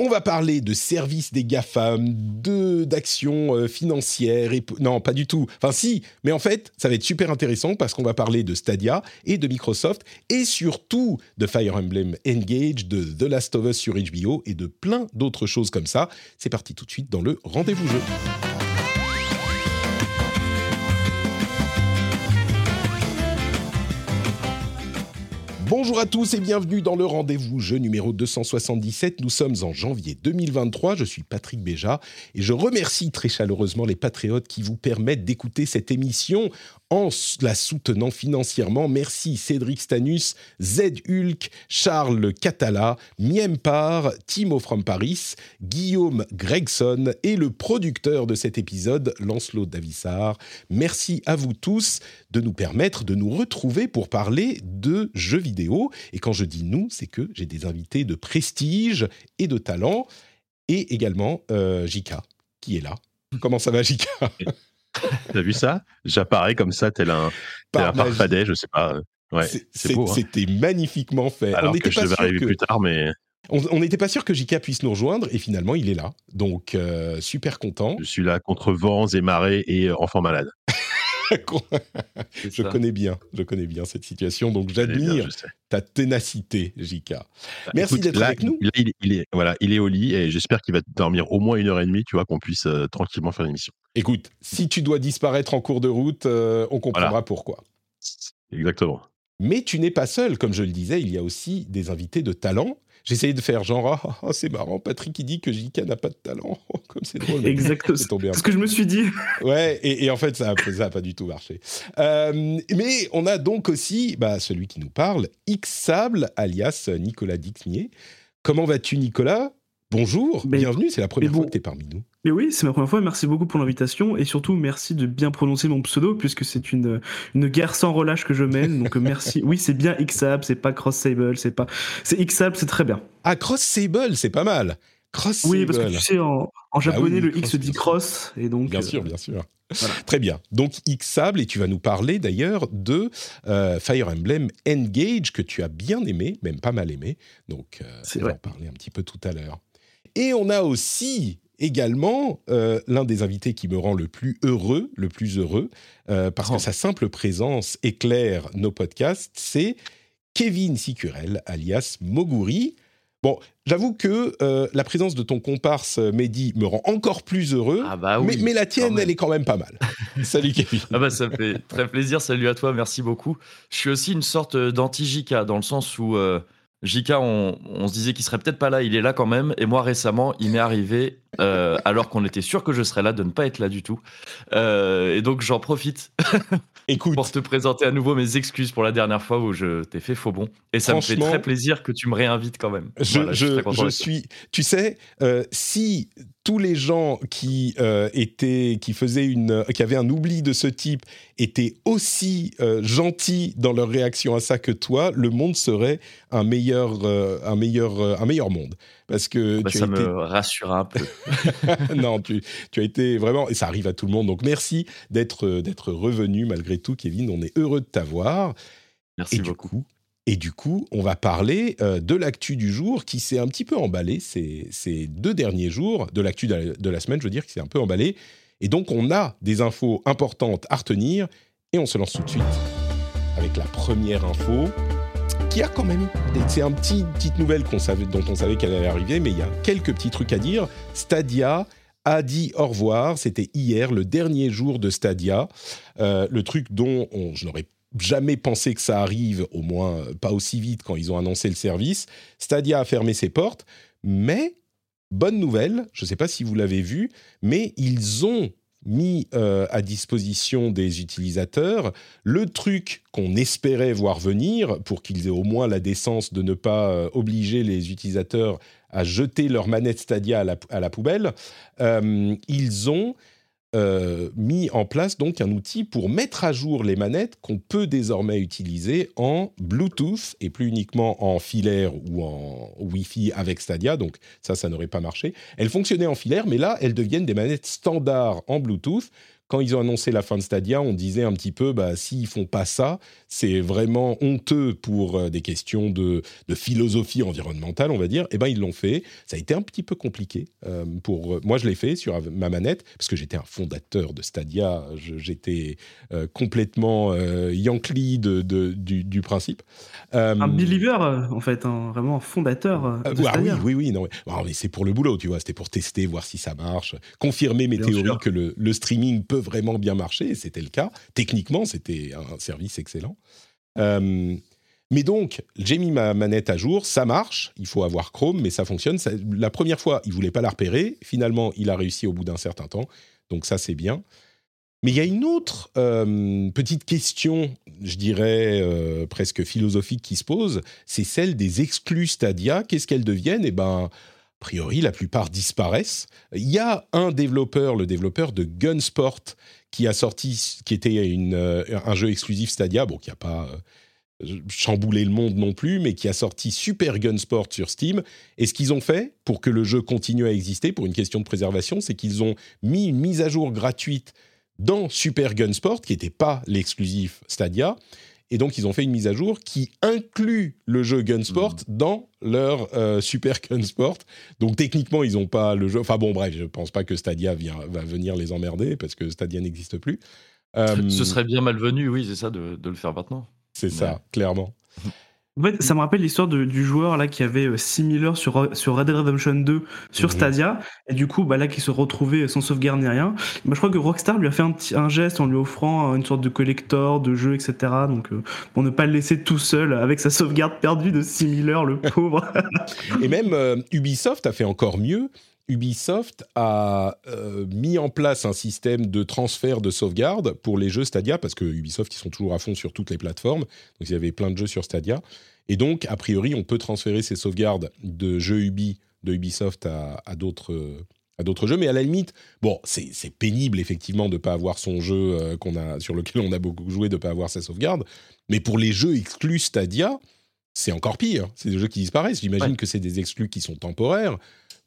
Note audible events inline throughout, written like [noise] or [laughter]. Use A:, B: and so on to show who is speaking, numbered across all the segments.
A: On va parler de services des GAFAM, d'actions euh, financières et non pas du tout. Enfin si, mais en fait ça va être super intéressant parce qu'on va parler de Stadia et de Microsoft et surtout de Fire Emblem Engage, de The Last of Us sur HBO et de plein d'autres choses comme ça. C'est parti tout de suite dans le rendez-vous jeu. Bonjour à tous et bienvenue dans le rendez-vous jeu numéro 277. Nous sommes en janvier 2023. Je suis Patrick Béja et je remercie très chaleureusement les patriotes qui vous permettent d'écouter cette émission en la soutenant financièrement. Merci Cédric Stanus, Z Hulk, Charles Catala, Miempar, Timo from Paris, Guillaume Gregson et le producteur de cet épisode, Lancelot Davissard. Merci à vous tous de nous permettre de nous retrouver pour parler de jeux vidéo. Et quand je dis nous, c'est que j'ai des invités de prestige et de talent et également euh, Jika qui est là. Comment ça va Jika [laughs] [laughs]
B: T'as vu ça? J'apparais comme ça, tel un, tel un farfadet, je sais pas. Ouais,
A: hein. C'était magnifiquement fait.
B: Alors on que je devais arriver plus tard, mais.
A: On n'était pas sûr que JK puisse nous rejoindre et finalement il est là. Donc euh, super content.
B: Je suis là contre vents et marées et euh, enfants malades. [laughs]
A: je connais bien, je connais bien cette situation, donc j'admire ta ténacité, JK. Bah, Merci d'être avec nous.
B: il, est, voilà, il est au lit et j'espère qu'il va dormir au moins une heure et demie, tu vois, qu'on puisse euh, tranquillement faire l'émission.
A: Écoute, si tu dois disparaître en cours de route, euh, on comprendra pourquoi.
B: Exactement.
A: Mais tu n'es pas seul, comme je le disais, il y a aussi des invités de talent J'essayais de faire genre, ah, ah, c'est marrant, Patrick qui dit que JK n'a pas de talent. [laughs] Comme c'est drôle. [laughs]
C: Exactement. C'est ce que je me suis dit. [laughs]
A: Ouais, et, en fait, ça n'a pas du tout marché. Euh, mais on a donc aussi bah, celui qui nous parle, X-Sable, alias Nicolas Dixmier. Comment vas-tu, Nicolas? Bonjour, bienvenue, c'est la première fois que tu es parmi nous.
C: Mais oui, c'est ma première fois. Merci beaucoup pour l'invitation et surtout merci de bien prononcer mon pseudo puisque c'est une, une guerre sans relâche que je mène. Donc [laughs] merci. oui, c'est bien Xab, c'est pas Cross Sable, c'est pas. C'est Xab, c'est très bien.
A: Ah, Cross Sable, c'est pas mal. Cross
C: Oui, parce que tu sais, en, en japonais, le X dit cross et donc.
A: Bien sûr, bien sûr. Très bien. Donc Xable et tu vas nous parler d'ailleurs de euh, Fire Emblem Engage que tu as bien aimé, même pas mal aimé. Donc euh, on va en parler un petit peu tout à l'heure. Et on a aussi également euh, l'un des invités qui me rend le plus heureux, le plus heureux, euh, parce que oh. sa simple présence éclaire nos podcasts, c'est Kevin Sicurel, alias Moguri. Bon, j'avoue que euh, la présence de ton comparse Mehdi me rend encore plus heureux,
D: ah bah
A: mais, la tienne, elle est quand même pas mal. [laughs] Salut Kevin.
D: Ah bah ça fait très plaisir, salut à toi, merci beaucoup. Je suis aussi une sorte d'anti-JK, dans le sens où JK, on, se disait qu'il serait peut-être pas là, il est là quand même. Et moi, récemment, il m'est arrivé, euh, alors qu'on était sûr que je serais là, de ne pas être là du tout. Euh, et donc, j'en profite [laughs]
A: Écoute.
D: pour te présenter à nouveau mes excuses pour la dernière fois où je t'ai fait faux bon. Et ça me fait très plaisir que tu me réinvites quand même.
A: Je, suis, tu sais, euh, si tous les gens qui étaient, qui faisaient une, qui avaient un oubli de ce type étaient aussi gentils dans leur réaction à ça que toi, le monde serait un meilleur, un meilleur, un meilleur monde. Parce que
D: bah, ça me rassure un peu. [laughs]
A: non, tu, tu, as été vraiment, et ça arrive à tout le monde. Donc merci d'être d'être revenu malgré tout, Kevin. On est heureux de t'avoir.
D: Merci beaucoup.
A: Et du coup, on va parler euh, de l'actu du jour qui s'est un petit peu emballé ces, ces deux derniers jours, de l'actu de, la semaine, je veux dire, qui s'est un peu emballé. Et donc, on a des infos importantes à retenir et on se lance tout de suite avec la première info qui a quand même. C'est un petit petite nouvelle dont on savait qu'elle allait arriver, mais il y a quelques petits trucs à dire. Stadia a dit au revoir. C'était hier, le dernier jour de Stadia. Euh, le truc dont on, je n'aurais jamais pensé que ça arrive, au moins pas aussi vite quand ils ont annoncé le service. Stadia a fermé ses portes, mais bonne nouvelle, je ne sais pas si vous l'avez vu, mais ils ont mis euh, à disposition des utilisateurs le truc qu'on espérait voir venir pour qu'ils aient au moins la décence de ne pas euh, obliger les utilisateurs à jeter leur manette Stadia à la, poubelle. Euh, ils ont euh, mis en place donc un outil pour mettre à jour les manettes qu'on peut désormais utiliser en Bluetooth et plus uniquement en filaire ou en Wi-Fi avec Stadia. Donc ça, ça n'aurait pas marché. Elles fonctionnaient en filaire, mais là, elles deviennent des manettes standards en Bluetooth quand ils ont annoncé la fin de Stadia, on disait un petit peu, bah, s'ils font pas ça, c'est vraiment honteux pour euh, des questions de, philosophie environnementale, on va dire. Eh ben ils l'ont fait. Ça a été un petit peu compliqué euh, pour. Euh, moi, je l'ai fait sur ma manette parce que j'étais un fondateur de Stadia. J'étais complètement yankee de, du, principe.
C: un believer, en fait, vraiment un fondateur. De Stadia.
A: Oui, oui, oui, non. mais c'est pour le boulot, tu vois. C'était pour tester, voir si ça marche, confirmer mes théories que le, le streaming peut vraiment bien marcher, et c'était le cas. Techniquement, c'était un service excellent. Euh, mais donc, j'ai mis ma manette à jour, ça marche, il faut avoir Chrome, mais ça fonctionne. la première fois, il voulait pas la repérer, finalement, il a réussi au bout d'un certain temps, donc ça c'est bien. Mais il y a une autre euh, petite question, je dirais euh, presque philosophique qui se pose, c'est celle des exclus Stadia. Qu'est-ce qu'elles deviennent? Eh ben, priori, la plupart disparaissent. Il y a un développeur, le développeur de Gunsport, qui a sorti, qui était euh, un jeu exclusif Stadia, bon, qui n'a pas euh, chamboulé le monde non plus, mais qui a sorti Super Gunsport sur Steam. Et ce qu'ils ont fait pour que le jeu continue à exister, pour une question de préservation, c'est qu'ils ont mis une mise à jour gratuite dans Super Gunsport, qui n'était pas l'exclusif Stadia, et donc, ils ont fait une mise à jour qui inclut le jeu Gunsport mmh. dans leur euh, Super Gunsport. Donc, techniquement, ils n'ont pas le jeu. Enfin, bon, bref, je ne pense pas que Stadia va venir les emmerder parce que Stadia n'existe plus.
D: Euh, Ce serait bien malvenu, oui, c'est ça, de, le faire maintenant.
A: C'est ça, clairement. [laughs]
C: En fait, ça me rappelle l'histoire du joueur là qui avait 6000 euh, heures sur, sur Red Dead Redemption 2 sur mhm. Stadia, et du coup, bah, là, qui se retrouvait sans sauvegarde ni rien. Bah, je crois que Rockstar lui a fait un, geste en lui offrant une sorte de collector, de jeu, etc. Donc, euh, pour ne pas le laisser tout seul avec sa sauvegarde perdue de 6000 heures, le pauvre.
A: et même euh, Ubisoft a fait encore mieux. Ubisoft a mis en place un système de transfert de sauvegarde pour les jeux Stadia, parce que Ubisoft, ils sont toujours à fond sur toutes les plateformes. Donc, il y avait plein de jeux sur Stadia. Et donc, a priori, on peut transférer ces sauvegardes de jeux Ubi, de Ubisoft à, à d'autres jeux, mais à la limite, bon, c'est pénible effectivement de ne pas avoir son jeu euh, qu'on a, sur lequel on a beaucoup joué, de ne pas avoir sa sauvegarde. Mais pour les jeux exclus Stadia, c'est encore pire. C'est des jeux qui disparaissent. J'imagine que c'est des exclus qui sont temporaires,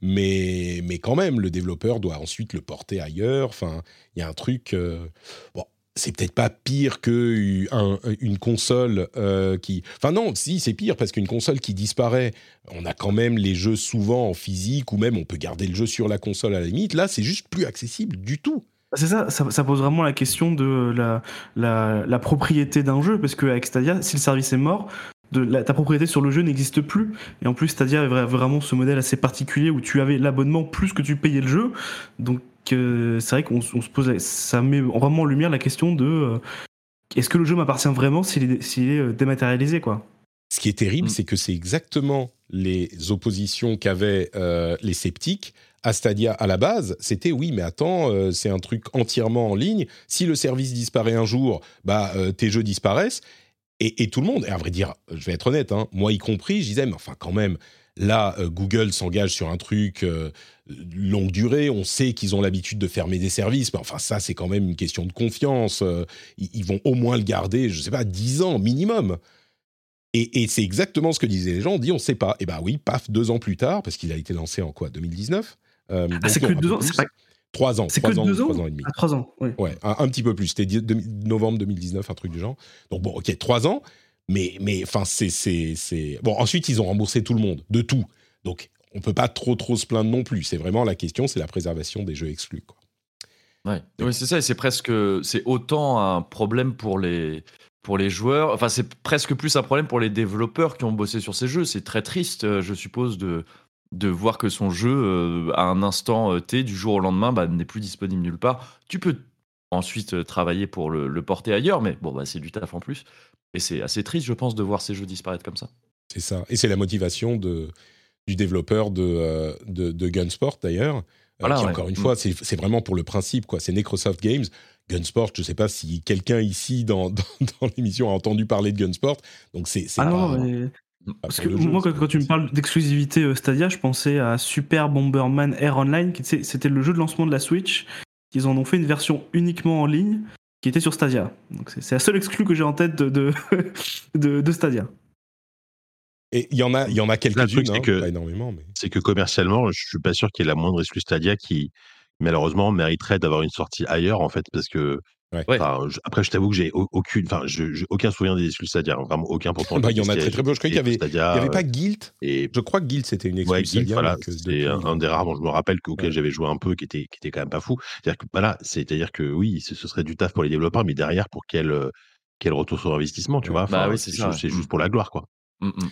A: mais, mais quand même, le développeur doit ensuite le porter ailleurs. Enfin, il y a un truc. Euh, bon, c'est peut-être pas pire que une console euh, qui. Enfin non, si c'est pire parce qu'une console qui disparaît, on a quand même les jeux souvent en physique ou même on peut garder le jeu sur la console à la limite. Là, c'est juste plus accessible du tout.
C: C'est ça, ça, pose vraiment la question de la, la, propriété d'un jeu parce qu'avec Stadia, si le service est mort, de ta propriété sur le jeu n'existe plus. Et en plus, Stadia avait vraiment ce modèle assez particulier où tu avais l'abonnement plus que tu payais le jeu. Donc c'est vrai qu'on se pose, ça met vraiment en lumière la question de euh, est-ce que le jeu m'appartient vraiment s'il est, est, euh, dématérialisé, quoi?
A: Ce qui est terrible, mm. c'est que c'est exactement les oppositions qu'avaient euh, les sceptiques à Stadia à la base. C'était oui, mais attends, c'est un truc entièrement en ligne. Si le service disparaît un jour, bah tes jeux disparaissent. Et, tout le monde, et à vrai dire, je vais être honnête, hein, moi y compris, je disais, mais enfin quand même, Là, euh, Google s'engage sur un truc euh, longue durée. On sait qu'ils ont l'habitude de fermer des services, mais enfin, ça, c'est quand même une question de confiance. Euh, ils, vont au moins le garder, je ne sais pas, 10 ans minimum. Et, c'est exactement ce que disaient les gens. On dit, on ne sait pas. Et bien oui, paf, deux ans plus tard, parce qu'il a été lancé en quoi 2019
C: ah, C'est que deux ans, c'est pas.
A: Trois ans, trois ans,
C: deux
A: ans, ans et demi.
C: Ah, trois ans, oui.
A: Ouais, un, petit peu plus. C'était novembre 2019, un truc du genre. Donc bon, ok, trois ans. Mais, mais enfin, c'est, Bon, ensuite, ils ont remboursé tout le monde, de tout. Donc, on peut pas trop, trop se plaindre non plus. C'est vraiment la question, c'est la préservation des jeux exclus. Quoi.
D: Ouais. Oui, c'est ça. Et c'est presque. C'est autant un problème pour les, pour les joueurs. Enfin, c'est presque plus un problème pour les développeurs qui ont bossé sur ces jeux. C'est très triste, euh, je suppose, de, de voir que son jeu, euh, à un instant euh, T, du jour au lendemain, bah, n'est plus disponible nulle part. Tu peux ensuite travailler pour le, le porter ailleurs, mais bon, bah, c'est du taf en plus. Et c'est assez triste, je pense, de voir ces jeux disparaître comme ça.
A: C'est ça. Et c'est la motivation de, du développeur de, de, de Gunsport d'ailleurs. qui, encore une fois, c'est vraiment pour le principe, quoi. C'est Microsoft Games. Gunsport, je ne sais pas si quelqu'un ici [laughs] dans, dans, l'émission a entendu parler de Gunsport. Donc c'est
C: ah pas, parce que moi, quand, tu me parles d'exclusivité euh, Stadia, je pensais à Super Bomberman Air Online, qui c'était le jeu de lancement de la Switch. Ils en ont fait une version uniquement en ligne qui était sur Stadia. Donc c'est la seule exclue que j'ai en tête [laughs] de, de, Stadia.
A: Et il y en a, il y en a quelques-unes, hein, pas énormément. Mais...
B: C'est que commercialement, je suis pas sûr qu'il y ait la moindre exclue Stadia qui, malheureusement, mériterait d'avoir une sortie ailleurs, en fait, parce que après, je t'avoue que j'ai aucune, enfin, j'ai aucun souvenir des exclus Stadia, hein, vraiment aucun pourtant.
A: Bah, il y en a très très peu. Je crois qu'il y avait, il y avait pas Guild. Et je crois que Guild c'était une exclus Stadia.
B: Voilà, c'est un, des rares dont je me rappelle auquel j'avais joué un peu, qui était, qui était quand même pas fou. C'est-à-dire que voilà, c'est-à-dire que oui, ce, serait du taf pour les développeurs, mais derrière, pour quel quel retour sur investissement, tu vois?
D: Bah, oui, c'est
B: juste pour la gloire, quoi.
D: Mmh, mmh.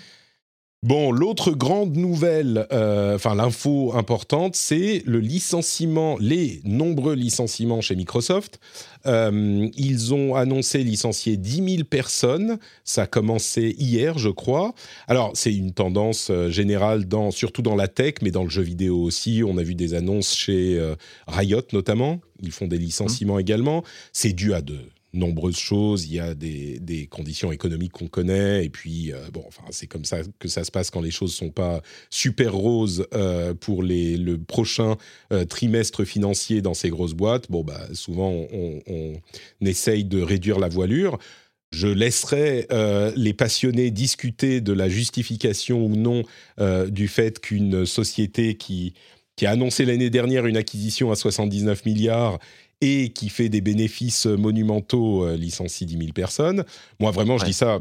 A: Bon, l'autre grande nouvelle, euh, enfin l'info importante, c'est le licenciement, les nombreux licenciements chez Microsoft. Euh, ils ont annoncé licencier 10 000 personnes. Ça a commencé hier, je crois. Alors, c'est une tendance euh, générale, dans, surtout dans la tech, mais dans le jeu vidéo aussi. On a vu des annonces chez Riot notamment. Ils font des licenciements également. C'est dû à deux nombreuses choses. Il y a des, conditions économiques qu'on connaît. Et puis, euh, bon, enfin, c'est comme ça que ça se passe quand les choses sont pas super roses euh, pour les, le prochain euh, trimestre financier dans ces grosses boîtes. Bon, bah, souvent, on, on, essaye de réduire la voilure. Je laisserai les passionnés discuter de la justification ou non du fait qu'une société qui, qui a annoncé l'année dernière une acquisition à 79 milliards et qui fait des bénéfices monumentaux euh, licencie 10 000 personnes. Moi, vraiment, je dis ça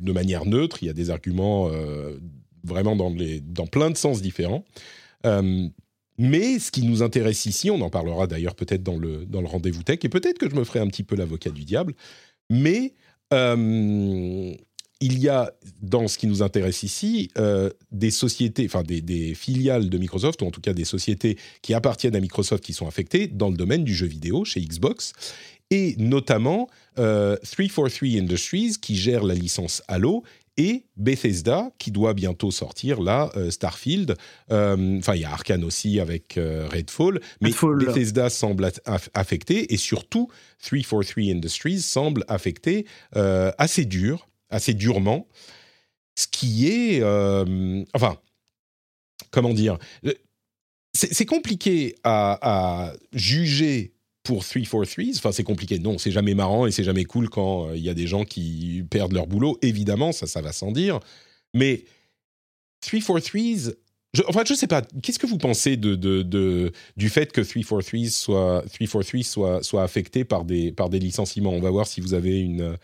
A: de manière neutre. Il y a des arguments euh, vraiment dans, les, dans plein de sens différents. Euh, mais ce qui nous intéresse ici, on en parlera d'ailleurs peut-être dans le, dans le rendez-vous tech, et peut-être que je me ferai un petit peu l'avocat du diable, mais il y a, dans ce qui nous intéresse ici, euh, des sociétés, enfin des, filiales de Microsoft, ou en tout cas des sociétés qui appartiennent à Microsoft qui sont affectées dans le domaine du jeu vidéo chez Xbox, et notamment 343 euh, Industries qui gère la licence Halo et Bethesda qui doit bientôt sortir là euh, Starfield. Enfin, il y a Arkane aussi avec Redfall, mais Bethesda semble affecté et surtout 343 Industries semble affecté assez dur assez durement, ce qui est, euh, enfin, comment dire, euh, c'est compliqué à, juger pour 343s. Enfin, c'est compliqué. Non, c'est jamais marrant et c'est jamais cool quand euh, il y a des gens qui perdent leur boulot. Évidemment, ça, ça va sans dire. Mais 343s, je, enfin, je sais pas. Qu'est-ce que vous pensez de, du fait que 343 soit, 343 soit, soit affecté par des, par des licenciements? On va voir si vous avez une,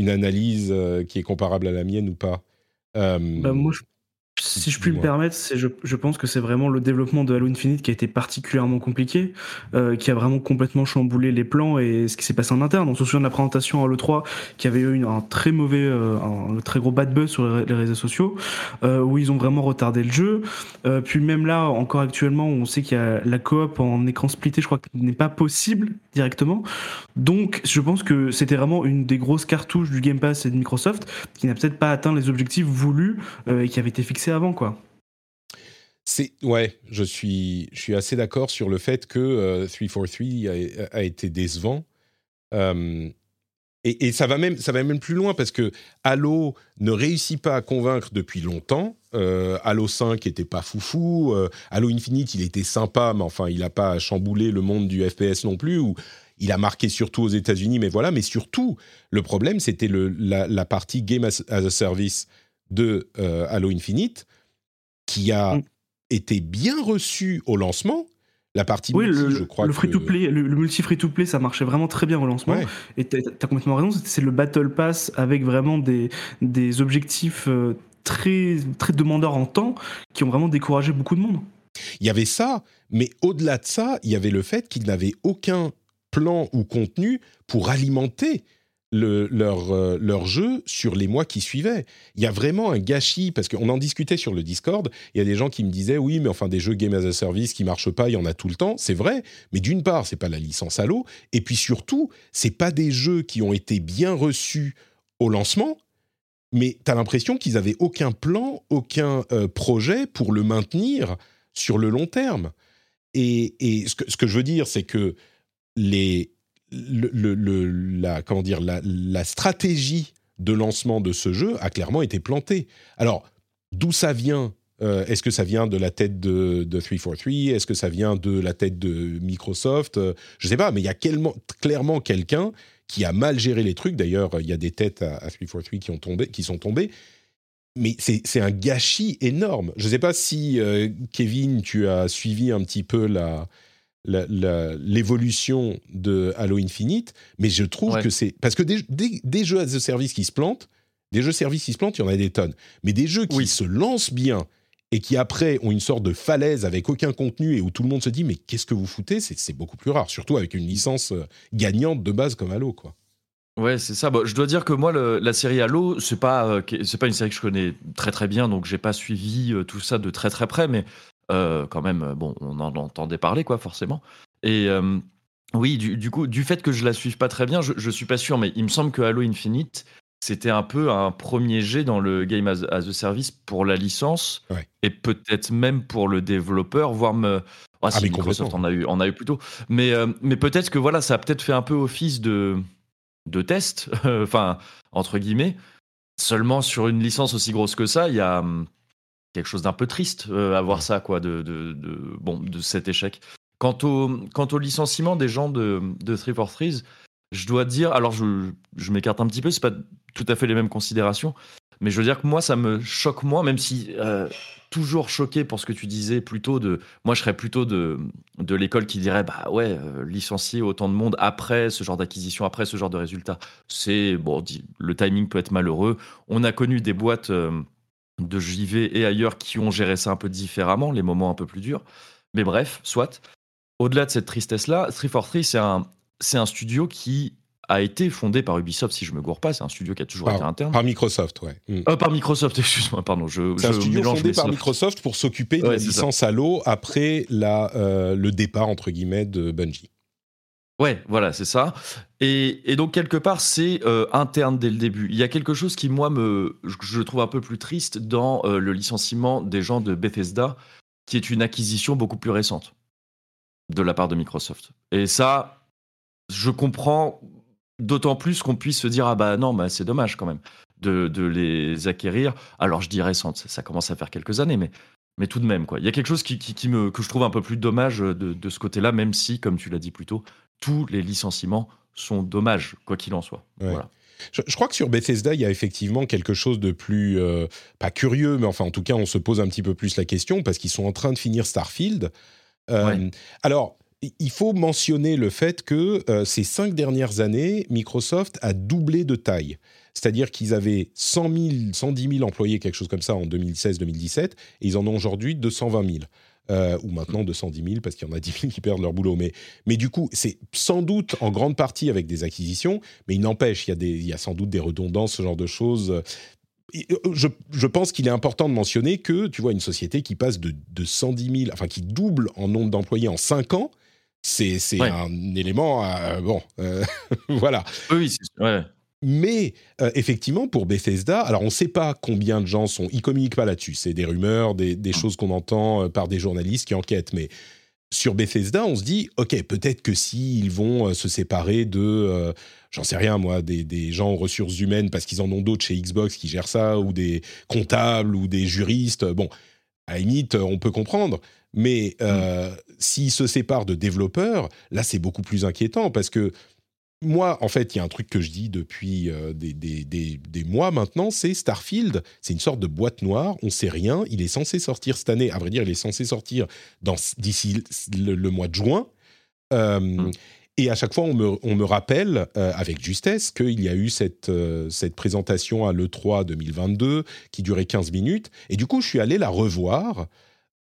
A: une analyse euh, qui est comparable à la mienne ou pas.
C: Euh, bah, si je puis me permettre, je, je, pense que c'est vraiment le développement de Halo Infinite qui a été particulièrement compliqué, euh, qui a vraiment complètement chamboulé les plans et ce qui s'est passé en interne. On se souvient de la présentation à l'E3 qui avait eu un très mauvais, euh, un très gros bad buzz sur les, réseaux sociaux, euh, où ils ont vraiment retardé le jeu. Puis même là, encore actuellement, on sait qu'il y a la coop en écran splitté, je crois que n'est pas possible directement. Donc, je pense que c'était vraiment une des grosses cartouches du Game Pass et de Microsoft qui n'a peut-être pas atteint les objectifs voulus et qui avait été fixés avant, quoi.
A: C'est ouais, je suis je suis assez d'accord sur le fait que 343 euh, a, a, été décevant. Euh, et, ça va même ça va même plus loin parce que Halo ne réussit pas à convaincre depuis longtemps. Euh, Halo 5 était pas foufou. Halo Infinite, il était sympa, mais enfin, il n'a pas chamboulé le monde du FPS non plus. Il a marqué surtout aux États-Unis, mais voilà. Mais surtout, le problème, c'était la, partie Game as, a Service de Halo Infinite qui a mm. été bien reçu au lancement. La partie
C: oui, multi, le, je crois le free to play, le, multi free to play, ça marchait vraiment très bien au lancement. Et tu as, complètement raison, c'est le battle pass avec vraiment des, des objectifs euh, très très demandeurs en temps qui ont vraiment découragé beaucoup de monde.
A: Il y avait ça, mais au-delà de ça, il y avait le fait qu'il n'avait aucun plan ou contenu pour alimenter leur, euh, leur jeu sur les mois qui suivaient. Il y a vraiment un gâchis, parce qu'on en discutait sur le Discord, il y a des gens qui me disaient, oui, mais enfin, des jeux Game as a Service qui marchent pas, il y en a tout le temps, c'est vrai, mais d'une part, c'est pas la licence Halo, et puis surtout, c'est pas des jeux qui ont été bien reçus au lancement, mais tu as l'impression qu'ils avaient aucun plan, aucun projet pour le maintenir sur le long terme. Et, ce, que, je veux dire, c'est que les, la, stratégie de lancement de ce jeu a clairement été plantée. Alors, d'où ça vient euh, Est-ce que ça vient de la tête de, 343 Est-ce que ça vient de la tête de Microsoft? Euh, Je ne sais pas, mais il y a clairement quelqu'un qui a mal géré les trucs. D'ailleurs, il y a des têtes à, 343 qui, ont tombé, qui sont tombées. Mais c'est un gâchis énorme. Je ne sais pas si, euh, Kevin, tu as suivi un petit peu la, l'évolution de Halo Infinite, mais je trouve que c'est... Parce que des, jeux as a service qui se plantent, des jeux services qui se plantent, il y en a des tonnes. Mais des jeux qui se lancent bien et qui après ont une sorte de falaise avec aucun contenu et où tout le monde se dit mais qu'est-ce que vous foutez? C'est beaucoup plus rare, surtout avec une licence euh, gagnante de base comme Halo. quoi.
D: Ouais, c'est ça. je dois dire que moi, la série Halo, c'est pas, euh, c'est pas une série que je connais très très bien, donc j'ai pas suivi euh, tout ça de très très près, mais euh, quand même, euh, bon, on en entendait parler, quoi, forcément. Et euh, oui, du, coup, du fait que je la suive pas très bien, je, je suis pas sûr, mais il me semble que Halo Infinite, c'était un peu un premier jet dans le game as, a service pour la licence et peut-être même pour le développeur, voire me. Ah, ah, si, Microsoft en a eu, en a eu plutôt. Mais, mais peut-être que voilà, ça a peut-être fait un peu office de, de test, [laughs] enfin, entre guillemets. Seulement sur une licence aussi grosse que ça, il y a, hum, quelque chose d'un peu triste euh, à voir ça, quoi, de, de, bon, de cet échec. Quant au, quant au licenciement des gens de, de 343, je dois dire, alors je, je m'écarte un petit peu, c'est pas tout à fait les mêmes considérations, mais je veux dire que moi, ça me choque moins, même si euh, toujours choqué pour ce que tu disais, plutôt de, moi, je serais plutôt de, de l'école qui dirait, bah ouais, euh, licencier autant de monde après ce genre d'acquisition, après ce genre de résultat, c'est bon, le timing peut être malheureux. On a connu des boîtes de JV et ailleurs qui ont géré ça un peu différemment, les moments un peu plus durs. Mais bref, soit. Au-delà de cette tristesse-là, 343, c'est un, c'est un studio qui a été fondé par Ubisoft, si je me gourre pas. C'est un studio qui a toujours été interne.
A: Par Microsoft, ouais.
D: Mm. Euh, par Microsoft, [laughs] excuse-moi, pardon. Je,
A: c'est un studio fondé par Microsoft pour s'occuper de la licence Halo après la, euh, le départ, entre guillemets, de Bungie.
D: Ouais, voilà, c'est ça. Et, donc, quelque part, c'est euh, interne dès le début. Il y a quelque chose qui, moi, me, je trouve un peu plus triste dans euh, le licenciement des gens de Bethesda, qui est une acquisition beaucoup plus récente de la part de Microsoft. Et ça, je comprends d'autant plus qu'on puisse se dire Ah bah non, bah, c'est dommage quand même de, les acquérir. Alors, je dis récente, ça commence à faire quelques années, mais mais tout de même, quoi. Il y a quelque chose qui, me, que je trouve un peu plus dommage de, de ce côté-là, même si, comme tu l'as dit plus tôt, tous les licenciements sont dommages, quoi qu'il en soit. Voilà.
A: Je, crois que sur Bethesda, il y a effectivement quelque chose de plus, euh, pas curieux, mais enfin en tout cas, on se pose un petit peu plus la question parce qu'ils sont en train de finir Starfield. Euh, alors, il faut mentionner le fait que euh, ces cinq dernières années, Microsoft a doublé de taille. C'est-à-dire qu'ils avaient 100 000, 110 000 employés, quelque chose comme ça, en 2016-2017, et ils en ont aujourd'hui 220 000. Euh, ou maintenant 210 000 parce qu'il y en a [laughs] 10 000 qui perdent leur boulot. Mais, mais du coup, c'est sans doute en grande partie avec des acquisitions, mais il n'empêche, il, y a il y a sans doute des redondances, ce genre de choses. Euh, je, je pense qu'il est important de mentionner que, tu vois, une société qui passe de, de 110 000, enfin qui double en nombre d'employés en 5 ans, c'est un élément, bon, euh, [laughs] voilà.
D: Oui, c'est ouais.
A: Mais euh, effectivement, pour Bethesda, alors on ne sait pas combien de gens sont, ils communiquent pas là-dessus. C'est des rumeurs, des, des choses qu'on entend euh, par des journalistes qui enquêtent. Mais sur Bethesda, on se dit, ok, peut-être que s'ils ils vont euh, se séparer de, j'en sais rien moi, des, des, gens aux ressources humaines parce qu'ils en ont d'autres chez Xbox qui gèrent ça, ou des comptables ou des juristes. Bon, à la limite, on peut comprendre. Mais mm. s'ils se séparent de développeurs, là, c'est beaucoup plus inquiétant parce que moi, en fait, il y a un truc que je dis depuis euh, des, mois maintenant, c'est Starfield, c'est une sorte de boîte noire, on sait rien, il est censé sortir cette année, à vrai dire, il est censé sortir d'ici le, mois de juin. Euh, mmh. Et à chaque fois, on me, rappelle, euh, avec justesse, qu'il y a eu cette, cette présentation à l'E3 2022 qui durait 15 minutes. Et du coup, je suis allé la revoir.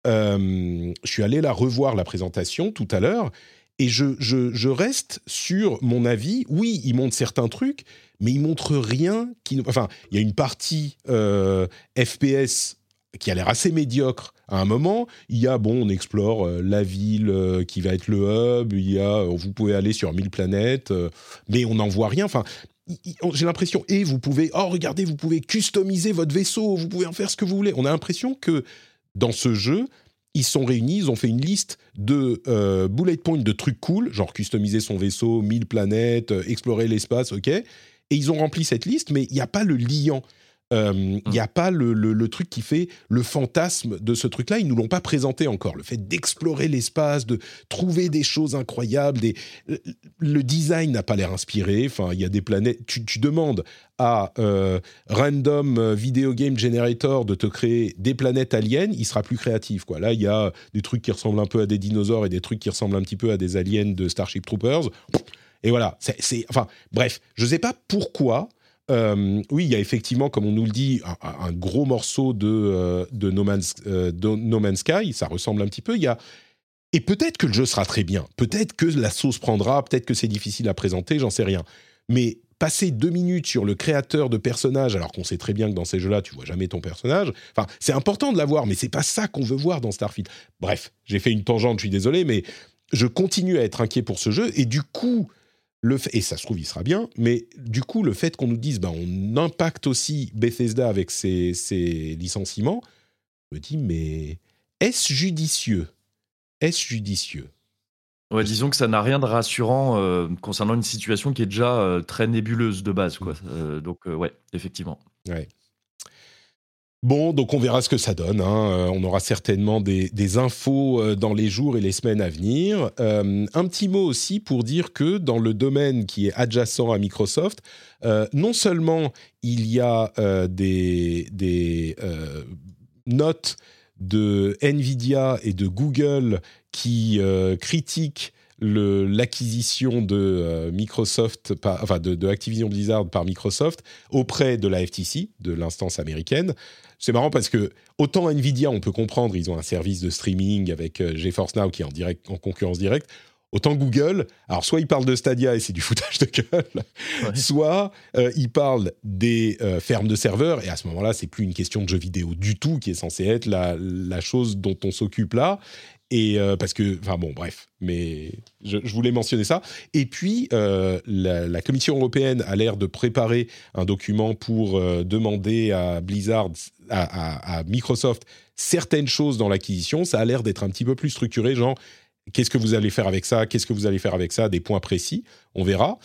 A: je suis allé la revoir, la présentation, tout à l'heure. Et je, reste sur mon avis. Oui, il montre certains trucs, mais il montre rien qui. Enfin, il y a une partie euh, FPS qui a l'air assez médiocre à un moment. Il y a, bon, on explore euh, la ville euh, qui va être le hub, il y a, vous pouvez aller sur 1000 planètes, mais on n'en voit rien. Enfin, j'ai l'impression, et vous pouvez, oh regardez, vous pouvez customiser votre vaisseau, vous pouvez en faire ce que vous voulez. On a l'impression que dans ce jeu, ils sont réunis, ils ont fait une liste de euh, bullet points de trucs cool, genre customiser son vaisseau, 1000 planètes, euh, explorer l'espace, ok. Et ils ont rempli cette liste, mais il n'y a pas le liant. Euh, il n'y a pas le, truc qui fait le fantasme de ce truc-là. Ils nous l'ont pas présenté encore. Le fait d'explorer l'espace, de trouver des choses incroyables. Des... Le design n'a pas l'air inspiré. Enfin, il y a des planètes. Tu, demandes à euh, Random Video Game Generator de te créer des planètes aliens, il sera plus créatif. Quoi. Là, il y a des trucs qui ressemblent un peu à des dinosaures et des trucs qui ressemblent un petit peu à des aliens de Starship Troopers. Et voilà. C'est, enfin, bref, je sais pas pourquoi euh, oui, il y a effectivement, comme on nous le dit, un, gros morceau de, euh, de, no Man's, euh, Sky. Ça ressemble un petit peu. Il y a... Et peut-être que le jeu sera très bien. Peut-être que la sauce prendra. Peut-être que c'est difficile à présenter. J'en sais rien. Mais passer deux minutes sur le créateur de personnages, alors qu'on sait très bien que dans ces jeux-là, tu vois jamais ton personnage. Enfin, c'est important de l'avoir, mais c'est pas ça qu'on veut voir dans Starfield. Bref, j'ai fait une tangente. Je suis désolé, mais je continue à être inquiet pour ce jeu. Et du coup, et ça se trouve, il sera bien, mais du coup, le fait qu'on nous dise, bah, on impacte aussi Bethesda avec ses, licenciements, je me dis, mais est-ce judicieux? Est-ce judicieux?
D: Ouais, disons que ça n'a rien de rassurant euh, concernant une situation qui est déjà euh, très nébuleuse de base, quoi. Mmh. Euh, donc, ouais, effectivement.
A: Ouais. Bon, donc on verra ce que ça donne. Hein. Euh, on aura certainement des, infos euh, dans les jours et les semaines à venir. Euh, un petit mot aussi pour dire que dans le domaine qui est adjacent à Microsoft, non seulement il y a des, des notes de Nvidia et de Google qui critiquent l'acquisition de euh, Microsoft, enfin de, Activision Blizzard par Microsoft auprès de la FTC, de l'instance américaine. C'est marrant parce que autant Nvidia, on peut comprendre, ils ont un service de streaming avec euh, GeForce Now qui est en, direct, en concurrence directe. Autant Google, alors soit ils parlent de Stadia et c'est du [laughs] foutage de gueule, soit euh, ils parlent des fermes de serveurs et à ce moment-là, c'est plus une question de jeux vidéo du tout qui est censée être la, la chose dont on s'occupe là. Et euh, parce que, enfin bon, bref, mais je, voulais mentionner ça. Et puis, euh, la, Commission européenne a l'air de préparer un document pour euh, demander à Blizzard, à, Microsoft, certaines choses dans l'acquisition. Ça a l'air d'être un petit peu plus structuré, genre, qu'est-ce que vous allez faire avec ça Qu'est-ce que vous allez faire avec ça Des points précis, on verra.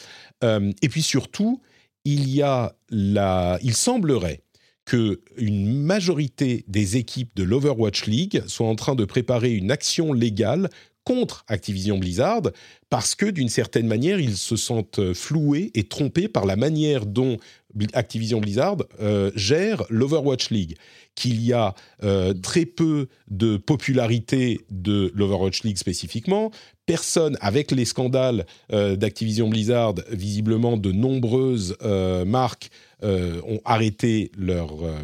A: et puis surtout, il y a la, il semblerait qu'une majorité des équipes de l'Overwatch League soient en train de préparer une action légale contre Activision Blizzard parce que d'une certaine manière, ils se sentent floués et trompés par la manière dont Activision Blizzard euh, gère l'Overwatch League. Qu'il y a euh, très peu de popularité de l'Overwatch League spécifiquement. Personne, avec les scandales euh, d'Activision Blizzard, visiblement de nombreuses marques euh, ont arrêté leur, euh,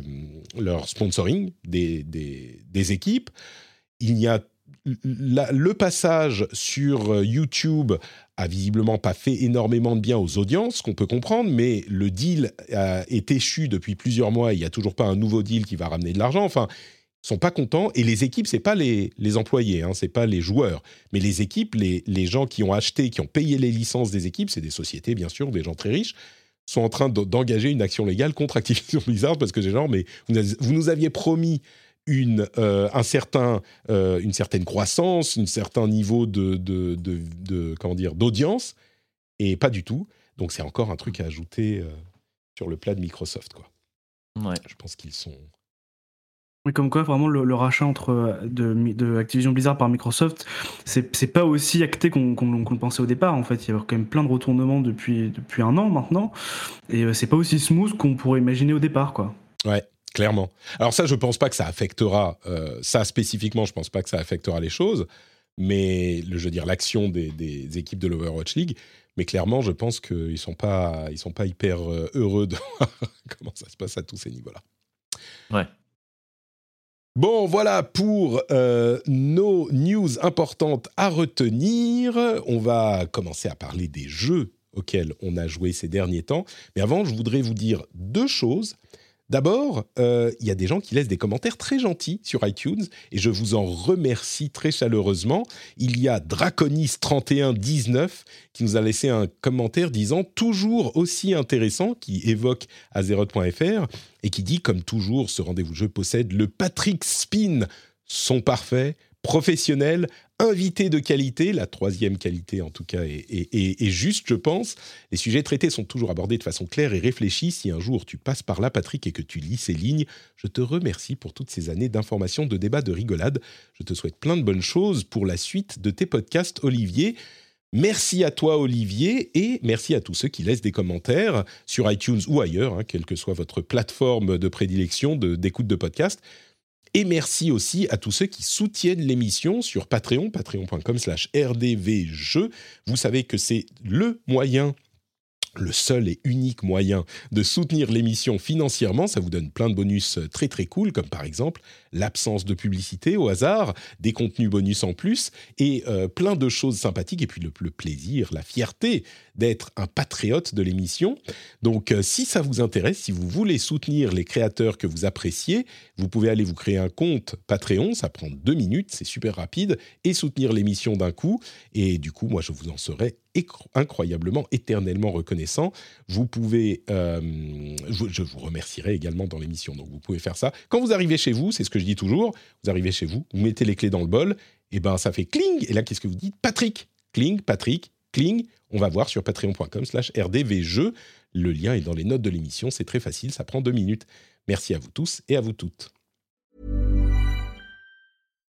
A: leur sponsoring des, des, équipes. Il y a le passage sur euh, YouTube a visiblement pas fait énormément de bien aux audiences, qu'on peut comprendre, mais le deal est échu depuis plusieurs mois. Il n'y a toujours pas un nouveau deal qui va ramener de l'argent. Enfin, sont pas contents. Et les équipes, c'est pas les, les employés, hein, c'est pas les joueurs, mais les équipes, les, les gens qui ont acheté, qui ont payé les licences des équipes, c'est des sociétés bien sûr, des gens très riches sont en train d'engager une action légale contre Activision [laughs] Blizzard parce que j'ai genre, mais vous, nous aviez promis une, euh, un certain, euh, une certaine croissance, un certain niveau de, de, de, comment dire, d'audience, et pas du tout. Donc c'est encore un truc à ajouter euh, sur le plat de Microsoft, quoi.
D: Ouais.
A: Je pense qu'ils sont
C: oui, comme quoi, vraiment, le, rachat entre euh, de, Activision Blizzard par Microsoft, c'est pas aussi acté qu'on le pensait au départ. En fait, il y a quand même plein de retournements depuis, depuis un an maintenant, et euh, c'est pas aussi smooth qu'on pourrait imaginer au départ, quoi.
A: Ouais, clairement. Alors ça, je pense pas que ça affectera, euh, ça spécifiquement, je pense pas que ça affectera les choses, mais le, je veux dire l'action des, équipes de l'Overwatch League. Mais clairement, je pense qu'ils sont pas, ils sont pas hyper heureux de voir [laughs] comment ça se passe à tous ces niveaux-là.
D: Ouais.
A: Bon, voilà pour euh, nos news importantes à retenir. On va commencer à parler des jeux auxquels on a joué ces derniers temps. Mais avant, je voudrais vous dire deux choses. D'abord, euh, il y a des gens qui laissent des commentaires très gentils sur iTunes et je vous en remercie très chaleureusement. Il y a Draconis3119 qui nous a laissé un commentaire disant toujours aussi intéressant, qui évoque Azeroth.fr et qui dit comme toujours, ce rendez-vous jeu possède le Patrick Spin, son parfait, professionnel, invité de qualité, la troisième qualité en tout cas est, juste, je pense. Les sujets traités sont toujours abordés de façon claire et réfléchie. Si un jour tu passes par là, Patrick, et que tu lis ces lignes, je te remercie pour toutes ces années d'information, de débat, de rigolade. Je te souhaite plein de bonnes choses pour la suite de tes podcasts, Olivier. Merci à toi, Olivier, et merci à tous ceux qui laissent des commentaires sur iTunes ou ailleurs, hein, quelle que soit votre plateforme de prédilection d'écoute de, de. Et merci aussi à tous ceux qui soutiennent l'émission sur Patreon, patreon.com slash rdvjeux. Vous savez que c'est le moyen le seul et unique moyen de soutenir l'émission financièrement. Ça vous donne plein de bonus très très cool, comme par exemple l'absence de publicité au hasard, des contenus bonus en plus, et euh, plein de choses sympathiques, et puis le, plaisir, la fierté d'être un patriote de l'émission. Donc euh, si ça vous intéresse, si vous voulez soutenir les créateurs que vous appréciez, vous pouvez aller vous créer un compte Patreon, ça prend deux minutes, c'est super rapide, et soutenir l'émission d'un coup. Et du coup, moi, je vous en serai incroyablement, éternellement reconnaissant. Vous pouvez, euh, je, vous remercierai également dans l'émission, donc vous pouvez faire ça. Quand vous arrivez chez vous, c'est ce que je dis toujours, vous arrivez chez vous, vous mettez les clés dans le bol, et ben ça fait cling, et là qu'est-ce que vous dites? Patrick, cling, Patrick, cling, on va voir sur patreon.com slash rdvjeux, le lien est dans les notes de l'émission, c'est très facile, ça prend deux minutes. Merci à vous tous et à vous toutes.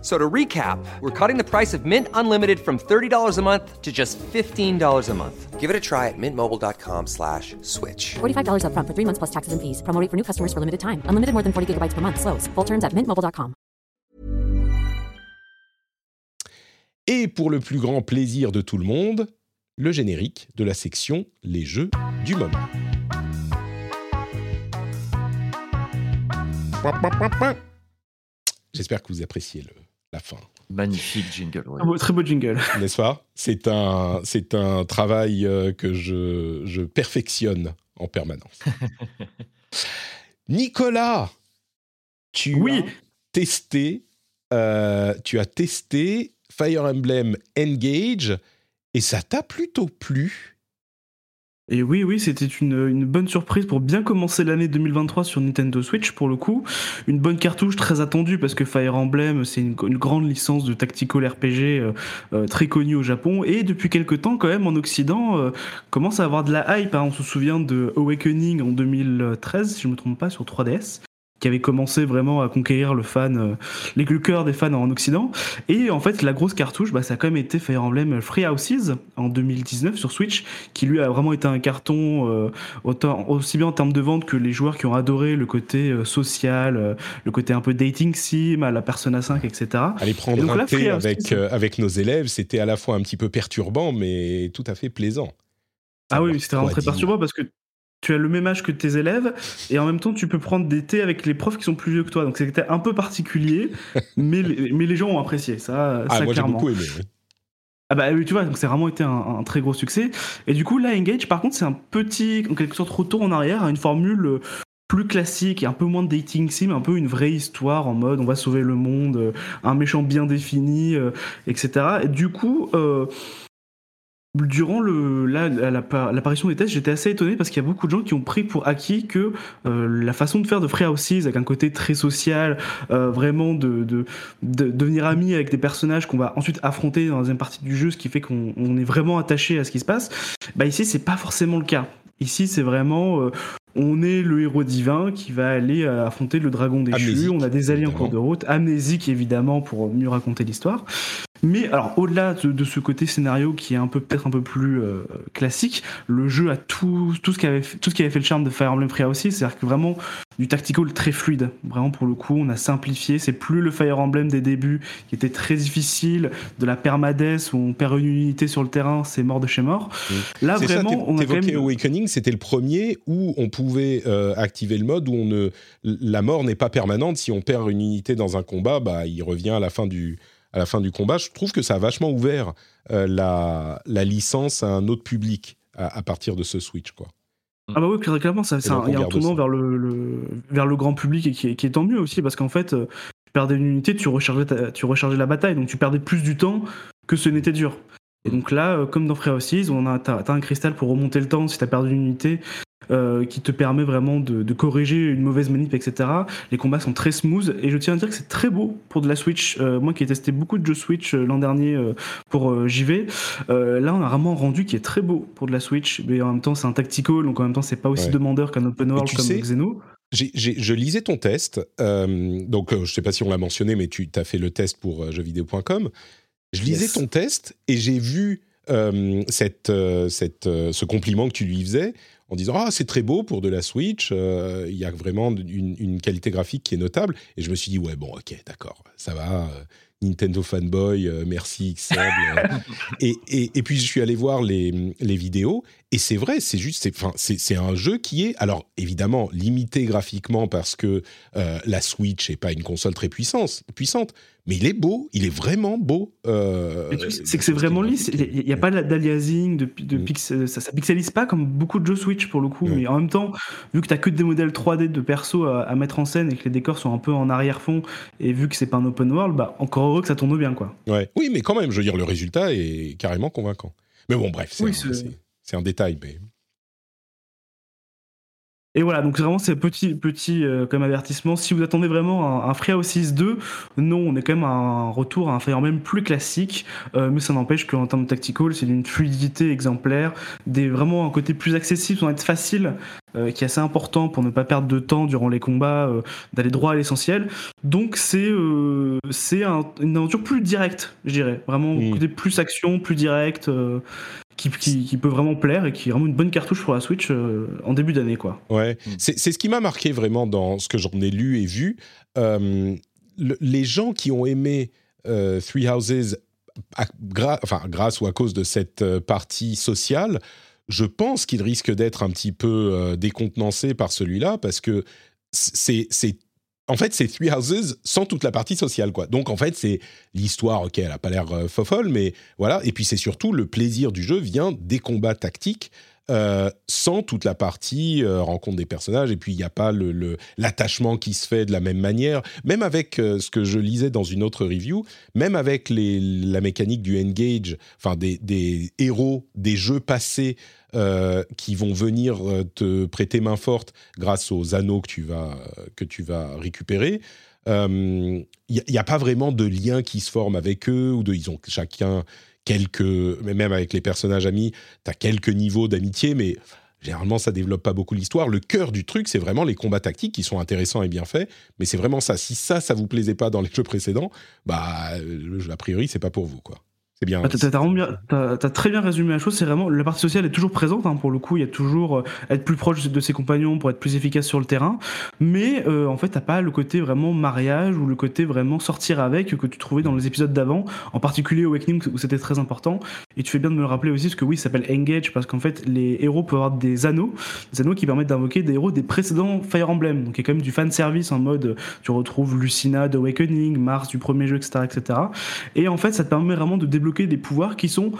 E: So to recap, we're cutting the price of Mint Unlimited from $30 a month to just $15 a month. Give it a try at mintmobile.com slash switch.
F: $45 up front for three months plus taxes and fees. Promo for new customers for limited time. Unlimited more than 40 gigabytes per month. Slows. Full terms at mintmobile.com.
A: Et pour le plus grand plaisir de tout le monde, le générique de la section Les jeux du moment. J'espère que vous appréciez le, la fin.
D: Magnifique jingle.
C: très beau jingle. [laughs]
A: N'est-ce pas? C'est un, c'est un travail euh, que je, je perfectionne en permanence. [laughs] Nicolas, tu
C: oui.
A: as testé, euh, tu as testé Fire Emblem Engage et ça t'a plutôt plu.
C: Et oui, oui, c'était une, bonne surprise pour bien commencer l'année 2023 sur Nintendo Switch pour le coup. Une bonne cartouche très attendue parce que Fire Emblem, c'est une, grande licence de tactical RPG euh, euh, très connue au Japon et depuis quelques temps quand même en Occident euh, commence à avoir de la hype. Hein. On se souvient de Awakening en 2013, si je me trompe pas, sur 3DS qui avait commencé vraiment à conquérir le fan, euh, les cœurs des fans en Occident. Et en fait, la grosse cartouche, bah, ça a quand même été Fire Emblem Free Houses en 2019 sur Switch, qui lui a vraiment été un carton euh, autant, aussi bien en termes de vente que les joueurs qui ont adoré le côté euh, social, le côté un peu dating sim, à la Persona 5, etc.
A: Aller prendre un thé avec, avec nos élèves, c'était à la fois un petit peu perturbant, mais tout à fait plaisant.
C: Ah oui, c'était vraiment très perturbant parce que tu as le même âge que tes élèves et en même temps tu peux prendre des thés avec les profs qui sont plus vieux que toi. Donc c'était un peu particulier, [laughs] mais, les, mais les gens ont apprécié ça.
A: Ah,
C: ça
A: moi j'ai beaucoup aimé.
C: Ah bah tu vois, donc c'est vraiment été un, très gros succès. Et du coup là, Engage, par contre, c'est un petit, en quelque sorte, retour en arrière à une formule euh, plus classique et un peu moins de dating sim, un peu une vraie histoire en mode on va sauver le monde, euh, un méchant bien défini, etc. Et du coup, durant le, l'apparition des tests, j'étais assez étonné parce qu'il y a beaucoup de gens qui ont pris pour acquis que euh, la façon de faire de Free Houses, avec un côté très social, euh, vraiment de, de, devenir ami avec des personnages qu'on va ensuite affronter dans la deuxième partie du jeu, ce qui fait qu'on est vraiment attaché à ce qui se passe, bah ici c'est pas forcément le cas. Ici, c'est vraiment, euh, on est le héros divin qui va aller affronter le dragon déchu. on a des alliés en cours de route, amnésique évidemment pour mieux raconter l'histoire. Mais alors au-delà de, ce côté scénario qui est un peu peut-être un peu plus euh, classique, le jeu a tout, tout ce qui avait fait, tout ce qui avait fait le charme de Fire Emblem Free aussi, c'est-à-dire que vraiment du tactical très fluide. Vraiment pour le coup, on a simplifié. C'est plus le Fire Emblem des débuts qui était très difficile, de la permadesse où on perd une unité sur le terrain, c'est mort de chez mort.
A: Là vraiment, on a quand même... Awakening, c'était le premier où on pouvait euh, activer le mode où on ne, la mort n'est pas permanente. Si on perd une unité dans un combat, bah il revient à la fin du à la fin du combat. Je trouve que ça a vachement ouvert euh, la, la, licence à un autre public à, partir de ce Switch, quoi.
C: Ah bah oui, clairement, ça, il y a un tournant vers le, vers le grand public et qui est, qui est tant mieux aussi, parce qu'en fait, euh, tu perdais une unité, tu rechargeais, tu rechargeais la bataille, donc tu perdais plus du temps que ce n'était dur. Et donc là, euh, comme dans Free Houses, on a, un cristal pour remonter le temps si tu as perdu une unité, euh, qui te permet vraiment de, corriger une mauvaise manip, etc. Les combats sont très smooth et je tiens à dire que c'est très beau pour de la Switch. Euh, moi qui ai testé beaucoup de jeux Switch euh, l'an dernier pour JV, là on a vraiment un rendu qui est très beau pour de la Switch, mais en même temps c'est un tactical, donc en même temps c'est pas aussi demandeur qu'un open world comme Xeno.
A: je lisais ton test, donc je sais pas si on l'a mentionné, mais tu as fait le test pour jeuxvideo.com. Je lisais ton test et j'ai vu cette, cette, ce compliment que tu lui faisais en disant ah c'est très beau pour de la Switch, euh, il y a vraiment une, qualité graphique qui est notable. Et je me suis dit ouais bon ok d'accord ça va. Euh, Nintendo fanboy, euh, merci XL. [laughs] et, et, et, puis je suis allé voir les, les vidéos et c'est vrai, c'est juste, c'est un jeu qui est alors évidemment limité graphiquement parce que la Switch n'est pas une console très puissante, puissante, mais il est beau, il est vraiment beau.
C: Euh, c'est que c'est vraiment lisse, il n'y a pas d'aliasing, de, de mm. ça, ça pixelise pas comme beaucoup de jeux Switch pour le coup, mais en même temps, vu que tu n'as que des modèles 3D de perso à, mettre en scène et que les décors sont un peu en arrière-fond, et vu que c'est pas un open world, bah encore heureux que ça tourne bien. quoi.
A: Ouais. Oui, mais quand même, je veux dire, le résultat est carrément convaincant. Mais bon, bref, c'est un, un, détail. Mais...
C: Et voilà, donc vraiment c'est petit, petit euh, comme avertissement. Si vous attendez vraiment un, un Free 2, non, on est quand même à un retour à un Fire même plus classique, euh, mais ça n'empêche qu'en termes de tactical, c'est d'une fluidité exemplaire, des, vraiment un côté plus accessible, sans être facile, euh, qui est assez important pour ne pas perdre de temps durant les combats, d'aller droit à l'essentiel. Donc c'est c'est une aventure plus directe, je dirais. Vraiment, mmh. côté plus action, plus direct qui, peut vraiment plaire et qui est vraiment une bonne cartouche pour la Switch euh, en début d'année. quoi.
A: Ouais, mm. c'est ce qui m'a marqué vraiment dans ce que j'en ai lu et vu. Euh, les gens qui ont aimé euh, Three Houses, enfin, grâce ou à cause de cette partie sociale, je pense qu'ils risquent d'être un petit peu décontenancés par celui-là parce que c'est en fait, c'est Three Houses sans toute la partie sociale, quoi. Donc, en fait, c'est l'histoire, ok, elle a pas l'air euh, fofolle, mais voilà. Et puis, c'est surtout le plaisir du jeu vient des combats tactiques euh, sans toute la partie euh, rencontre des personnages. Et puis, il n'y a pas l'attachement le, qui se fait de la même manière. Même avec ce que je lisais dans une autre review, même avec la mécanique du engage, enfin, des héros des jeux passés euh, qui vont venir euh, te prêter main forte grâce aux anneaux que tu vas, que tu vas récupérer. Il euh, n'y a, pas vraiment de lien qui se forme avec eux, ou ils ont chacun quelques, même avec les personnages amis, tu as quelques niveaux d'amitié, mais généralement ça développe pas beaucoup l'histoire. Le cœur du truc, c'est vraiment les combats tactiques qui sont intéressants et bien faits, mais c'est vraiment ça. Si ça, ça vous plaisait pas dans les jeux précédents, bah a priori c'est pas pour vous quoi. C'est bien.
C: Ah, t'as, très bien résumé la chose. C'est vraiment la partie sociale est toujours présente. Hein, pour le coup, il y a toujours euh, être plus proche de ses compagnons pour être plus efficace sur le terrain. Mais euh, en fait, t'as pas le côté vraiment mariage ou le côté vraiment sortir avec que tu trouvais dans les épisodes d'avant, en particulier Awakening où c'était très important. Et tu fais bien de me le rappeler aussi, parce que oui, ça s'appelle Engage parce qu'en fait, les héros peuvent avoir des anneaux, des anneaux qui permettent d'invoquer des héros des précédents Fire Emblem. Donc il y a quand même du fan service en mode tu retrouves Lucina d'Awakening, Mars du premier jeu, etc., etc. Et en fait, ça te permet vraiment de débloquer débloquer des pouvoirs qui sont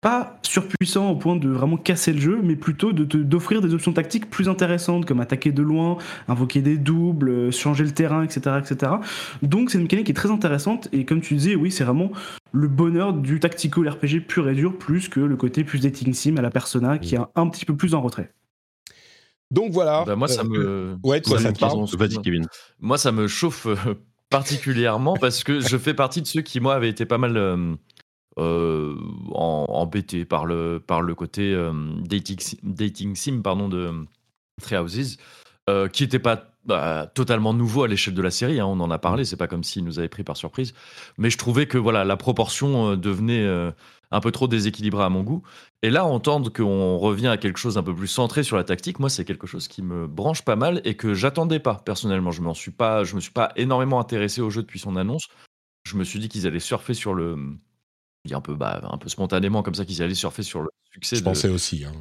C: pas surpuissants au point de vraiment casser le jeu, mais plutôt de d'offrir des options tactiques plus intéressantes, comme attaquer de loin, invoquer des doubles, euh, changer le terrain, etc. etc. Donc c'est une mécanique qui est très intéressante, et comme tu disais, oui, c'est vraiment le bonheur du tactical RPG pur et dur, plus que le côté plus dating sim à la Persona, qui est un, petit peu plus en retrait.
A: Donc voilà.
D: Bah, moi, ça
A: euh,
D: me.
A: Ouais, toi, ça te parle.
B: Vas-y, Kevin.
D: Moi, ça me chauffe euh, particulièrement parce que je fais partie de ceux qui, moi, avaient été pas mal euh, embêtés par le, par le côté dating, dating sim pardon, de Three Houses, qui n'était pas bah, totalement nouveau à l'échelle de la série. Hein, on en a parlé, c'est pas comme s'il nous avait pris par surprise. Mais je trouvais que voilà, la proportion devenait un peu trop déséquilibrée à mon goût. Et là, entendre qu'on revient à quelque chose un peu plus centré sur la tactique, moi, c'est quelque chose qui me branche pas mal et que j'attendais pas personnellement. Je m'en suis pas, je me suis pas énormément intéressé au jeu depuis son annonce. Je me suis dit qu'ils allaient surfer sur le, un peu, bah, un peu spontanément comme ça qu'ils allaient surfer sur le succès.
A: Je pensais aussi. Hein.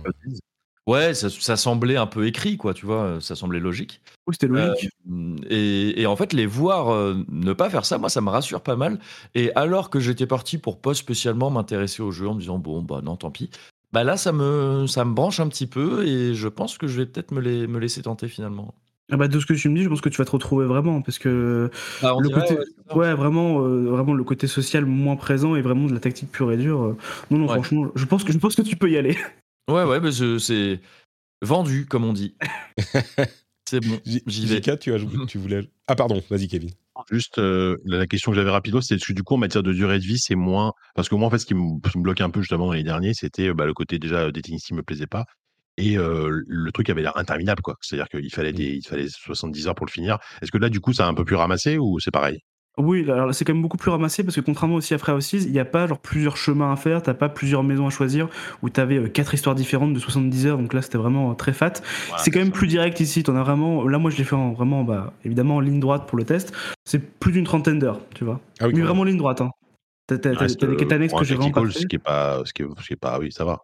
D: Ouais, ça, semblait un peu écrit, quoi, tu vois, ça semblait logique.
C: Oui, c'était logique.
D: Euh, et, en fait, les voir euh, ne pas faire ça, moi, ça me rassure pas mal. Et alors que j'étais parti pour pas spécialement m'intéresser au jeu en me disant, bon, bah non, tant pis. Bah là, ça me, ça me branche un petit peu et je pense que je vais peut-être me, les, me laisser tenter finalement.
C: Ah bah de ce que tu me dis, je pense que tu vas te retrouver vraiment parce que bah, le côté, ouais, vraiment, euh, vraiment le côté social moins présent et vraiment de la tactique pure et dure. non, non, franchement, je pense que je pense que tu peux y aller. [laughs]
D: Ouais, ouais, mais c'est vendu, comme on dit. [laughs] c'est bon, j'y vais.
A: tu, as, tu voulais... [laughs] Ah pardon, vas-y Kevin.
B: Juste euh, la question que j'avais rapido, c'est que du coup en matière de durée de vie, c'est moins parce que moi en fait ce qui me, bloquait un peu justement dans les derniers, c'était bah, le côté déjà dating qui me plaisait pas et euh, le truc avait l'air interminable quoi. C'est-à-dire qu'il fallait mmh. des, il fallait 70 heures pour le finir. Est-ce que là du coup ça a un peu plus ramassé ou c'est pareil?
C: Oui, alors c'est quand même beaucoup plus ramassé parce que contrairement aussi à Frère aussi, il n'y a pas genre plusieurs chemins à faire, t'as pas plusieurs maisons à choisir où t'avais avais euh, quatre histoires différentes de 70 heures, donc là c'était vraiment euh, très fat. c'est quand même plus direct ici, t'en as vraiment, là moi je l'ai fait en, vraiment, bah, évidemment en ligne droite pour le test, c'est plus d'une trentaine d'heures, tu vois. Ah oui, Mais vraiment ligne droite, hein. T'as des quêtes annexes que j'ai vraiment
B: pas Ce qui est pas, ce qui est pas, oui, ça va.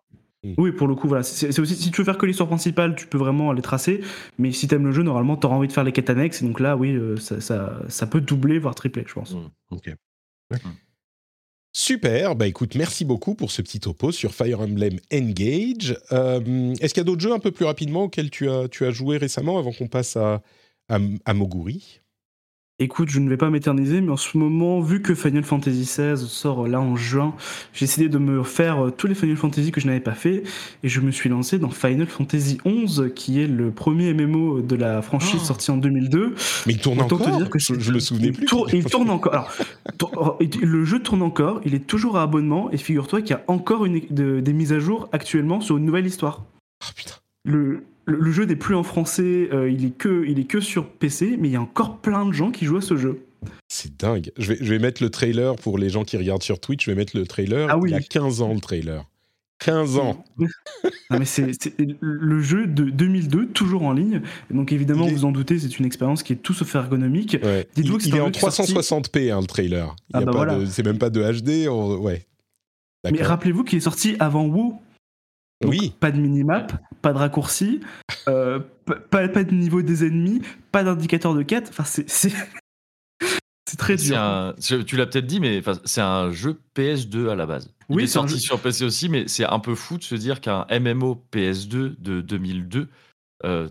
C: Mm. Oui, pour le coup, voilà. C'est aussi si tu veux faire que l'histoire principale, tu peux vraiment les tracer. Mais si t'aimes le jeu, normalement, t'auras envie de faire les quêtes annexes. Et donc là, oui, euh, ça, peut doubler, voire tripler, je pense. Mm.
B: Ok.
A: Super, bah écoute, merci beaucoup pour ce petit topo sur Fire Emblem Engage. Euh, est-ce qu'il y a d'autres jeux un peu plus rapidement auxquels tu as, tu as joué récemment avant qu'on passe à, à Moguri?
C: Écoute, je ne vais pas m'éterniser, mais en ce moment, vu que Final Fantasy XVI sort euh, là en juin, j'ai décidé de me faire euh, tous les Final Fantasy que je n'avais pas fait, et je me suis lancé dans Final Fantasy XI, qui est le premier MMO de la franchise oh. sorti en 2002.
A: Mais il tourne encore te dire que je, le souvenais plus.
C: il [laughs] tourne encore. Alors, le jeu tourne encore, il est toujours à abonnement, et figure-toi qu'il y a encore une, des mises à jour actuellement sur une nouvelle histoire.
A: Oh putain.
C: Le, le, jeu n'est plus en français, euh, il, est que, il est que sur PC, mais il y a encore plein de gens qui jouent à ce jeu.
A: C'est dingue. Je vais, je vais mettre le trailer pour les gens qui regardent sur Twitch. Je vais mettre le trailer. Ah oui. Il y a 15 ans le trailer. 15 ans.
C: mais c'est le jeu de 2002, toujours en ligne. Donc évidemment, vous vous en doutez, c'est une expérience qui est tout sauf ergonomique.
A: il, il est en 360p hein, le trailer. Ah bah c'est même pas de HD. Ouais.
C: Mais rappelez-vous qu'il est sorti avant WoW
A: oui.
C: Pas de minimap, pas de raccourci, euh, pas, pas, de niveau des ennemis, pas d'indicateur de quête. Enfin, c'est. C'est [laughs] très dur.
D: tu l'as peut-être dit, mais c'est un jeu PS2 à la base. Il est sorti sur PC aussi, mais c'est un peu fou de se dire qu'un MMO PS2 de 2002, euh,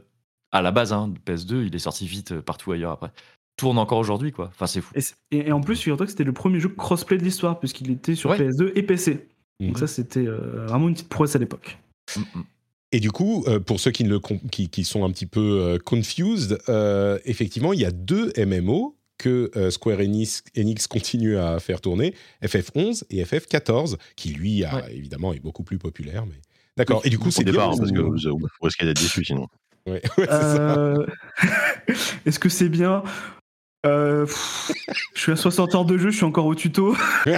D: à la base, hein, PS2, il est sorti vite euh, partout ailleurs après tourne encore aujourd'hui, quoi. Enfin, c'est fou.
C: Et, en plus, figure-toi que c'était le premier jeu crossplay de l'histoire, puisqu'il était sur PS2 et PC. Donc mhm. ça, c'était euh, vraiment une petite prouesse à l'époque.
A: Et du coup, euh, pour ceux qui, ne le qui, qui, sont un petit peu euh, confused, effectivement, il y a deux MMO que Square Enix, Enix, continue à faire tourner, FF11 et FF14, qui lui, a, évidemment, est beaucoup plus populaire. Mais... D'accord. Et du coup, c'est
B: bien. Hein, parce que vous, risquez d'être déçu sinon.
A: Ouais, [laughs] est [laughs]
C: Est-ce que c'est bien? Je suis à 60 heures de jeu, je suis encore au tuto. [laughs]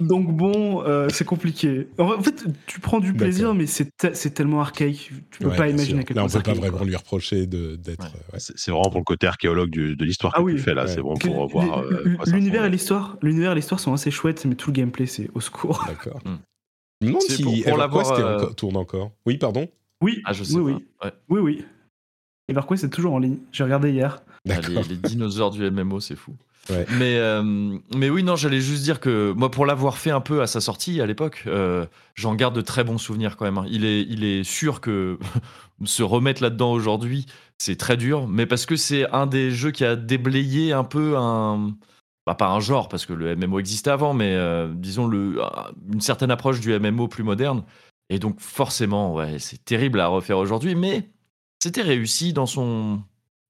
C: Donc bon, euh, c'est compliqué. En fait, tu prends du plaisir, mais c'est, tellement archaïque. Tu peux pas imaginer
A: Là, on peut pas vraiment lui reprocher d'être.
B: C'est, vraiment pour le côté archéologue de l'histoire ah que tu fais là. C'est bon pour revoir.
C: Euh, l'univers et l'histoire, l'univers et l'histoire sont assez chouettes, mais tout le gameplay, c'est au secours. [laughs]
A: D'accord. Hmm. Je me demande si pour, pour EverQuest euh, tourne encore. Oui, pardon?
C: Oui.
D: Ah, je sais
C: oui,
D: pas.
C: Oui, oui. EverQuest est toujours en ligne. J'ai regardé hier.
D: Ah, les, les dinosaures du MMO, c'est fou. Mais, mais oui, non, j'allais juste dire que moi, pour l'avoir fait un peu à sa sortie à l'époque, j'en garde de très bons souvenirs quand même. Hein. Il, est, il est sûr que [laughs] se remettre là-dedans aujourd'hui, c'est très dur, mais parce que c'est un des jeux qui a déblayé un peu un. Bah, pas un genre, parce que le MMO existait avant, mais disons le, une certaine approche du MMO plus moderne. Et donc, forcément, ouais, c'est terrible à refaire aujourd'hui, mais c'était réussi dans son,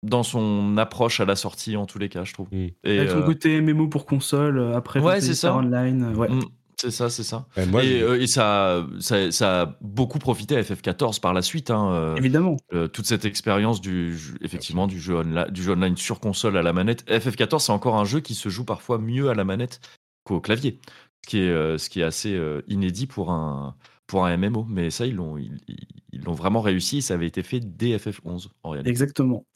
D: dans son approche à la sortie, en tous les cas, je trouve.
C: Mm. Et, Avec son euh, côté MMO pour console, euh, après,
D: ouais, c'est ça.
C: online. Ouais. Mm.
D: C'est ça, c'est ça. et, euh, et ça, ça, ça, a beaucoup profité à FF14 par la suite. Hein,
C: Évidemment.
D: toute cette expérience du, effectivement, du jeu, online, du jeu online sur console à la manette. FF14, c'est encore un jeu qui se joue parfois mieux à la manette qu'au clavier. Ce qui est, ce qui est assez inédit pour un, pour un MMO. Mais ça, ils l'ont ils, l'ont vraiment réussi. Ça avait été fait dès FF11 en réalité.
C: Exactement.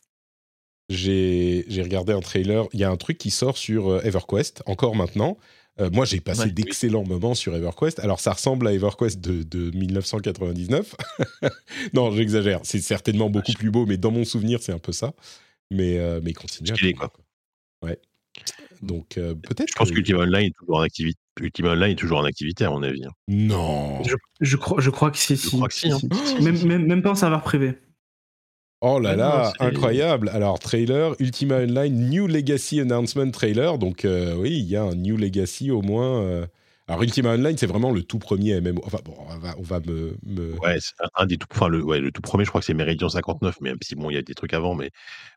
A: J'ai regardé un trailer. Il y a un truc qui sort sur euh, EverQuest, encore maintenant. Euh, moi, j'ai passé d'excellents moments sur EverQuest. Alors, ça ressemble à EverQuest de, de 1999. [laughs] non, j'exagère. C'est certainement beaucoup plus beau, mais dans mon souvenir, c'est un peu ça. Mais, euh, mais continue.
B: quoi.
A: Ouais. Donc, peut-être.
B: Je pense qu'Ultima Online est toujours en activité. Ultima Online est toujours en activité, à mon avis. Hein.
A: Non.
C: Je, crois, je crois que si.
B: Je crois que si. Hein. [gasps]
C: Même, même, même, pas en serveur privé.
A: Oh là là, incroyable. Alors, trailer, Ultima Online, New Legacy Announcement trailer. Donc, euh, oui, il y a un New Legacy au moins. Euh. Alors, Ultima Online, c'est vraiment le tout premier MMO. Enfin, bon, on va, me,
B: Ouais, c'est un des tout. Enfin, le, ouais, le tout premier, je crois que c'est Meridian 59, même si bon, il y a des trucs avant, mais,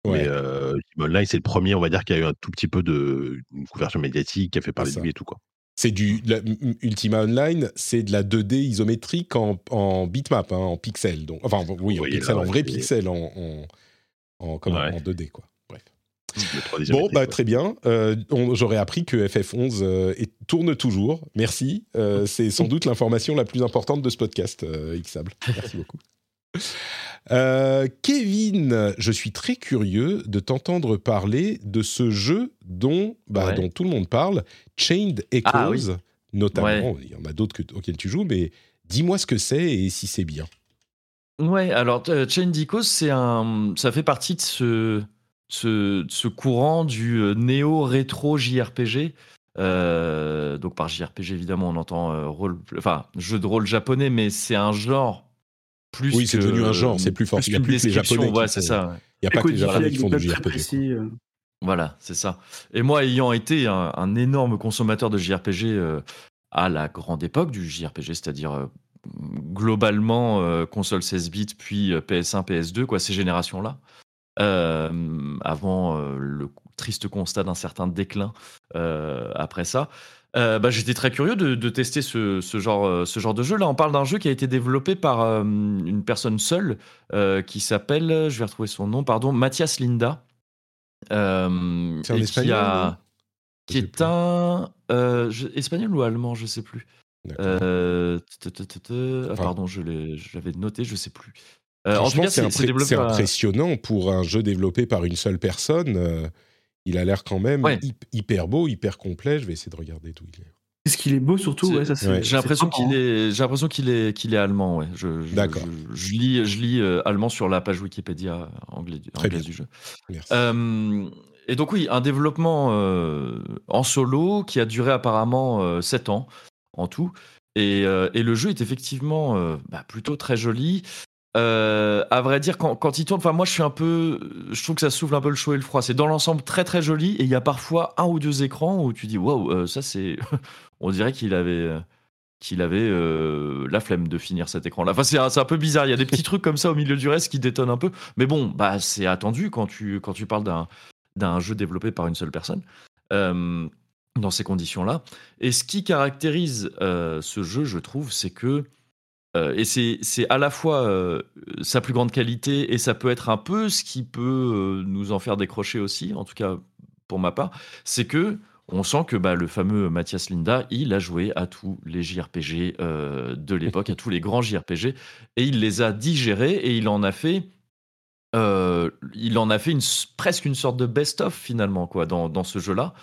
B: mais euh, Ultima Online, c'est le premier, on va dire, qui a eu un tout petit peu de une couverture médiatique, qui a fait parler de lui et tout, quoi.
A: C'est du Ultima Online, c'est de la 2D isométrique en, en bitmap, hein, en pixels. Donc, enfin, oui, en pixel, en vrai pixel, en, en, en, en 2D, quoi. Bref. Bon, bah, très bien. Euh, J'aurais appris que FF11 euh, tourne toujours. Merci. Euh, c'est sans [laughs] doute l'information la plus importante de ce podcast, Xable. Merci beaucoup. Euh, Kevin, je suis très curieux de t'entendre parler de ce jeu dont, bah, dont tout le monde parle, Chained ah Echoes, notamment. Il y en a d'autres auxquels tu joues, mais dis-moi ce que c'est et si c'est bien.
D: Ouais, alors euh, Chained Echoes, c'est un, ça fait partie de ce, ce, ce courant du euh, néo-rétro JRPG. donc par JRPG évidemment on entend rôle, enfin jeu de rôle japonais, mais c'est un genre
A: oui, c'est devenu un genre, c'est plus fort.
D: il n'y a plus que les Japonais. c'est ça.
A: Il n'y a pas que les Japonais qui font du JRPG.
D: Euh. Voilà, c'est ça. Et moi, ayant été un, énorme consommateur de JRPG euh, à la grande époque du JRPG, c'est-à-dire euh, globalement console 16 bits, puis PS1, PS2, quoi, ces générations-là, avant le triste constat d'un certain déclin après ça. Euh, bah, j'étais très curieux de, tester ce, genre, euh, ce genre de jeu. Là, on parle d'un jeu qui a été développé par euh, une personne seule qui s'appelle, je vais retrouver son nom, pardon, Mathias Linda.
A: C'est un espagnol
D: qui, est un espagnol ou allemand, je sais plus. Ah, pardon, je l'avais noté, je sais plus.
A: en tout cas, c'est impressionnant pour un jeu développé par une seule personne. Il a l'air quand même hyper beau, hyper complet. Je vais essayer de regarder d'où il est.
C: Est-ce qu'il est beau surtout
D: J'ai l'impression qu'il est, j'ai l'impression qu'il est, qu'il est allemand. Ouais. Je,
A: D'accord.
D: Je, lis, je lis euh, allemand sur la page Wikipédia anglais, anglaise du jeu. Euh, et donc oui, un développement euh, en solo qui a duré apparemment 7 ans en tout. Et, et, le jeu est effectivement bah, plutôt très joli. Euh, à vrai dire, quand, il tourne, enfin moi je suis un peu, je trouve que ça souffle un peu le chaud et le froid. C'est dans l'ensemble très très joli et il y a parfois un ou deux écrans où tu dis waouh, euh, ça c'est, [laughs] on dirait qu'il avait qu'il avait euh, la flemme de finir cet écran-là. Enfin c'est un, un, peu bizarre. Il y a des petits trucs comme ça au milieu du reste qui détonnent un peu. Mais bon, bah c'est attendu quand tu quand tu parles d'un d'un jeu développé par une seule personne. dans ces conditions-là. Et ce qui caractérise ce jeu, je trouve, c'est que euh, et c'est à la fois euh, sa plus grande qualité et ça peut être un peu ce qui peut euh, nous en faire décrocher aussi, en tout cas pour ma part, c'est que on sent que bah, le fameux Mathias Linda, il a joué à tous les JRPG de l'époque, à tous les grands JRPG, et il les a digérés et il en a fait, il en a fait une, presque une sorte de best-of finalement quoi dans, dans ce jeu-là.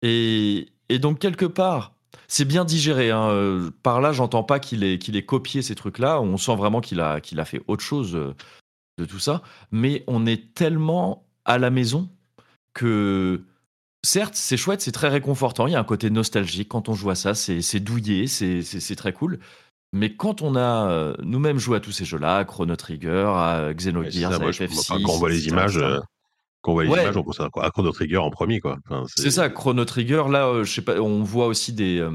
D: Et, et donc quelque part, c'est bien digéré. Hein. Euh, par là, j'entends pas qu'il ait, qu'il ait copié ces trucs-là. On sent vraiment qu'il a, qu'il a fait autre chose euh, de tout ça. Mais on est tellement à la maison que certes, c'est chouette, c'est très réconfortant. Il y a un côté nostalgique quand on joue à ça. C'est douillé, c'est très cool. Mais quand on a euh, nous-mêmes joué à tous ces jeux-là, Chrono Trigger, à Xenogears, à FF6,
B: quand on voit les images, euh, quand on voit les images, on pense à, Chrono Trigger en premier, quoi.
D: c'est ça, Chrono Trigger. Là, euh, je sais pas, on voit aussi des,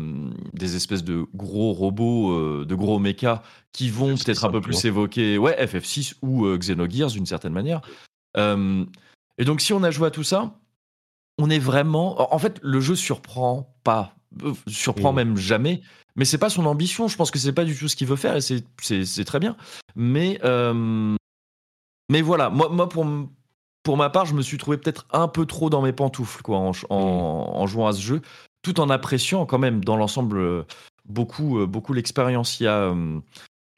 D: des espèces de gros robots, de gros mechas qui vont peut-être un peu plus évoquer, ouais, FF6 ou Xenogears d'une certaine manière. et donc, si on a joué à tout ça, on est vraiment. En fait, le jeu surprend pas, surprend mmh. même jamais. Mais c'est pas son ambition. Je pense que c'est pas du tout ce qu'il veut faire et c'est très bien. Mais, euh, mais voilà, moi, moi pour, pour ma part, je me suis trouvé peut-être un peu trop dans mes pantoufles quoi, en, en, jouant à ce jeu, tout en appréciant quand même dans l'ensemble beaucoup, euh, beaucoup l'expérience. Il y a.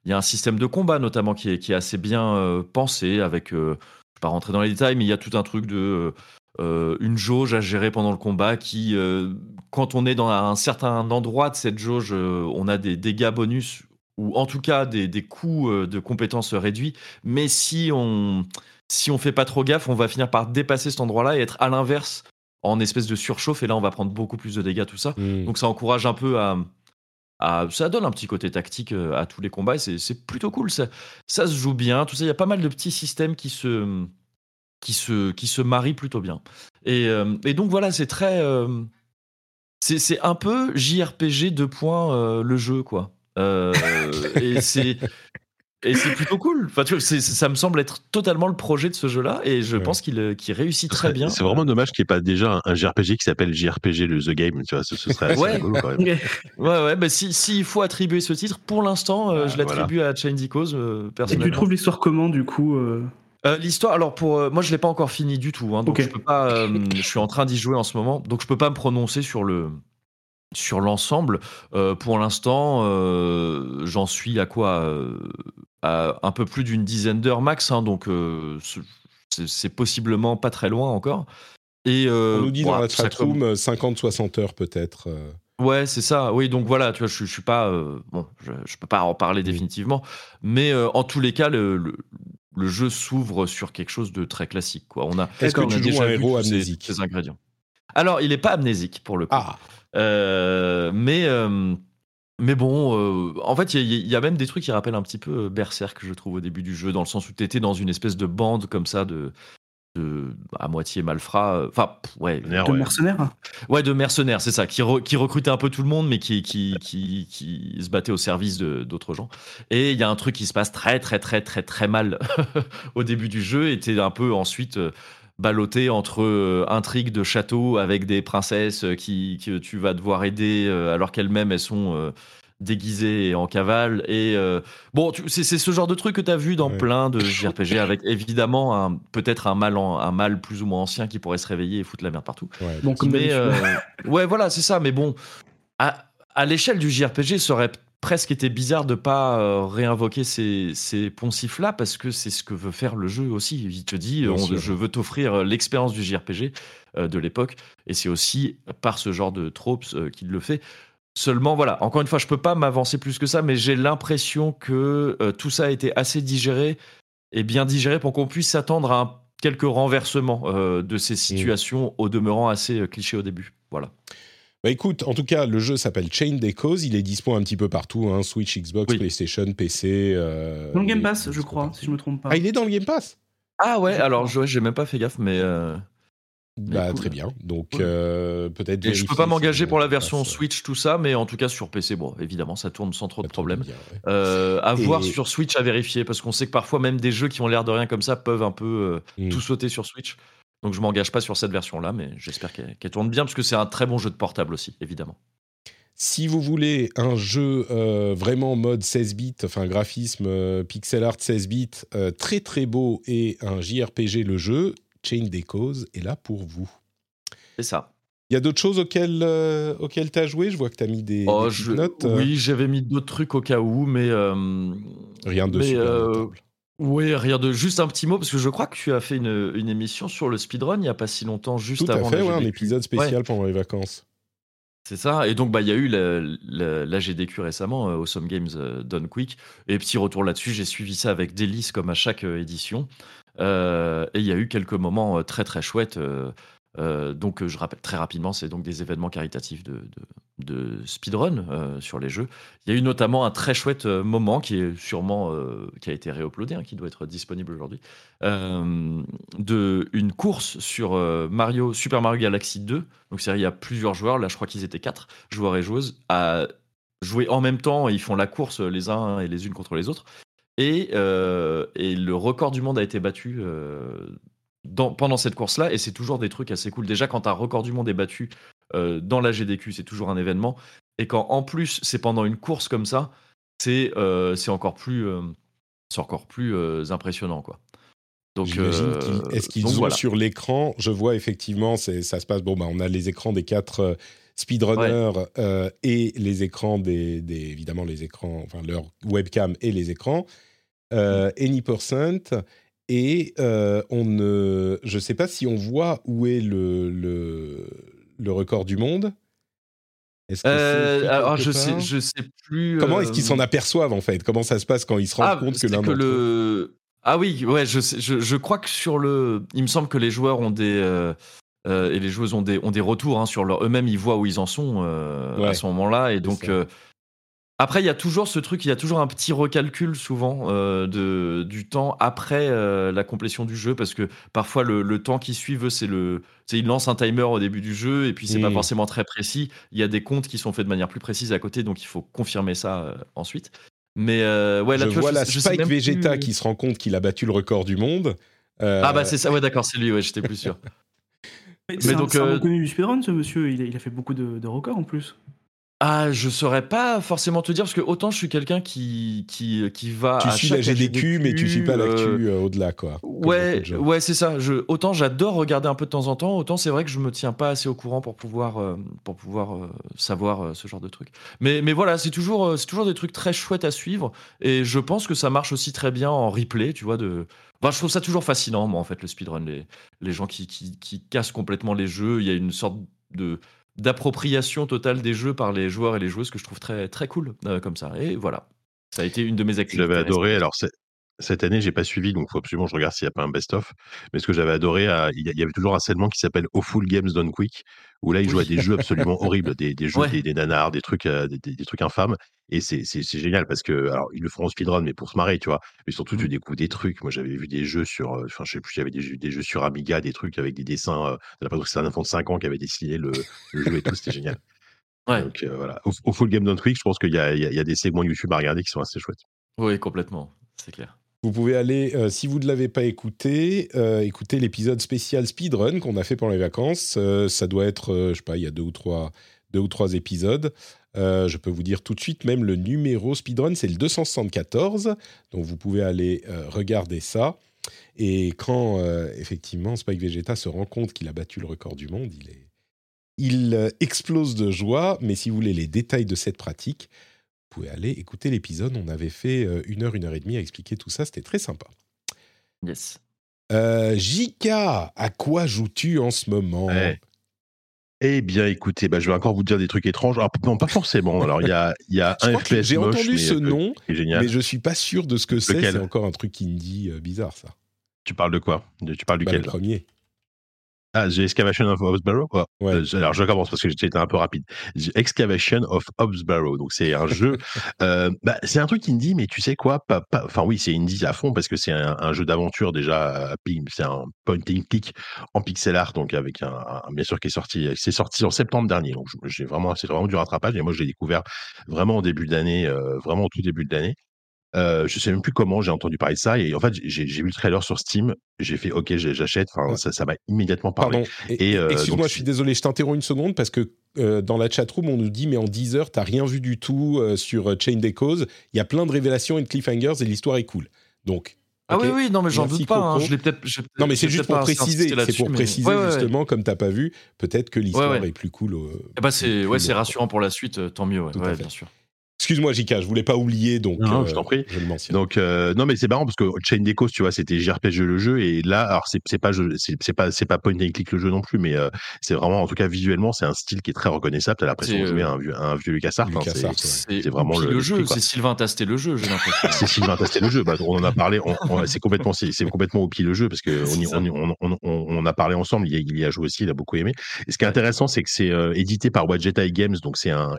D: Il y a un système de combat notamment qui est, qui est assez bien euh, pensé avec, je ne vais pas rentrer dans les détails, mais il y a tout un truc de euh, une jauge à gérer pendant le combat qui, euh, quand on est dans un certain endroit de cette jauge, euh, on a des dégâts bonus ou en tout cas des, des coûts de compétences réduits. Mais si on si on fait pas trop gaffe, on va finir par dépasser cet endroit-là et être à l'inverse en espèce de surchauffe et là on va prendre beaucoup plus de dégâts tout ça. Mmh. Donc ça encourage un peu à, à, ça donne un petit côté tactique à tous les combats et c'est plutôt cool. Ça, ça se joue bien, tout ça. Il y a pas mal de petits systèmes qui se qui se, qui se marient plutôt bien. Et, euh, et donc voilà, c'est très. Euh, c'est un peu JRPG 2 points euh, le jeu, quoi. et c'est. [laughs] Et c'est plutôt cool. Enfin, tu vois, ça me semble être totalement le projet de ce jeu-là, et je pense qu'il réussit très bien.
B: C'est vraiment dommage qu'il n'y ait pas déjà un, JRPG qui s'appelle JRPG le The Game. Tu vois, ce, serait assez
D: ouais. quand même. [laughs] ouais, ouais. Bah, si s'il faut attribuer ce titre, pour l'instant, ah, je l'attribue à Chain Cause. personnellement.
C: Et tu trouves l'histoire comment, du coup
D: euh, l'histoire, alors pour euh, moi je l'ai pas encore fini du tout, hein, donc je peux pas. Euh, je suis en train d'y jouer en ce moment, donc je peux pas me prononcer sur le sur l'ensemble. pour l'instant, j'en suis à quoi un peu plus d'une dizaine d'heures max, hein, donc c'est possiblement pas très loin encore.
A: Et on nous dit dans la chatroom 50-60 heures peut-être.
D: Ouais, c'est ça. Oui, donc voilà, tu vois, je, je suis pas bon, je, je, peux pas en parler définitivement, mais en tous les cas, le, le jeu s'ouvre sur quelque chose de très classique. Quoi. On a,
A: Est-ce que tu joues un héros amnésique?
D: ces ingrédients. Alors, il n'est pas amnésique pour le coup.
A: Ah.
D: Euh, mais, euh, mais bon, euh, en fait, il y, a même des trucs qui rappellent un petit peu Berserk, je trouve, au début du jeu, dans le sens où tu étais dans une espèce de bande comme ça de, à moitié malfrat, euh, enfin ouais,
C: de mercenaires.
D: Ouais, de mercenaires, c'est ça, qui, qui recrutait un peu tout le monde, mais qui qui, qui, qui se battait au service d'autres gens. Et il y a un truc qui se passe très très très très très mal [laughs] au début du jeu, et t'es un peu ensuite euh, ballotté entre euh, intrigues de château avec des princesses qui que tu vas devoir aider alors qu'elles-mêmes elles sont déguisé en cavale. Et euh, bon, c'est ce genre de truc que tu as vu dans plein de JRPG avec évidemment peut-être un mal, un mal plus ou moins ancien qui pourrait se réveiller et foutre la merde partout.
C: Ouais, donc, mais,
D: euh, ouais, voilà, c'est ça. Mais bon, à, à l'échelle du JRPG, ça aurait presque été bizarre de pas euh, réinvoquer ces, ces poncifs-là parce que c'est ce que veut faire le jeu aussi. Il te dit, je veux t'offrir l'expérience du JRPG de l'époque et c'est aussi par ce genre de tropes qu'il le fait. Seulement, voilà, encore une fois, je peux pas m'avancer plus que ça, mais j'ai l'impression que euh, tout ça a été assez digéré et bien digéré pour qu'on puisse s'attendre à quelques renversements euh, de ces situations au demeurant assez euh, clichés au début. Voilà.
A: Bah écoute, en tout cas, le jeu s'appelle Chain des Causes. Il est dispo un petit peu partout hein, Switch, Xbox, PlayStation, PC.
C: dans le Game Pass, je crois, si je me trompe pas.
A: Ah, il est dans le Game Pass?
D: Ah ouais, alors j'ai même pas fait gaffe, mais.
A: Bah, très bien. Donc, euh, peut-être.
D: Je peux pas m'engager pour la version Switch, tout ça, mais en tout cas sur PC, bon, évidemment, ça tourne sans trop de problèmes. Euh, à voir sur Switch à vérifier, parce qu'on sait que parfois, même des jeux qui ont l'air de rien comme ça peuvent un peu euh, mm. tout sauter sur Switch. Donc, je m'engage pas sur cette version-là, mais j'espère qu'elle tourne bien, parce que c'est un très bon jeu de portable aussi, évidemment.
A: Si vous voulez un jeu vraiment mode 16 bits, enfin graphisme pixel art 16 bits, très très beau et un JRPG le jeu, Chain des causes est là pour vous.
D: C'est ça.
A: Il y a d'autres choses auxquelles, euh, auxquelles tu as joué? Je vois que tu as mis des, oh, notes.
D: Euh. Oui, j'avais mis d'autres trucs au cas où, mais. Euh,
A: rien de super
D: Oui, rien de. Juste un petit mot, parce que je crois que tu as fait une, une émission sur le speedrun il n'y a pas si longtemps, juste
A: Tout
D: avant.
A: Tout à fait, un épisode spécial pendant les vacances.
D: C'est ça. Et donc, bah, il y a eu la, GDQ récemment, Awesome Games Done Quick. Et petit retour là-dessus, j'ai suivi ça avec délice, comme à chaque édition. Euh, et il y a eu quelques moments euh, très très chouettes. Euh, Euh, donc, je rappelle très rapidement, c'est donc des événements caritatifs de, speedrun euh, sur les jeux. Il y a eu notamment un très chouette euh, moment qui est sûrement qui a été réuploadé, hein, qui doit être disponible aujourd'hui, de une course sur Mario Super Mario Galaxy 2. Donc, c'est il y a plusieurs joueurs. Là, je crois qu'ils étaient quatre joueurs et joueuses à jouer en même temps. Ils font la course les uns et les unes contre les autres. Et le record du monde a été battu pendant cette course-là, et c'est toujours des trucs assez cool. Déjà, quand un record du monde est battu euh, dans la GDQ, c'est toujours un événement. Et quand en plus c'est pendant une course comme ça, c'est euh, encore plus, euh, encore plus impressionnant, quoi.
A: Donc, est-ce qu'ils ont sur l'écran? Je vois effectivement, ça se passe. Bon, bah, on a les écrans des quatre speedrunners et les écrans des, évidemment les écrans, enfin leur webcam et les écrans. Mm. Any percent et euh, on ne, je ne sais pas si on voit où est le, le, le record du monde.
D: Euh, alors je sais, je sais plus.
A: Comment est-ce qu'ils s'en euh, aperçoivent en fait? Comment ça se passe quand ils se rendent ah, compte que l'un le...
D: Ah oui, ouais, je, je, je, crois que sur le, il me semble que les joueurs ont des et les joueuses ont des ont des retours hein, sur leur eux-mêmes, ils voient où ils en sont à ce moment-là et donc après, il y a toujours ce truc, il y a toujours un petit recalcul souvent euh, de, du temps après euh, la complétion du jeu, parce que parfois le, temps qui suit, c'est le, c'est il lance un timer au début du jeu et puis c'est pas forcément très précis. Il y a des comptes qui sont faits de manière plus précise à côté, donc il faut confirmer ça euh, ensuite. Mais ouais,
A: là, je vois, la Spike Vegeta qui se rend compte qu'il a battu le record du monde.
D: Ah bah c'est ça, ouais d'accord, c'est lui, ouais, j'étais plus sûr.
C: Mais, c'est donc, un, connu du speedrun, ce monsieur. Il a, il a fait beaucoup de, de records en plus.
D: Ah, je saurais pas forcément te dire parce que autant je suis quelqu'un qui, qui, qui va.
A: Tu suis la GDQ, mais tu suis pas l'actu euh, euh, au-delà, quoi.
D: Ouais, ouais, c'est ça. Je, autant j'adore regarder un peu de temps en temps, autant c'est vrai que je me tiens pas assez au courant pour pouvoir, euh, pour pouvoir savoir ce genre de trucs. Mais, mais voilà, c'est toujours, c'est toujours des trucs très chouettes à suivre et je pense que ça marche aussi très bien en replay, tu vois. De... Enfin, je trouve ça toujours fascinant, moi, en fait, le speedrun. Les, les gens qui, qui, qui cassent complètement les jeux, il y a une sorte de d'appropriation totale des jeux par les joueurs et les joueuses que je trouve très, très cool euh, comme ça. Et voilà, ça a été une de mes activités.
B: J'avais adoré. Alors, cette année, j'ai pas suivi, donc il faut absolument que je regarde s'il n'y a pas un best-of. Mais ce que j'avais adoré, euh, il y avait toujours un segment qui s'appelle Awful Games Done Quick, où là, ils jouaient à des jeux absolument horribles, des, des jeux, des, nanars, des trucs, euh, des, trucs infâmes. Et c'est génial parce que, alors, ils le feront en speedrun, mais pour se marrer, tu vois. Mais surtout, tu mmh. découvres des trucs. Moi, j'avais vu des jeux sur, euh, enfin, je sais plus, avait des, des, jeux sur Amiga, des trucs avec des dessins. T'as l'impression que c'est un enfant de 5 ans qui avait dessiné le, jeu et tout, c'était génial. Ouais. Donc voilà, au, Full Game Done Quick, je pense qu'il y, y, y, a des segments YouTube à regarder qui sont assez chouettes.
D: Oui, complètement, c'est clair.
A: Vous pouvez aller, euh, si vous ne l'avez pas écouté, euh, écouter l'épisode spécial speedrun qu'on a fait pendant les vacances. Euh, ça doit être, je sais pas, il y a deux ou trois, deux ou trois épisodes. je peux vous dire tout de suite, même le numéro speedrun, c'est le 274. Donc vous pouvez aller regarder ça. Et quand effectivement Spike Vegeta se rend compte qu'il a battu le record du monde, il explose de joie. Mais si vous voulez les détails de cette pratique, pouvez aller écouter l'épisode. On avait fait euh, une heure, une heure et demie à expliquer tout ça. C'était très sympa.
D: Yes.
A: Euh, Jika, à quoi joues-tu en ce moment?
B: Eh bien, écoutez, bah, je vais encore vous dire des trucs étranges. non, pas forcément. Alors, il y a, y a [laughs] un FPS
A: J'ai entendu ce euh, nom, mais je suis pas sûr de ce que c'est. C'est encore un truc indie bizarre, ça.
B: Tu parles de quoi? Tu parles
A: bah,
B: duquel?
A: Le premier.
B: Ah, The Excavation of ouais. Euh, alors, je commence parce que j'étais un peu rapide. The Excavation of Hobbsbarrow. Donc, c'est un jeu. [laughs] euh, bah, c'est un truc indie, mais tu sais quoi Enfin, oui, c'est indie à fond parce que c'est un, jeu d'aventure déjà. C'est un point and click en pixel art, donc avec un, bien sûr qui est sorti. C'est sorti en septembre dernier. Donc, j'ai vraiment, c'est vraiment du rattrapage. Et moi, je l'ai découvert vraiment au début euh, vraiment au tout début de l'année. Euh, je sais même plus comment j'ai entendu parler de ça. Et en fait, j'ai vu le trailer sur Steam. J'ai fait OK, j'achète. Enfin, ça, m'a immédiatement parlé.
A: Pardon. Et, euh, excuse-moi, je suis désolé, je t'interromps une seconde parce que euh, dans la chatroom, on nous dit mais en 10 heures, t'as rien vu du tout sur Chain des causes. Il y a plein de révélations et de cliffhangers et l'histoire est cool. Donc.
D: Ah oui, oui, non, mais j'en doute pas. Hein. je
A: peut non, mais c'est juste pour préciser. C'est pour préciser justement, comme t'as pas vu, peut-être que l'histoire est plus cool.
D: Eh ben, c'est ouais, c'est rassurant pour la suite. Tant mieux. Ouais, bien sûr.
A: Excuse-moi, Jika, je voulais pas oublier, donc
B: non, je t'en prie.
A: Je le mentionne.
B: Donc non, mais c'est marrant parce que Chain Decos, tu vois, c'était JRPG le jeu, et là, alors c'est pas c'est pas c'est pas point and click le jeu non plus, mais c'est vraiment en tout cas visuellement, c'est un style qui est très reconnaissable. T'as l'impression de jouer un vieux un vieux LucasArts. Hein,
D: c'est vraiment le, jeu. C'est Sylvain Tasté le jeu, j'ai l'impression. [laughs]
B: c'est Sylvain Tasté le jeu. Bah, on en a parlé. c'est complètement c'est complètement au pied le jeu parce que on, on, on, a parlé ensemble. Il y a, joué aussi, il a beaucoup aimé. Et ce qui est intéressant, c'est que c'est édité par Eye Games, donc c'est un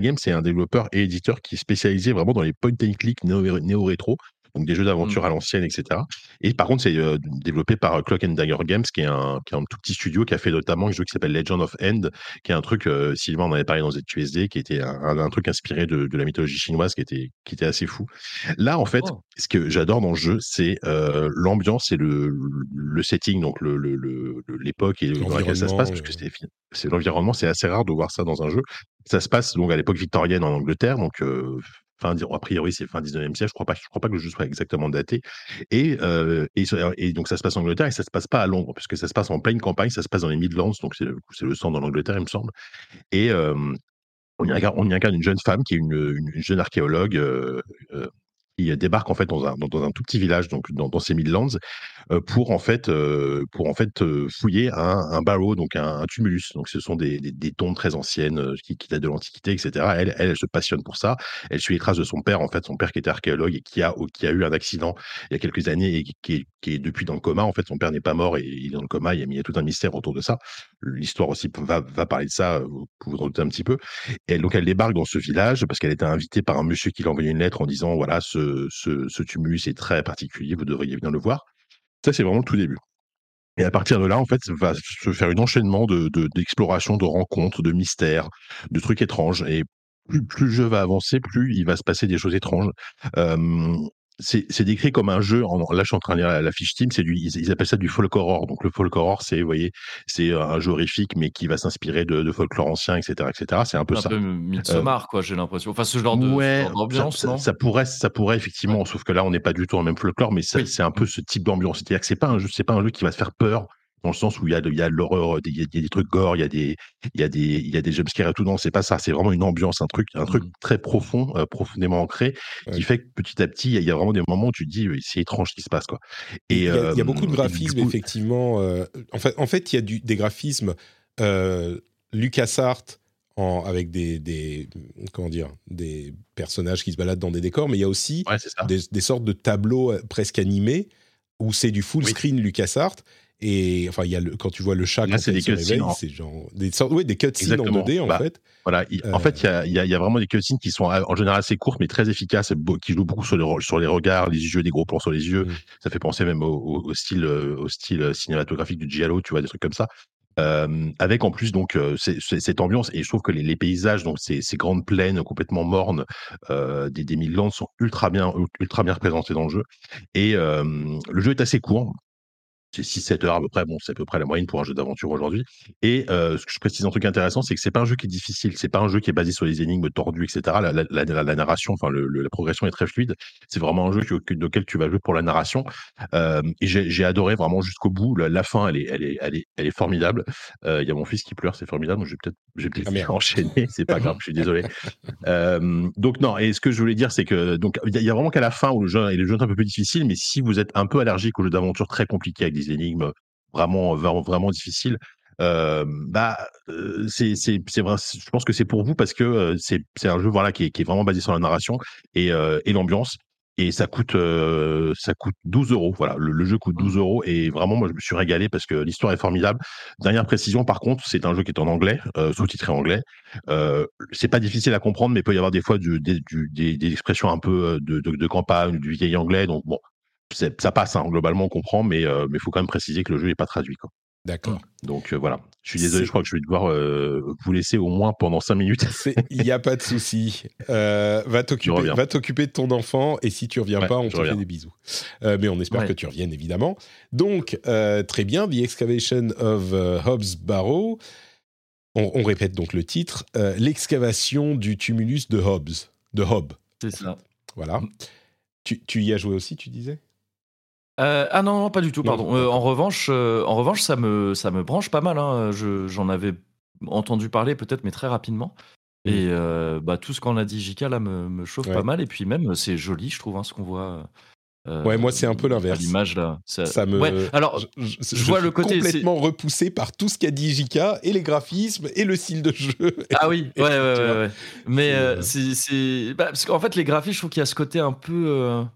B: Games, c'est un développeur et qui est spécialisé vraiment dans les point and click néo-rétro donc des jeux d'aventure mmh. à l'ancienne, etc. Et par contre, c'est euh, développé par Clock and Dagger Games, qui est, un, qui est un tout petit studio qui a fait notamment un jeu qui s'appelle Legend of End, qui est un truc, euh, Sylvain en avait parlé dans ZQSD, qui était un, truc inspiré de, de, la mythologie chinoise, qui était, qui était assez fou. Là, en fait, oh. ce que j'adore dans le jeu, c'est l'ambiance et le, le, setting, donc l'époque et dans laquelle ça se passe, parce que c'est l'environnement, c'est assez rare de voir ça dans un jeu. Ça se passe donc à l'époque victorienne en Angleterre, donc Enfin, a priori, c'est fin 19e siècle. Je crois pas, je crois pas que le jeu soit exactement daté. Et, et, donc, ça se passe en Angleterre et ça se passe pas à Londres, puisque ça se passe en pleine campagne, ça se passe dans les Midlands, donc c'est le centre de l'Angleterre, il me semble. Et on y, incarne, une jeune femme qui est une, jeune archéologue qui débarque en fait dans un, dans, un tout petit village, donc dans, ces Midlands, euh, pour en fait, euh, pour en fait euh, fouiller un, un barrow, donc un, tumulus. Donc ce sont des, des, tombes très anciennes qui, qui, datent de l'Antiquité, etc. Elle, elle, se passionne pour ça. Elle suit les traces de son père, en fait, son père qui était archéologue et qui a, qui a eu un accident il y a quelques années et qui est, qui est depuis dans le coma. En fait, son père n'est pas mort et il est dans le coma. Il y a, tout un mystère autour de ça. L'histoire aussi va, va parler de ça, vous pouvez douter un petit peu. Et donc elle débarque dans ce village parce qu'elle était invitée par un monsieur qui lui a envoyé une lettre en disant voilà ce ce, tumulus est très particulier, vous devriez venir le voir. Ça, c'est vraiment le tout début. Et à partir de là, en fait, va se faire un enchaînement d'exploration, de, de, rencontres, de mystères, de trucs étranges. Et plus, plus le jeu va avancer, plus il va se passer des choses étranges c'est décrit comme un jeu. En, là, je suis en train de lire la, fiche Steam. C'est du, ils, appellent ça du folk horror. Donc le folk horror, c'est, vous voyez, c'est un jeu horrifique, mais qui va s'inspirer de, folklore ancien, etc., etc. C'est un peu ça.
D: Un peu Midsommar, quoi. J'ai l'impression. Enfin, ce genre de
B: ouais, ça, ça, pourrait, ça pourrait effectivement. Sauf que là, on n'est pas du tout en même folklore, mais c'est un peu ce type d'ambiance. C'est-à-dire que c'est pas un jeu, c'est pas un jeu qui va se faire peur dans le sens où il y a y l'horreur, il y a, des trucs gore, il y a des, il y a des, il y a des jumpscares et tout. Non, c'est pas ça. C'est vraiment une ambiance, un truc, un truc mmh. très profond, euh, profondément ancré, qui fait que petit à petit, il y a vraiment des moments où tu te dis, c'est étrange ce qui se passe, quoi.
A: Et il y a, il y a beaucoup de graphismes, effectivement. Euh, en fait, en fait, il y a du, des graphismes euh, LucasArts en, avec des, des, comment dire, des personnages qui se baladent dans des décors, mais il y a aussi des, des, sortes de tableaux presque animés où c'est du full screen LucasArts et enfin, il y a le, quand tu vois le chat Là,
B: c'est des cutscenes.
A: C'est genre des sortes, oui, des cutscenes en 2D en bah, fait.
B: Voilà. En fait, il y a, y, a, y a, vraiment des cutscenes qui sont en général assez courtes, mais très efficaces, qui jouent beaucoup sur les, sur les regards, les yeux, des gros plans sur les yeux. Mm. Ça fait penser même au, au, style, au style cinématographique du Giallo, tu vois, des trucs comme ça. Euh, avec en plus donc euh, cette ambiance et je trouve que les, les paysages donc ces, ces, grandes plaines complètement mornes euh, des, des Midlands sont ultra bien ultra bien représentés dans le jeu et le jeu est assez court c'est 6-7 heures à peu près. Bon, c'est à peu près la moyenne pour un jeu d'aventure aujourd'hui. Et euh, ce que je précise un truc intéressant, c'est que c'est pas un jeu qui est difficile. C'est pas un jeu qui est basé sur les énigmes tordues, etc. La, la, la, narration, enfin, le, la progression est très fluide. C'est vraiment un jeu que, lequel tu vas jouer pour la narration. Euh, et j'ai adoré vraiment jusqu'au bout. La, fin, elle est, elle est, elle est, elle est formidable. Euh, il y a mon fils qui pleure, c'est formidable. Vais peut-être, je vais peut-être ah, [laughs] enchaîner. C'est pas grave, je suis désolé. [laughs] Donc non. Et ce que je voulais dire, c'est que donc il y, a vraiment qu'à la fin où le jeu, et le jeu est un peu plus difficile, mais si vous êtes un peu allergique aux jeux d'aventure très compliqués avec des énigmes vraiment, vraiment difficiles, euh, bah, c'est, c'est, c'est vrai, je pense que c'est pour vous parce que c'est, c'est un jeu voilà, qui est, qui est vraiment basé sur la narration et, et l'ambiance. Et ça coûte, ça coûte 12 euros. Voilà, le, jeu coûte 12 mmh. euros. Et vraiment, moi, je me suis régalé parce que l'histoire est formidable. Dernière précision, par contre, c'est un jeu qui est en anglais, sous-titré anglais. C'est pas difficile à comprendre, mais il peut y avoir des fois du, des, des, expressions un peu de, de, de campagne, du vieil anglais. Donc, bon, ça passe, hein, globalement, on comprend, mais il faut quand même préciser que le jeu n'est pas traduit. Quoi.
A: D'accord.
B: Donc voilà. Je suis désolé, je crois que je vais devoir vous laisser au moins pendant 5 minutes. [laughs]
A: Il n'y a pas de souci. Euh, va t'occuper de ton enfant et si tu reviens pas, on te fait des bisous. Euh, mais on espère que tu reviennes évidemment. Donc, euh, très bien, The Excavation of Hobbs Barrow. On, répète donc le titre L'excavation du tumulus de Hobbs. De Hobbs.
D: C'est ça.
A: Voilà. Tu, tu y as joué aussi, tu disais?
D: Euh, ah non, non, pas du tout, pardon. Euh, en revanche, euh, en revanche, ça me, ça me branche pas mal. Hein. j'en avais entendu parler peut-être, mais très rapidement. Et euh, bah, tout ce qu'on a dit, JK, là, me, me chauffe pas mal. Et puis même, c'est joli, je trouve, hein, ce qu'on voit.
A: Ouais, moi, c'est un peu l'inverse.
D: L'image, là.
A: Ça, me.
D: alors, je, vois le côté.
A: complètement repoussé par tout ce qu'a dit JK, et les graphismes, et le style de jeu.
D: Ah oui, ouais, ouais, ouais, Mais c'est. Bah, parce qu'en fait, les graphismes, je trouve qu'il y a ce côté un peu.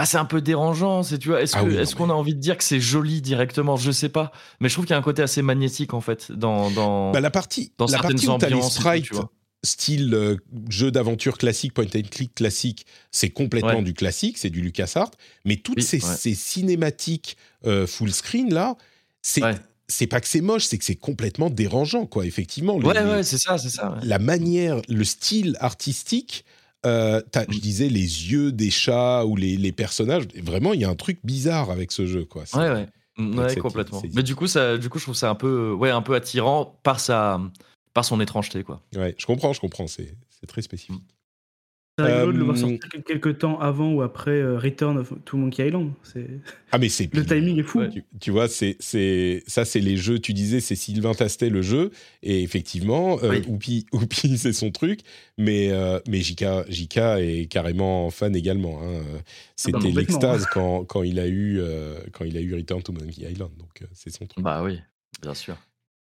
D: Ah, c'est un peu dérangeant, c'est tu vois. Est-ce ah est qu'on a envie de dire que c'est joli directement? Je sais pas, mais je trouve qu'il y a un côté assez magnétique en fait dans dans.
A: Bah, la partie, dans la partie où les sprites, style euh, jeu d'aventure classique, point and click classique, c'est complètement du classique, c'est du LucasArts. Mais toutes ces, cinématiques euh, full screen là, c'est c'est pas que c'est moche, c'est que c'est complètement dérangeant quoi. Effectivement.
D: ouais, ouais, c'est ça, c'est ça.
A: La manière, le style artistique. Euh, je mm. disais les yeux des chats ou les, les, personnages. Vraiment, il y a un truc bizarre avec ce jeu, quoi.
D: Ouais, ouais, mm, ouais complètement. Mais du coup, ça, du coup, je trouve ça un peu, ouais, un peu attirant par sa, par son étrangeté, quoi.
A: Ouais, je comprends, je comprends. C'est très spécifique.
C: C'est rigolo de le voir euh, sortir quelques temps avant ou après euh, Return of to Monkey Island.
A: Ah mais c'est [laughs]
C: le timing est fou.
A: Tu, vois, c'est c'est ça, c'est les jeux. Tu disais, c'est Sylvain Tastet le jeu, et effectivement, euh, Oupi, [laughs] Oupi c'est son truc. Mais mais Jika, Jika est carrément fan également. Hein. Ah bah, C'était l'extase [laughs] quand, quand il a eu quand il a eu Return to Monkey Island. Donc c'est son truc.
D: Bah oui, bien sûr.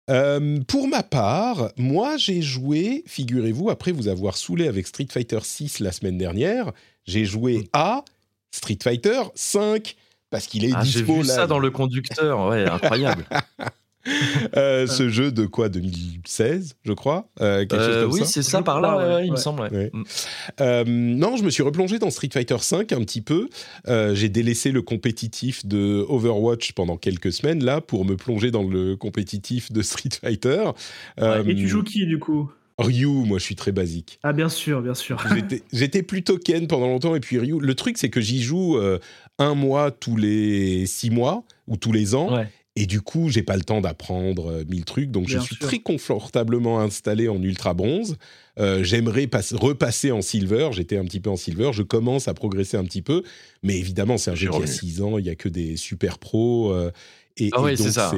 A: Euh, pour ma part, moi j'ai joué, figurez-vous, après vous avoir saoulé avec Street Fighter 6 la semaine dernière, j'ai joué à Street Fighter 5 parce qu'il est ah, dispo
D: J'ai vu ça dans le conducteur, ouais, incroyable. [laughs] [laughs]
A: Euh, ce jeu de quoi 2016, je crois
D: euh, euh, Oui, c'est ça par là, il me semble.
A: Mm. non, je me suis replongé dans Street Fighter V un petit peu. J'ai délaissé le compétitif de Overwatch pendant quelques semaines là pour me plonger dans le compétitif de Street Fighter.
C: et tu joues qui du coup?
A: Ryu, moi je suis très basique.
C: Ah bien sûr, bien sûr. [laughs]
A: J'étais plutôt Ken pendant longtemps et puis Ryu. Le truc c'est que j'y joue un mois tous les six mois ou tous les ans. Ouais. Et du coup, j'ai pas le temps d'apprendre euh, mille trucs. Donc, je suis très confortablement installé en ultra bronze. Euh, j'aimerais repasser en silver. J'étais un petit peu en silver. Je commence à progresser un petit peu. Mais évidemment, c'est un jeu qui a 6 ans. Il y a que des super pros. Euh,
D: et, ah oui, c'est ça.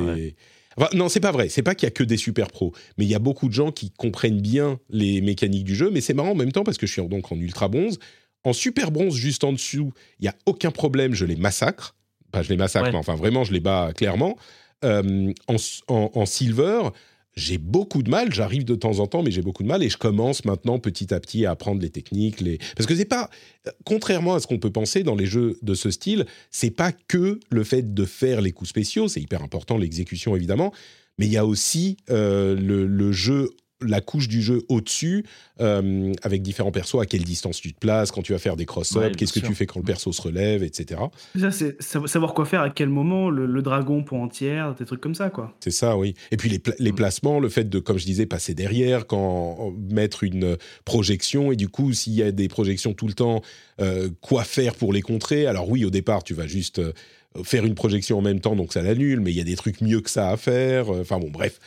A: non, c'est pas vrai. C'est pas qu'il y a que des super pros, mais il y a beaucoup de gens qui comprennent bien les mécaniques du jeu. Mais c'est marrant en même temps parce que je suis donc en ultra bronze. En super bronze, juste en dessous, il y a aucun problème. Je les massacre pas je les massacre, mais enfin vraiment je les bats clairement. Euh, en, silver, j'ai beaucoup de mal. J'arrive de temps en temps, mais j'ai beaucoup de mal et je commence maintenant petit à petit à apprendre les techniques, les parce que c'est pas contrairement à ce qu'on peut penser dans les jeux de ce style, c'est pas que le fait de faire les coups spéciaux, c'est hyper important l'exécution évidemment, mais il y a aussi euh, le, le, jeu la couche du jeu au-dessus, euh, avec différents persos, à quelle distance tu te places, quand tu vas faire des cross-ups, qu'est-ce que tu fais quand le perso se relève, etc.
C: Ça, c'est savoir quoi faire, à quel moment, le, dragon pour entière, des trucs comme ça, quoi.
A: C'est ça, oui. Et puis les, les, mm. placements, le fait de, comme je disais, passer derrière, quand mettre une projection, et du coup, s'il y a des projections tout le temps, euh, quoi faire pour les contrer? Alors oui, au départ, tu vas juste euh, faire une projection en même temps, donc ça l'annule, mais il y a des trucs mieux que ça à faire. Enfin bon, bref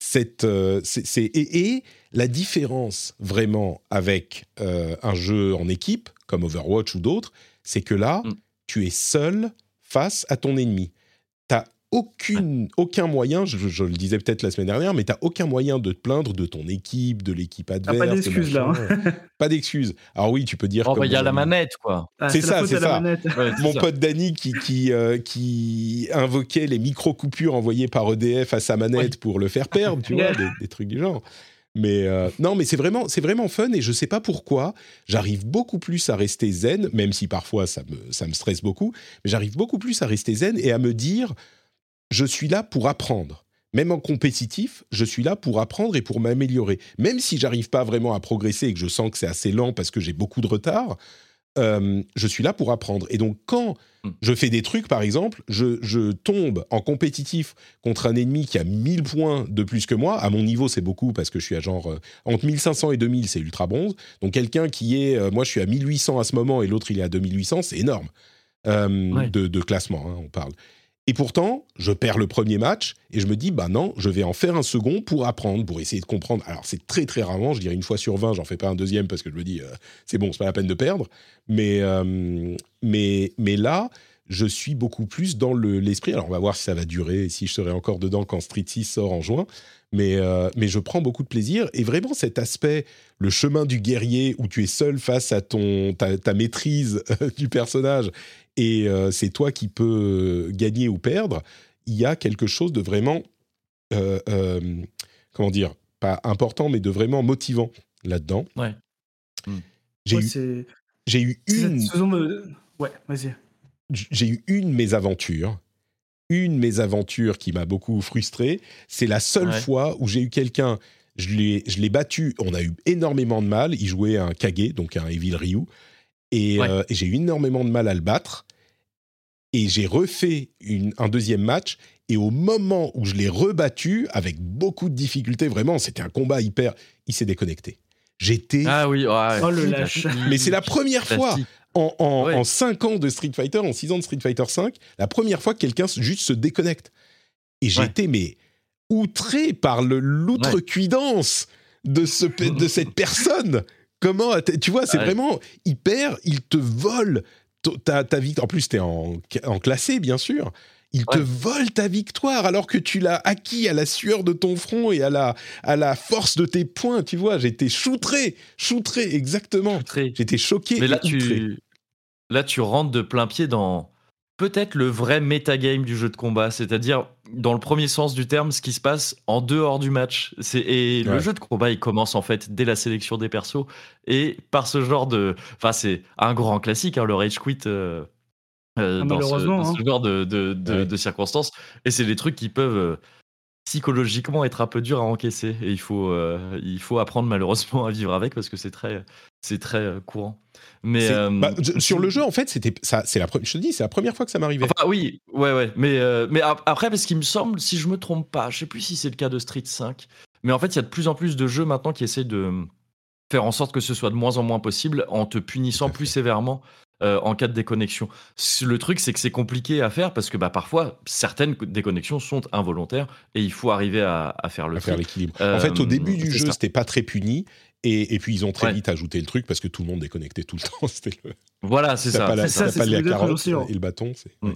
A: cette, euh, et, la différence vraiment avec euh, un jeu en équipe, comme Overwatch ou d'autres, c'est que là, mm. tu es seul face à ton ennemi aucune, aucun moyen, je, le disais peut-être la semaine dernière, mais tu n'as aucun moyen de te plaindre de ton équipe, de l'équipe adverse.
C: pas d'excuses là. Hein. [laughs]
A: pas d'excuses. Alors oui, tu peux dire.
D: Oh, bah, il y a la manette, quoi.
A: Ah, c'est ça, c'est ça. Mon pote Danny qui, qui, euh, qui, invoquait les micro-coupures envoyées par EDF à sa manette pour le faire perdre, tu [laughs] vois, des, trucs du genre. Mais euh, non, mais c'est vraiment, c'est vraiment fun et je sais pas pourquoi. J'arrive beaucoup plus à rester zen, même si parfois ça me, ça me stresse beaucoup. Mais j'arrive beaucoup plus à rester zen et à me dire je suis là pour apprendre. Même en compétitif, je suis là pour apprendre et pour m'améliorer. Même si j'arrive pas vraiment à progresser et que je sens que c'est assez lent parce que j'ai beaucoup de retard, euh, je suis là pour apprendre. Et donc, quand hmm. je fais des trucs, par exemple, je, tombe en compétitif contre un ennemi qui a 1000 points de plus que moi. À mon niveau, c'est beaucoup parce que je suis à genre. Euh, entre 1500 et 2000, c'est ultra bronze. Donc, quelqu'un qui est. Euh, moi, je suis à 1800 à ce moment et l'autre, il est à 2800, c'est énorme. de, classement, hein, on parle. Et pourtant, je perds le premier match et je me dis, bah non, je vais en faire un second pour apprendre, pour essayer de comprendre. Alors, c'est très très rarement, je dirais une fois sur 20, j'en fais pas un deuxième parce que je me dis, euh, c'est bon, c'est pas la peine de perdre. Mais, euh, mais, mais là, je suis beaucoup plus dans l'esprit. Alors, on va voir si ça va durer, si je serai encore dedans quand Street 6 sort en juin. Mais, euh, mais je prends beaucoup de plaisir. Et vraiment, cet aspect, le chemin du guerrier, où tu es seul face à ton, ta, maîtrise du personnage, et euh, c'est toi qui peux gagner ou perdre, il y a quelque chose de vraiment, euh, comment dire, pas important, mais de vraiment motivant là-dedans.
C: Ouais.
A: J'ai eu, eu une...
C: Ouais, vas-y
A: j'ai eu une mésaventure, une mésaventure qui m'a beaucoup frustré. C'est la seule fois où j'ai eu quelqu'un, je l'ai battu, on a eu énormément de mal. Il jouait un Kage, donc un Evil Ryu, euh, et, j'ai eu énormément de mal à le battre. Et j'ai refait un deuxième match, et au moment où je l'ai rebattu, avec beaucoup de difficultés, vraiment, c'était un combat hyper. Il s'est déconnecté. J'étais.
D: Ah oui,
C: oh le lâche.
A: Mais c'est la première fois en, en, 5 ans de Street Fighter, en 6 ans de Street Fighter 5, la première fois que quelqu'un juste se déconnecte. Et j'étais, mais, outré par l'outrecuidance de, ce, de cette [laughs] personne. Comment, tu vois, c'est vraiment hyper, il te vole ta, ta victoire. En plus, t'es en, en classé, bien sûr. Il te vole ta victoire alors que tu l'as acquis à la sueur de ton front et à la, à la force de tes poings, tu vois. J'étais choutré, choutré, exactement. J'étais choqué.
D: Mais là, tu, là, tu rentres de plein pied dans peut-être le vrai metagame du jeu de combat, c'est-à-dire dans le premier sens du terme, ce qui se passe en dehors du match. Et le jeu de combat, il commence en fait dès la sélection des persos et par ce genre de, enfin c'est un grand classique, hein, le rage quit. Euh, euh, ah, dans, ce, hein. genre de, de, circonstances. Et c'est des trucs qui peuvent euh, psychologiquement être un peu durs à encaisser. Et il faut, euh, il faut apprendre malheureusement à vivre avec parce que c'est très, c'est très courant. Mais
A: bah, sur le jeu, en fait, c'était ça. C'est la je te dis, c'est la première fois que ça m'arrivait.
D: Enfin, oui, ouais, ouais. Mais, mais après, parce qu'il me semble, si je me trompe pas, je sais plus si c'est le cas de Street 5, mais en fait, il y a de plus en plus de jeux maintenant qui essaient de faire en sorte que ce soit de moins en moins possible en te punissant plus sévèrement euh, en cas de déconnexion. Le truc, c'est que c'est compliqué à faire parce que bah, parfois, certaines déconnexions sont involontaires et il faut arriver à, faire le
A: faire l'équilibre. en fait, au début du jeu, c'était pas très puni. Et, puis ils ont très vite ajouté le truc parce que tout le monde déconnectait tout le [laughs] temps.
D: Voilà, c'est ça.
A: Pas la,
D: ça,
A: pas la carotte hein. et le bâton. C'est... Mm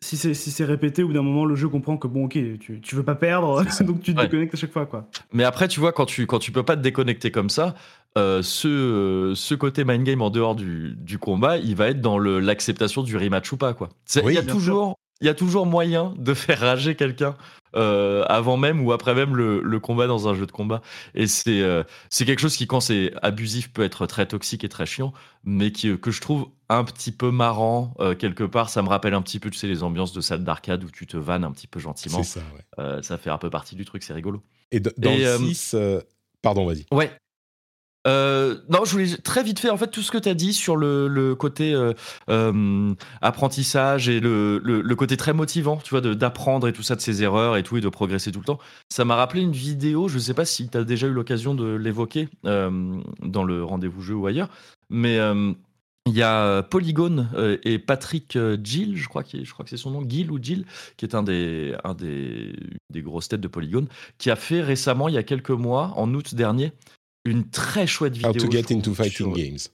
C: si c'est si répété, au bout d'un moment, le jeu comprend que bon, ok, tu, tu veux pas perdre, [laughs] donc tu te déconnectes à chaque fois, quoi.
D: Mais après, tu vois, quand tu quand tu peux pas te déconnecter comme ça, euh, ce ce côté mind game en dehors du, du combat, il va être dans l'acceptation du rematch ou pas, quoi. Il y a toujours il y a toujours moyen de faire rager quelqu'un euh, avant même ou après même le, combat dans un jeu de combat. Et c'est euh, quelque chose qui, quand c'est abusif, peut être très toxique et très chiant, mais qui, que je trouve un petit peu marrant euh, quelque part. Ça me rappelle un petit peu, tu sais, les ambiances de salle d'arcade où tu te vannes un petit peu gentiment.
A: Ça, ouais.
D: ça fait un peu partie du truc, c'est rigolo.
A: Et dans le 6, pardon, vas-y.
D: Ouais, euh, non, je voulais très vite faire en fait tout ce que tu as dit sur le, côté euh, euh, apprentissage et le, côté très motivant, tu vois, d'apprendre et tout ça de ses erreurs et tout et de progresser tout le temps. Ça m'a rappelé une vidéo, je ne sais pas si tu as déjà eu l'occasion de l'évoquer dans le rendez-vous jeu ou ailleurs, mais il y a Polygone et Patrick Gill, je crois, je crois que c'est son nom, Gill ou Gill, qui est un des, un des, des grosses têtes de Polygone, qui a fait récemment, il y a quelques mois, en août dernier, une très chouette vidéo.
A: How to get into fighting games.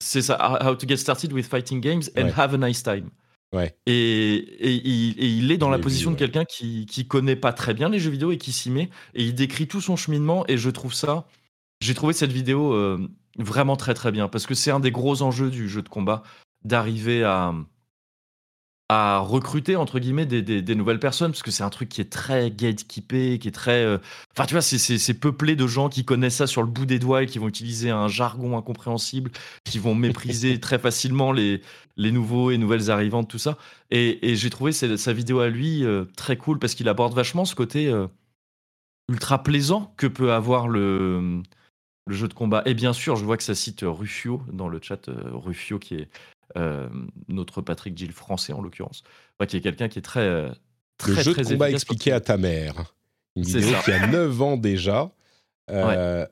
D: C'est ça, How to get started with fighting games and have a nice time.
A: Ouais.
D: Et, et, il, est dans la position de quelqu'un qui, qui connaît pas très bien les jeux vidéo et qui s'y met. Et il décrit tout son cheminement. Et je trouve ça. J'ai trouvé cette vidéo euh, vraiment très très bien. Parce que c'est un des gros enjeux du jeu de combat d'arriver à, à recruter entre guillemets des, des, nouvelles personnes parce que c'est un truc qui est très gatekeepé, qui est très, euh, enfin tu vois, c'est peuplé de gens qui connaissent ça sur le bout des doigts et qui vont utiliser un jargon incompréhensible, qui vont mépriser [laughs] très facilement les les nouveaux et nouvelles arrivantes, tout ça. Et, et j'ai trouvé sa, vidéo à lui euh, très cool parce qu'il aborde vachement ce côté euh, ultra plaisant que peut avoir le le jeu de combat. Et bien sûr, je vois que ça cite Rufio dans le chat, Rufio qui est euh, notre Patrick Gill français en l'occurrence, qui est quelqu'un qui est très, euh, très
A: Le jeu
D: de
A: combat expliqué à ta mère. Une vidéo qui a 9 ans déjà. [laughs] Euh,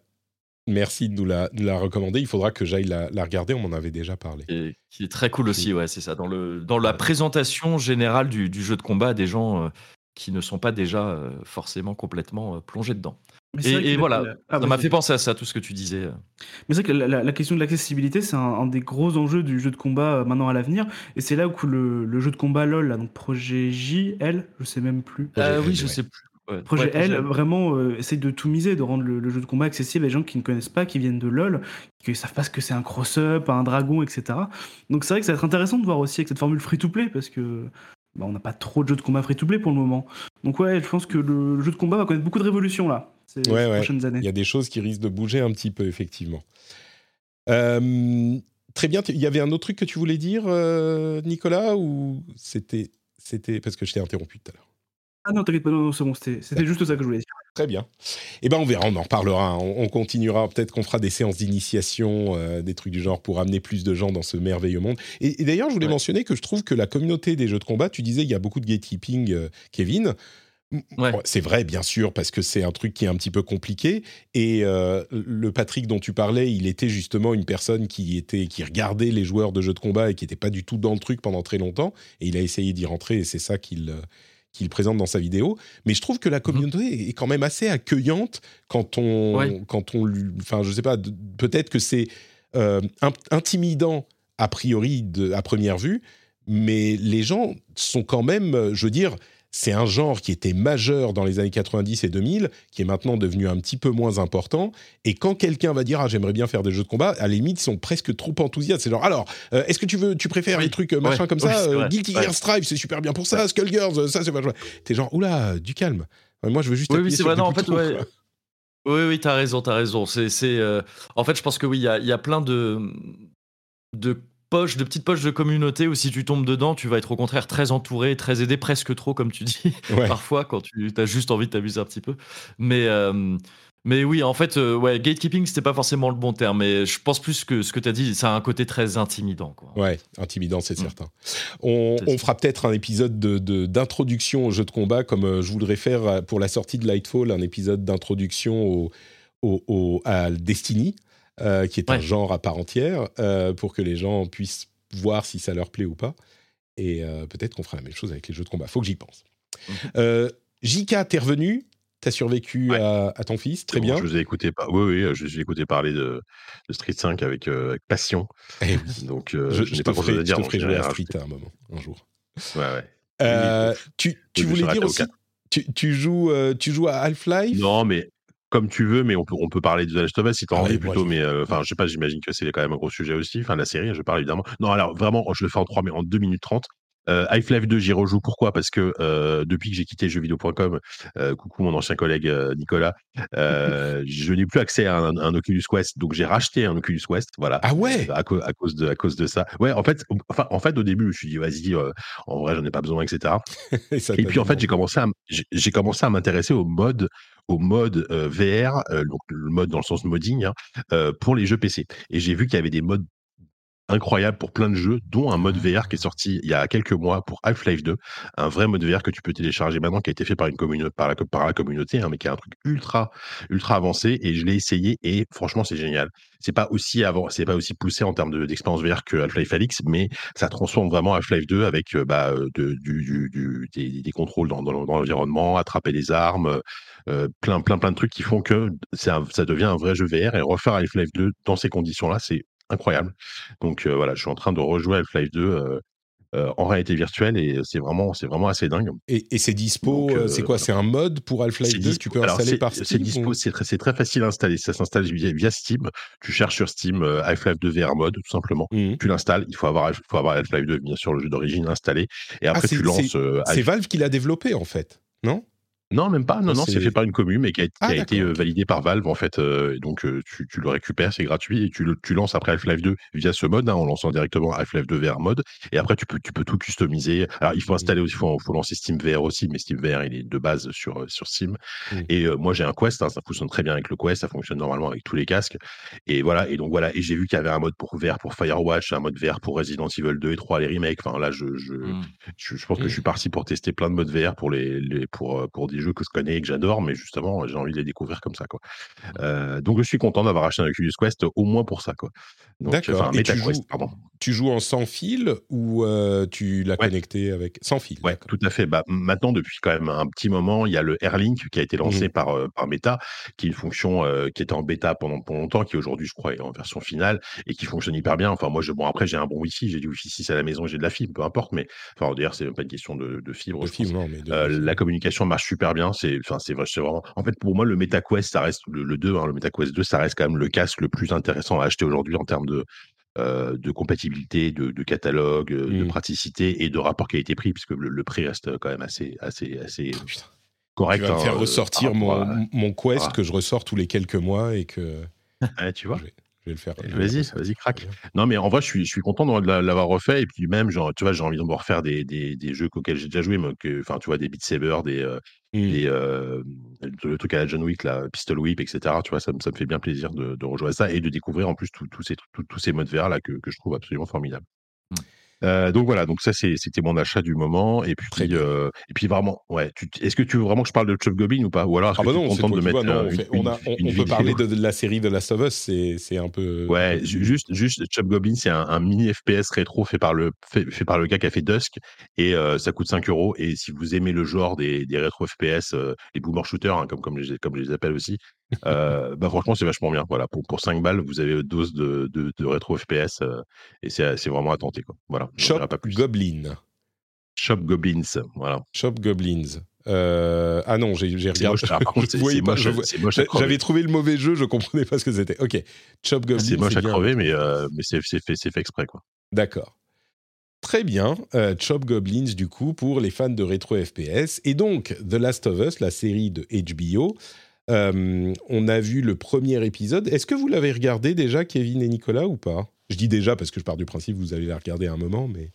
A: merci de nous, la, la, recommander. Il faudra que j'aille la, regarder. On m'en avait déjà parlé.
D: Et qui est très cool aussi, ouais, c'est ça. Dans, le, dans la présentation générale du, du, jeu de combat, des gens qui ne sont pas déjà forcément complètement plongés dedans. Et, voilà, ah, ça m'a fait penser à ça, tout ce que tu disais.
C: Mais c'est vrai que la, question de l'accessibilité, c'est un, des gros enjeux du jeu de combat maintenant à l'avenir. Et c'est là où le, jeu de combat LOL, là, donc Projet J, L, je sais même plus.
D: oui, je sais plus.
C: Projet L, vraiment, euh, essaye de tout miser, de rendre le, jeu de combat accessible à des gens qui ne connaissent pas, qui viennent de LoL, qui ne savent pas ce que c'est un cross-up, un dragon, etc. Donc c'est vrai que ça va être intéressant de voir aussi avec cette formule free-to-play, parce que bah, on n'a pas trop de jeux de combat free-to-play pour le moment. Donc ouais, je pense que le, jeu de combat va connaître beaucoup de révolutions là, ces, prochaines années.
A: Il y a des choses qui risquent de bouger un petit peu, effectivement. Euh, très bien, il y avait un autre truc que tu voulais dire, euh, Nicolas, ou c'était... C'était parce que je t'ai interrompu tout à l'heure.
C: Ah non, t'inquiète pas, non, c'est bon, c'était juste ça que je voulais dire.
A: Très bien. Eh bien, on verra, on en reparlera. Hein. On, continuera. Peut-être qu'on fera des séances d'initiation, euh, des trucs du genre pour amener plus de gens dans ce merveilleux monde. Et, d'ailleurs, je voulais mentionner que je trouve que la communauté des jeux de combat, tu disais, il y a beaucoup de gatekeeping, euh, Kevin. C'est vrai, bien sûr, parce que c'est un truc qui est un petit peu compliqué. Et euh, le Patrick dont tu parlais, il était justement une personne qui était qui regardait les joueurs de jeux de combat et qui n'était pas du tout dans le truc pendant très longtemps. Et il a essayé d'y rentrer, et c'est ça qu'il qu'il présente dans sa vidéo. Mais je trouve que la mhm. communauté est quand même assez accueillante quand on, quand on, enfin, je sais pas, peut-être que c'est euh, intimidant a priori de, à première vue, mais les gens sont quand même, je veux dire, c'est un genre qui était majeur dans les années 90 et 2000, qui est maintenant devenu un petit peu moins important. Et quand quelqu'un va dire ah j'aimerais bien faire des jeux de combat, à la limite ils sont presque trop enthousiastes. C'est genre alors euh, est-ce que tu veux, tu préfères les trucs euh, machin comme ça euh, Guilty Gear Strive c'est super bien pour ça, Skullgirls ça c'est pas T'es genre oula du calme. Moi je veux juste.
D: Oui oui c'est vrai en fait ouais. Oui, oui, t'as raison, t'as raison. C'est, En fait, je pense que oui, il y a, y a, plein de, de poche, de petites poches de communauté où si tu tombes dedans, tu vas être au contraire très entouré, très aidé, presque trop, comme tu dis, [laughs] parfois, quand tu as juste envie de t'amuser un petit peu. Mais, euh, mais oui, en fait, euh, ouais, gatekeeping, c'était pas forcément le bon terme, mais je pense plus que ce que tu as dit, ça a un côté très intimidant. Quoi.
A: Ouais, intimidant, c'est mm. certain. On, fera peut-être un épisode d'introduction de, au jeu de combat, comme euh, je voudrais faire pour la sortie de Lightfall, un épisode d'introduction au, au, à Destiny euh, qui est un genre à part entière, euh, pour que les gens puissent voir si ça leur plaît ou pas. Et euh, peut-être qu'on fera la même chose avec les jeux de combat. Faut que j'y pense. Mhm. Jika, t'es revenu? T'as survécu à, ton fils, très bien.
B: je vous ai écouté, oui, oui, je, écouté parler de, Street 5 avec, passion.
A: Eh
B: Donc, je, n'ai pas grand chose à dire.
A: Je te ferai jouer à Street à un moment, un jour.
B: Ouais, ouais.
A: tu, tu voulais dire aussi, tu, tu, joues, tu joues à Half-Life?
B: Non, mais comme tu veux, mais on peut, on peut parler de The Last of Us si tu as envie plutôt. Mais euh, enfin, je sais pas, j'imagine que c'est quand même un gros sujet aussi. Enfin, la série, je parle évidemment. Non, alors vraiment, je le fais en 3, mais en 2 minutes 30. Euh, Half-Life 2, j'y rejoue. Pourquoi? Parce que euh, depuis que j'ai quitté jeuxvideo.com, euh, coucou mon ancien collègue Nicolas, [laughs] je n'ai plus accès à un, Oculus Quest, donc j'ai racheté un Oculus Quest. Voilà.
A: Ah ouais?
B: À, cause de à cause de ça. Ouais. En fait, enfin, en fait, au début, je me suis dit vas-y, en vrai, j'en ai pas besoin, etc. et, [laughs] et puis en fait, j'ai commencé à j'ai commencé à m'intéresser au mode au mode VR, donc le mode dans le sens modding, hein, pour les jeux PC. Et j'ai vu qu'il y avait des modes incroyable pour plein de jeux, dont un mode VR qui est sorti il y a quelques mois pour Half-Life 2, un vrai mode VR que tu peux télécharger maintenant, qui a été fait par une la, communauté, hein, mais qui est un truc ultra, ultra avancé. Et je l'ai essayé et franchement, c'est génial. C'est pas aussi avant, c'est pas aussi poussé en termes d'expérience VR que Half-Life Alix, mais ça transforme vraiment Half-Life 2 avec euh, bah, euh, de, du, du, des, des, contrôles dans, dans, l'environnement, attraper des armes, euh, plein, plein, plein de trucs qui font que ça, ça devient un vrai jeu VR et refaire Half-Life 2 dans ces conditions-là, c'est incroyable. Donc voilà, je suis en train de rejouer Half-Life 2 en réalité virtuelle et c'est vraiment, c'est vraiment assez dingue.
A: Et, c'est dispo, c'est quoi? C'est un mode pour Half-Life 2 Tu peux installer par Steam
B: C'est dispo, c'est très, très facile à installer. Ça s'installe via, Steam. Tu cherches sur Steam Half-Life 2 VR mode, tout simplement. Mmh. Tu l'installes. Il faut avoir, faut avoir Half-Life 2, bien sûr, le jeu d'origine installé. Et ah, après, tu lances.
A: C'est Valve qui l'a développé, en fait, non?
B: Non, même pas. Non, non, c'est fait par une commune, mais qui a, ah, été validé par Valve en fait. donc tu, tu, le récupères, c'est gratuit et tu, le, tu lances après Half-Life 2 via ce mode, hein, en lançant directement Half-Life 2 VR mode. Et après tu peux, tu peux tout customiser. Alors il faut mmh. installer aussi, il faut, faut, lancer Steam VR aussi, mais Steam VR il est de base sur sur Steam. Mmh. Et moi j'ai un Quest, hein, ça fonctionne très bien avec le Quest, ça fonctionne normalement avec tous les casques. Et voilà. Et donc voilà. Et j'ai vu qu'il y avait un mode pour VR pour Firewatch, un mode VR pour Resident Evil 2 et 3 les remakes. Enfin là je je, mmh. je, pense que je suis parti pour tester plein de modes VR pour les, les pour pour des jeux que je connais et que j'adore, mais justement, j'ai envie de les découvrir comme ça. Quoi. Euh, donc, je suis content d'avoir acheté un Oculus Quest au moins pour ça.
A: D'accord. et tu joues... pardon. tu joues en sans fil ou euh, tu l'as connecté avec sans fil
B: Ouais, tout à fait. Bah, maintenant, depuis quand même un petit moment, il y a le Airlink qui a été lancé mmh par, euh, par Meta, qui est une fonction euh, qui était en bêta pendant, pendant longtemps, qui aujourd'hui, je crois, est en version finale et qui fonctionne hyper bien. Enfin, moi, je, bon, après, j'ai un bon Wi-Fi, j'ai du Wi-Fi 6 à la maison, j'ai de la fibre, peu importe, mais enfin, d'ailleurs, c'est pas une question de, de fibre. De fibre non, mais la communication marche super bien. C'est enfin, c'est vraiment. En fait, pour moi, le MetaQuest, ça reste le, 2, hein, le MetaQuest 2, ça reste quand même le casque le plus intéressant à acheter aujourd'hui en termes de, euh, de compatibilité, de, catalogue, euh, de mmh. praticité et de rapport qualité-prix, puisque le, prix reste quand même assez, assez, assez oh, correct.
A: Tu vas me faire hein, ressortir mon, mon, Quest que je ressors tous les quelques mois et que.
B: tu vois.
A: Je vais le faire.
B: Vas-y, vas-y, craque. Non, mais en vrai, je suis, je suis content de l'avoir refait. Et puis même, genre, tu vois, j'ai envie de me refaire des, des, des jeux auxquels j'ai déjà joué. Enfin, tu vois, des Beat Saber, des, euh, mmh. des euh, le truc à la John Wick, la Pistol Whip, etc. Tu vois, ça, ça me fait bien plaisir de, de rejoindre ça et de découvrir en plus tous ces, modes VR là que, que je trouve absolument formidables. Euh, donc voilà, donc ça c'était mon achat du moment. Et puis euh, et puis vraiment ouais. Est-ce que tu veux vraiment que je parle de Chop Goblin ou pas? Ou alors est-ce ah que bah non,
A: tu de mettre on, on, peut parler de, la série de Last of Us, c'est un peu
B: ouais juste juste Chop Goblin c'est un, mini FPS rétro fait par le fait, fait, par le gars qui a fait Dusk. Et euh, ça coûte 5 euros. Et si vous aimez le genre des, des rétro FPS les boomer shooters hein, comme comme je, comme je les appelle aussi euh, bah franchement, c'est vachement bien. Voilà, pour, pour 5 balles, vous avez une dose de, de, de rétro FPS euh, et c'est vraiment à tenter. Quoi. Voilà,
A: Shop pas plus. Goblin.
B: Shop Goblins, voilà.
A: Shop Goblins. Euh, ah non, j'ai regardé. J'avais trouvé le mauvais jeu, je comprenais pas ce que c'était. Ok,
B: Shop Goblins. C'est moche à crever, mais, mais c'est fait, fait exprès. quoi.
A: D'accord. Très bien, Chop Goblins du coup pour les fans de rétro FPS. Et donc, The Last of Us, la série de HBO, euh, on a vu le premier épisode. Est-ce que vous l'avez regardé déjà, Kevin et Nicolas, ou pas? Je dis déjà parce que je pars du principe que vous allez la regarder à un moment, mais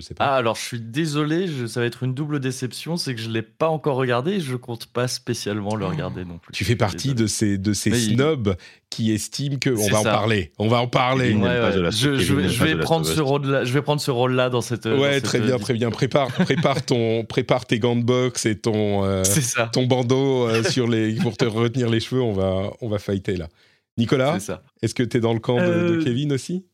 D: sais pas. Ah, alors je suis désolé, ça va être une double déception, c'est que je l'ai pas encore regardé et je compte pas spécialement le regarder non plus.
A: Tu fais partie de ces, de ces snobs qui estiment que on va en parler. On va en parler.
D: Je, vais prendre ce rôle-là. Je vais prendre ce rôle-là dans cette.
A: Ouais, très bien, très bien. Prépare, [laughs] prépare ton, prépare tes gants de boxe et ton, euh, ton bandeau euh, [laughs] sur les pour te retenir les cheveux. On va, on va fighter là. Nicolas, est-ce que tu es dans le camp de euh, Kevin aussi?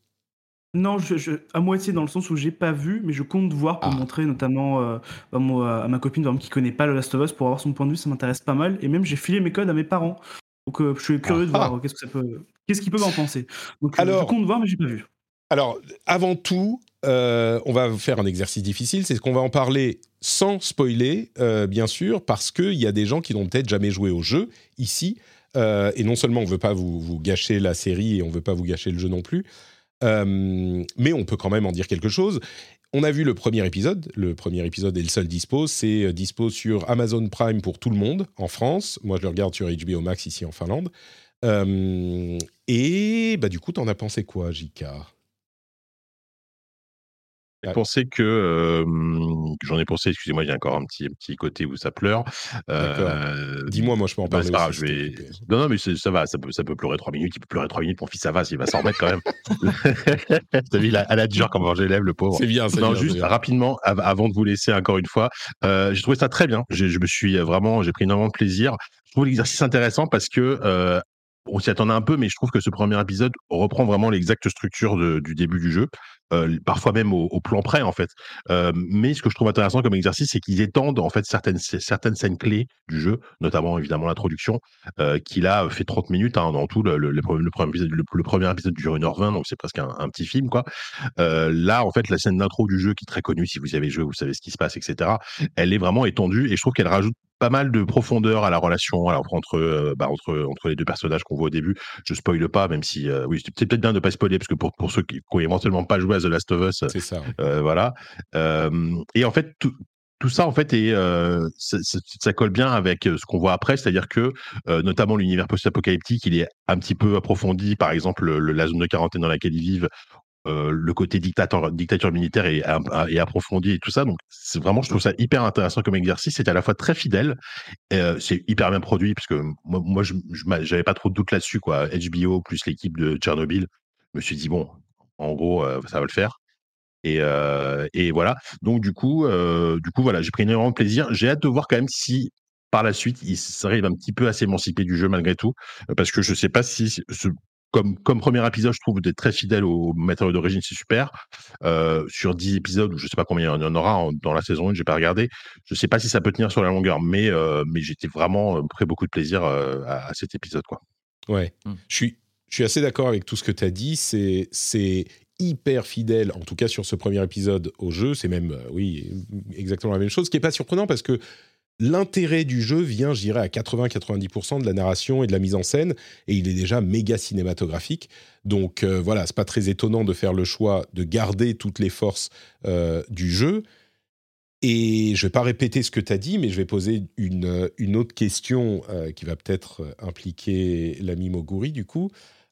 C: Non, je, à moitié dans le sens où j'ai pas vu, mais je compte voir pour ah. montrer notamment euh, à, ma copine qui connaît pas le Last of Us pour avoir son point de vue, ça m'intéresse pas mal. Et même j'ai filé mes codes à mes parents, donc euh, je suis curieux de ah. voir qu'est-ce que ça peut, qu'est-ce qu'ils peuvent en penser. Donc euh, alors, je compte voir, mais j'ai pas vu.
A: Alors, avant tout, on va faire un exercice difficile, c'est qu'on va en parler sans spoiler, bien sûr, parce qu'il y a des gens qui n'ont peut-être jamais joué au jeu ici. et non seulement on veut pas vous, vous, gâcher la série et on veut pas vous gâcher le jeu non plus, euh, mais on peut quand même en dire quelque chose. On a vu le premier épisode. Le premier épisode est le seul dispo. C'est euh, dispo sur Amazon Prime pour tout le monde en France. Moi, je le regarde sur HBO Max ici en Finlande. Euh, et bah, du coup, t'en as pensé quoi, Jika
B: j'ai pensé que j'en ai pensé. Excusez-moi, a encore un petit petit côté où ça pleure.
A: Euh, Dis-moi, moi je peux en bah, parler.
B: je vais... Non, non, mais ça va, ça peut, ça peut pleurer trois minutes. Il peut pleurer trois minutes. Mon fils, ça va, il va s'en remettre quand même. [laughs] T'as vu, elle a dur quand j'ai lève le pauvre.
A: C'est bien.
B: Non, juste rapidement, avant de vous laisser encore une fois, euh, j'ai trouvé ça très bien. Je me suis vraiment, j'ai pris énormément de plaisir. Je trouve l'exercice intéressant parce que euh, on s'y attendait un peu, mais je trouve que ce premier épisode reprend vraiment l'exacte structure du début du jeu, euh, parfois même au, plan près en fait. Euh, mais ce que je trouve intéressant comme exercice, c'est qu'ils étendent en fait certaines certaines scènes clés du jeu, notamment évidemment l'introduction, euh, qui là fait 30 minutes hein, dans tout. Le, le, premier épisode, le, premier épisode dure 1h20, donc c'est presque un, petit film quoi. là, en fait, la scène d'intro du jeu qui est très connue, si vous avez joué, vous savez ce qui se passe, etc. Elle est vraiment étendue et je trouve qu'elle rajoute pas mal de profondeur à la relation alors, entre, euh, bah, entre, entre les deux personnages qu'on voit au début. Je spoile pas, même si, euh, oui, c'est peut-être bien de pas spoiler, parce que pour, pour ceux qui n'ont éventuellement pas joué à The Last of Us,
A: c'est ça.
B: Euh, voilà. et en fait, tout, tout ça, en fait, est, ça, ça, colle bien avec ce qu'on voit après, c'est-à-dire que, notamment l'univers post-apocalyptique, il est un petit peu approfondi. Par exemple, la zone de quarantaine dans laquelle ils vivent, euh, le côté dictateur, dictature militaire est, est, approfondi et tout ça. Donc, c'est vraiment, je trouve ça hyper intéressant comme exercice. C'est à la fois très fidèle, euh, c'est hyper bien produit, parce que moi, je j'avais pas trop de doute là-dessus. quoi. HBO plus l'équipe de Tchernobyl, je me suis dit, bon, en gros, euh, ça va le faire. Et, voilà. Donc, du coup, du coup voilà, j'ai pris énormément de plaisir. J'ai hâte de voir quand même si par la suite, il s'arrive un petit peu à s'émanciper du jeu malgré tout, parce que je sais pas si ce, comme, comme premier épisode, je trouve d'être très fidèle au matériau d'origine, c'est super. Euh, sur 10 épisodes, je ne sais pas combien il y en aura dans la saison 1, je n'ai pas regardé. Je ne sais pas si ça peut tenir sur la longueur, mais, euh, mais j'étais vraiment pris beaucoup de plaisir à, cet épisode. Quoi.
A: Ouais, mmh. je, suis, je suis assez d'accord avec tout ce que tu as dit. C'est, c'est hyper fidèle, en tout cas sur ce premier épisode au jeu. C'est même, oui, exactement la même chose, ce qui n'est pas surprenant parce que l'intérêt du jeu vient, je dirais, à 80-90% de la narration et de la mise en scène, et il est déjà méga cinématographique. Donc euh, voilà, c'est pas très étonnant de faire le choix de garder toutes les forces euh, du jeu. Et je vais pas répéter ce que tu as dit, mais je vais poser une, une autre question euh, qui va peut-être impliquer l'ami Moguri, du coup.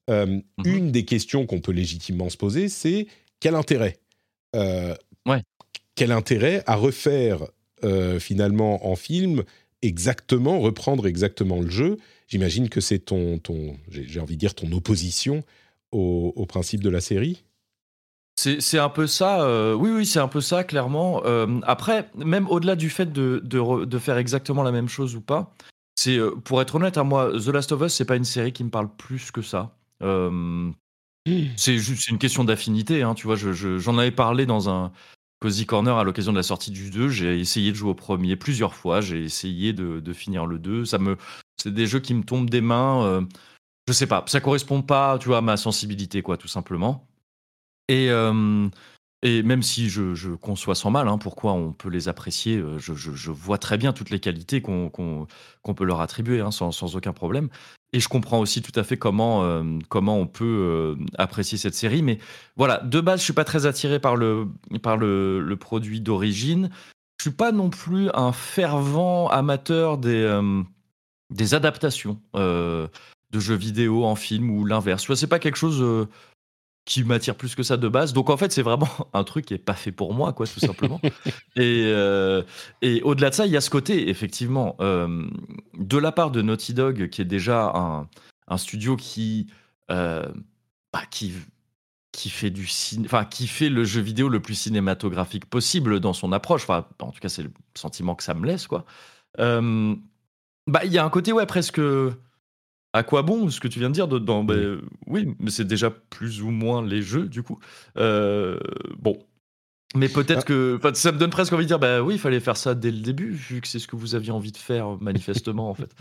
A: Mhm. Une des questions qu'on peut légitimement se poser, c'est quel intérêt
D: ouais.
A: Quel intérêt à refaire euh, finalement en film exactement, reprendre exactement le jeu. J'imagine que c'est ton, ton j'ai envie de dire, ton opposition au, principe de la série.
D: C'est un peu ça, euh, oui, oui, c'est un peu ça, clairement. Euh, après, même au-delà du fait de, de, faire exactement la même chose ou pas, c'est, pour être honnête, à hein, moi, The Last of Us, c'est pas une série qui me parle plus que ça. c'est juste une question d'affinité, hein, tu vois. J'en avais parlé dans un, Cozy Corner, à l'occasion de la sortie du 2, j'ai essayé de jouer au premier plusieurs fois. J'ai essayé de, finir le 2. Ça me, c'est des jeux qui me tombent des mains. Euh, je sais pas, ça correspond pas, tu vois, à ma sensibilité, quoi, tout simplement. Et, euh, et même si je, conçois sans mal, hein, pourquoi on peut les apprécier, euh, je, vois très bien toutes les qualités qu'on peut leur attribuer hein, sans, sans, aucun problème. Et je comprends aussi tout à fait comment, euh, comment on peut euh, apprécier cette série. Mais voilà, de base, je suis pas très attiré par le, par le, produit d'origine. Je suis pas non plus un fervent amateur des, euh, des adaptations de jeux vidéo en film ou l'inverse. Ce n'est pas quelque chose qui m'attire plus que ça de base. Donc en fait, c'est vraiment [laughs] un truc qui est pas fait pour moi, quoi, tout simplement. [laughs] et, euh, et au-delà de ça, il y a ce côté, effectivement, euh, de la part de Naughty Dog, qui est déjà un, un studio qui, euh, bah, qui, qui fait du enfin, qui fait le jeu vidéo le plus cinématographique possible dans son approche. Enfin, en tout cas, c'est le sentiment que ça me laisse, quoi. bah, il y a un côté, ouais, presque à quoi bon ce que tu viens de dire dedans ben, Oui, mais c'est déjà plus ou moins les jeux, du coup. Euh, bon. Mais peut-être ah. que. Ça me donne presque envie de dire bah oui, il fallait faire ça dès le début, vu que c'est ce que vous aviez envie de faire, manifestement, en fait.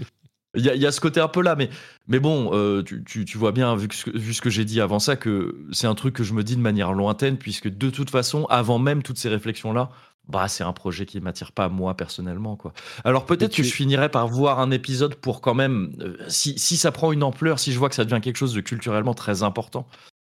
D: Il y, a, ce côté un peu là, mais, mais bon, euh, tu, vois bien, vu, que, vu ce que j'ai dit avant ça, que c'est un truc que je me dis de manière lointaine, puisque de toute façon, avant même toutes ces réflexions-là, bah, c'est un projet qui m'attire pas moi personnellement quoi. Alors peut-être que je finirai par voir un épisode pour quand même euh, si, si, ça prend une ampleur, si je vois que ça devient quelque chose de culturellement très important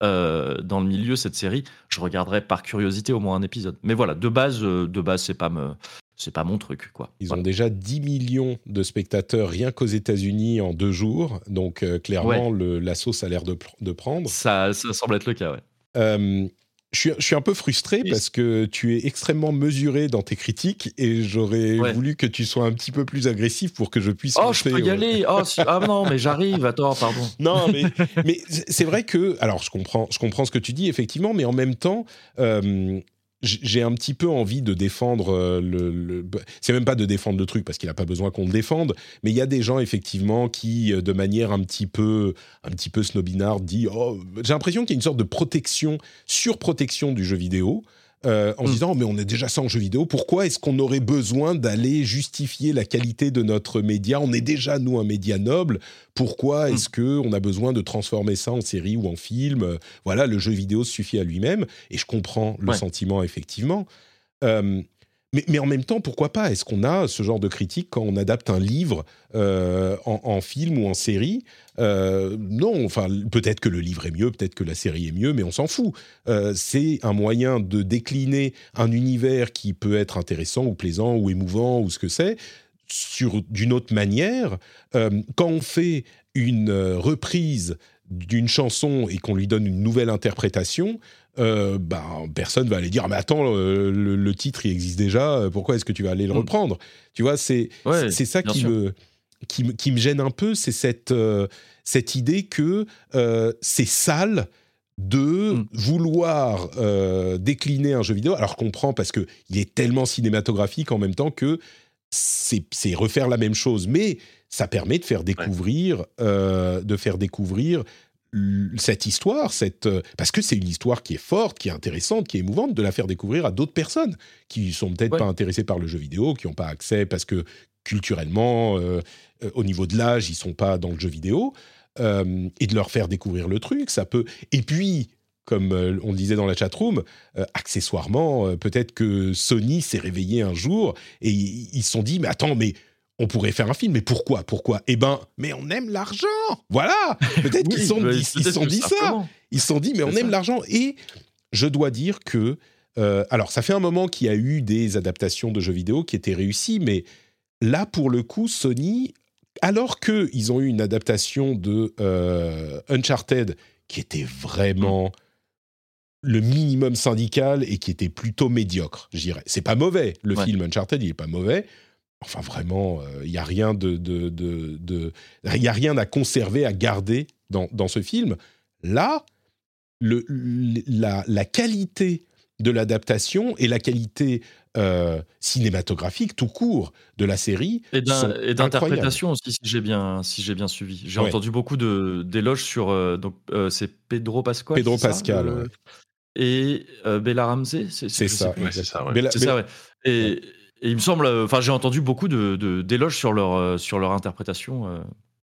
D: euh, dans le milieu cette série, je regarderai par curiosité au moins un épisode. Mais voilà, de base euh, de base c'est pas me c'est pas mon truc quoi.
A: Ils ont déjà 10 millions de spectateurs rien qu'aux États-Unis en deux jours, donc clairement le, la sauce a l'air de, de, prendre.
D: Ça, ça semble être le cas ouais.
A: Je suis, un peu frustré parce que tu es extrêmement mesuré dans tes critiques et j'aurais voulu que tu sois un petit peu plus agressif pour que je puisse.
D: Oh, je peux y aller. Oh, ah non, mais j'arrive. Attends, pardon. [laughs]
A: Non, mais, mais c'est vrai que. Alors, je comprends, je comprends ce que tu dis, effectivement, mais en même temps, euh, j'ai un petit peu envie de défendre euh, le. C'est même pas de défendre le truc parce qu'il n'a pas besoin qu'on le défende, mais il y a des gens effectivement qui, euh, de manière un petit peu, un petit peu snobinard, dit oh, j'ai l'impression qu'il y a une sorte de protection, surprotection du jeu vidéo. Euh, en mm. disant mais on est déjà ça en jeu vidéo, pourquoi est-ce qu'on aurait besoin d'aller justifier la qualité de notre média? On est déjà nous un média noble, pourquoi mm. est-ce que on a besoin de transformer ça en série ou en film? Voilà, le jeu vidéo suffit à lui-même et je comprends le sentiment effectivement. Euh, mais, en même temps, pourquoi pas? Est-ce qu'on a ce genre de critique quand on adapte un livre euh, en, film ou en série? Euh, Non, enfin, peut-être que le livre est mieux, peut-être que la série est mieux, mais on s'en fout. Euh, c'est un moyen de décliner un univers qui peut être intéressant ou plaisant ou émouvant ou ce que c'est sur d'une autre manière. quand on fait une reprise d'une chanson et qu'on lui donne une nouvelle interprétation, euh, ben, personne va aller dire ah, mais attends le, titre il existe déjà pourquoi est-ce que tu vas aller le mm. reprendre? Tu vois c'est c'est ça qui me, qui qui me gêne un peu c'est cette euh, cette idée que euh, c'est sale de mm. vouloir décliner un jeu vidéo alors qu'on prend parce que il est tellement cinématographique en même temps que c'est refaire la même chose mais ça permet de faire découvrir de faire découvrir cette histoire, cette, euh, parce que c'est une histoire qui est forte, qui est intéressante, qui est émouvante, de la faire découvrir à d'autres personnes qui sont peut-être pas intéressées par le jeu vidéo, qui n'ont pas accès parce que culturellement, euh, euh, au niveau de l'âge, ils sont pas dans le jeu vidéo, et de leur faire découvrir le truc, ça peut. Et puis, comme on disait dans la chatroom, accessoirement, peut-être que Sony s'est réveillé un jour et ils se sont dit, mais attends, mais on pourrait faire un film. Mais pourquoi Pourquoi? Eh ben, mais on aime l'argent. Voilà. [laughs] Peut-être qu'ils sont, dit, ils sont dit ça. Ils se sont dit, mais on aime l'argent. Et je dois dire que, euh, alors, ça fait un moment qu'il y a eu des adaptations de jeux vidéo qui étaient réussies, mais là, pour le coup, Sony, alors qu'ils ont eu une adaptation de euh, Uncharted qui était vraiment le minimum syndical et qui était plutôt médiocre, je dirais. C'est pas mauvais, le film Uncharted, il est pas mauvais, Enfin, vraiment, il euh, n'y a rien de, de, y a rien à conserver, à garder dans, dans ce film. Là, le, la, la, qualité de l'adaptation et la qualité euh, cinématographique tout court de la série
D: et d'interprétation aussi si j'ai bien si j'ai bien suivi. J'ai entendu beaucoup de d'éloges sur euh, donc c'est Pedro Pascal
A: Pedro Pascal
D: et Bella Ramsey
A: c'est ça.
D: c'est ça, ouais. et et il me semble, euh, enfin, j'ai entendu beaucoup de, d'éloges sur leur, euh, sur leur interprétation. Euh,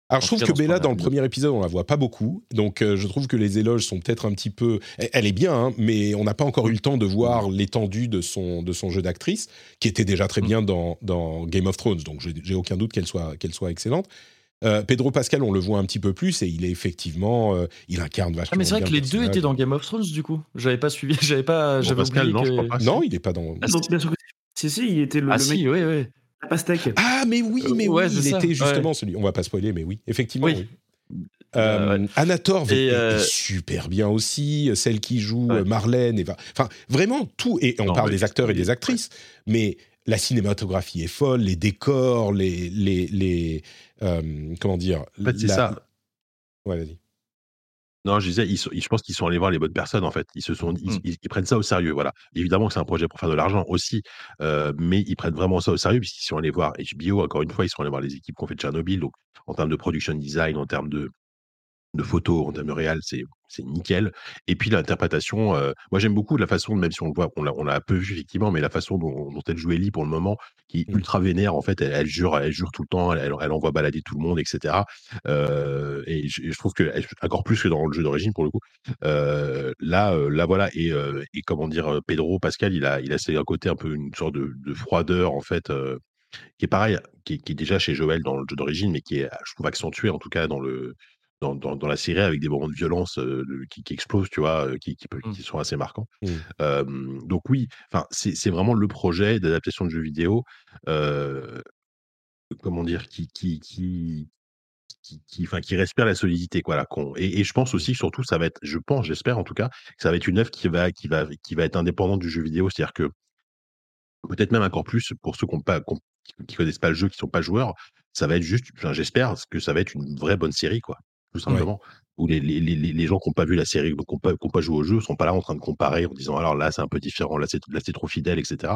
A: Alors, je trouve que Bella, dans le premier épisode, on la voit pas beaucoup. Donc, je trouve que les éloges sont peut-être un petit peu. Elle est bien, hein, mais on n'a pas encore eu le temps de voir l'étendue de son, de son jeu d'actrice, qui était déjà très mm. bien dans, dans Game of Thrones. Donc, j'ai aucun doute qu'elle soit, qu'elle soit excellente. Pedro Pascal, on le voit un petit peu plus et il est effectivement, il incarne vachement. Ah,
D: mais c'est vrai que les deux étaient dans Game of Thrones du coup. J'avais pas suivi, [laughs] j'avais pas, j'avais
B: Pascal, non, je crois pas.
A: Non, il est pas dans.
C: Ah, bien sûr que si, si, il était le,
D: ah,
C: le
D: si,
C: mec.
D: Oui, oui.
C: La pastèque.
A: Ah, mais oui, mais oui, il était justement celui. On va pas spoiler, mais oui, effectivement. Oui. Euh, Anna Torv est, euh, super bien aussi, celle qui joue Marlène, et, enfin vraiment tout. Et on parle des acteurs et des actrices, mais la cinématographie est folle, les décors, les les, les euh, comment dire.
B: En fait, c'est ça.
A: Ouais, vas-y.
B: Non, je disais, ils je pense qu'ils sont allés voir les bonnes personnes, en fait. Ils se sont, ils, mmh. prennent ça au sérieux, voilà. Évidemment que c'est un projet pour faire de l'argent aussi, euh, mais ils prennent vraiment ça au sérieux puisqu'ils sont allés voir HBO, encore une fois, ils sont allés voir les équipes qui ont fait Tchernobyl. Donc, en termes de production design, en termes de, de photos, en termes de réel, c'est c'est nickel. Et puis l'interprétation, euh, moi j'aime beaucoup la façon, même si on le voit, on l'a, on l'a peu vu effectivement, mais la façon dont, dont elle joue Ellie pour le moment, qui est mmh. ultra vénère en fait, elle, jure, elle jure tout le temps, elle, elle, envoie balader tout le monde, etc. Euh, et je, trouve que encore plus que dans le jeu d'origine pour le coup. Euh, là, là voilà, et, et, comment dire, Pedro Pascal, il a, il a un côté un peu une sorte de, de froideur en fait qui est pareil, qui qui est, déjà chez Joël dans le jeu d'origine, mais qui est, je trouve, accentué en tout cas dans le, dans, la série avec des moments de violence qui, explosent, tu vois, qui, mmh. qui, sont assez marquants. Mmh. donc oui, c'est vraiment le projet d'adaptation de jeux vidéo, comment dire, qui qui qui enfin, qui respire la solidité, quoi. Là, et, et, je pense aussi, surtout, ça va être, je pense, j'espère en tout cas, que ça va être une œuvre qui va, qui va, qui va être indépendante du jeu vidéo, c'est-à-dire que peut-être même encore plus pour ceux qui ne connaissent pas le jeu, qui sont pas joueurs, ça va être juste, j'espère que ça va être une vraie bonne série, quoi tout simplement. Où les, les, les, les, gens qui n'ont pas vu la série, qui n'ont pas, pas, joué au jeu, sont pas là en train de comparer en disant alors là c'est un peu différent, là c'est trop fidèle, etc.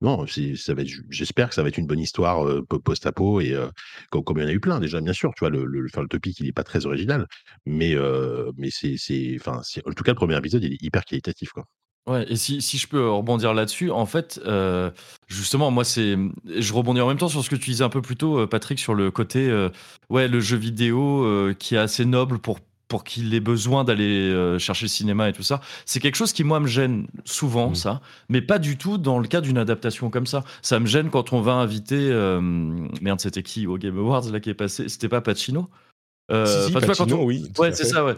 B: Non, j'espère que ça va être une bonne histoire euh, post-apo et euh, comme, comme, il y en a eu plein déjà, bien sûr. Tu vois, le, le, le topic il n'est pas très original, mais euh, mais c'est, enfin, en tout cas le premier épisode il est hyper qualitatif quoi.
D: Ouais, et si, si je peux rebondir là-dessus, en fait, euh, justement, moi, c'est. Je rebondis en même temps sur ce que tu disais un peu plus tôt, euh, Patrick, sur le côté. Euh, ouais, le jeu vidéo qui est assez noble pour, pour qu'il ait besoin d'aller chercher le cinéma et tout ça. C'est quelque chose qui, moi, me gêne souvent, mmh. ça, mais pas du tout dans le cas d'une adaptation comme ça. Ça me gêne quand on va inviter. merde, c'était qui au Game Awards, là, qui est passé C'était pas Pacino?
A: Euh, quand on... oui.
D: Ouais, c'est ça, ouais.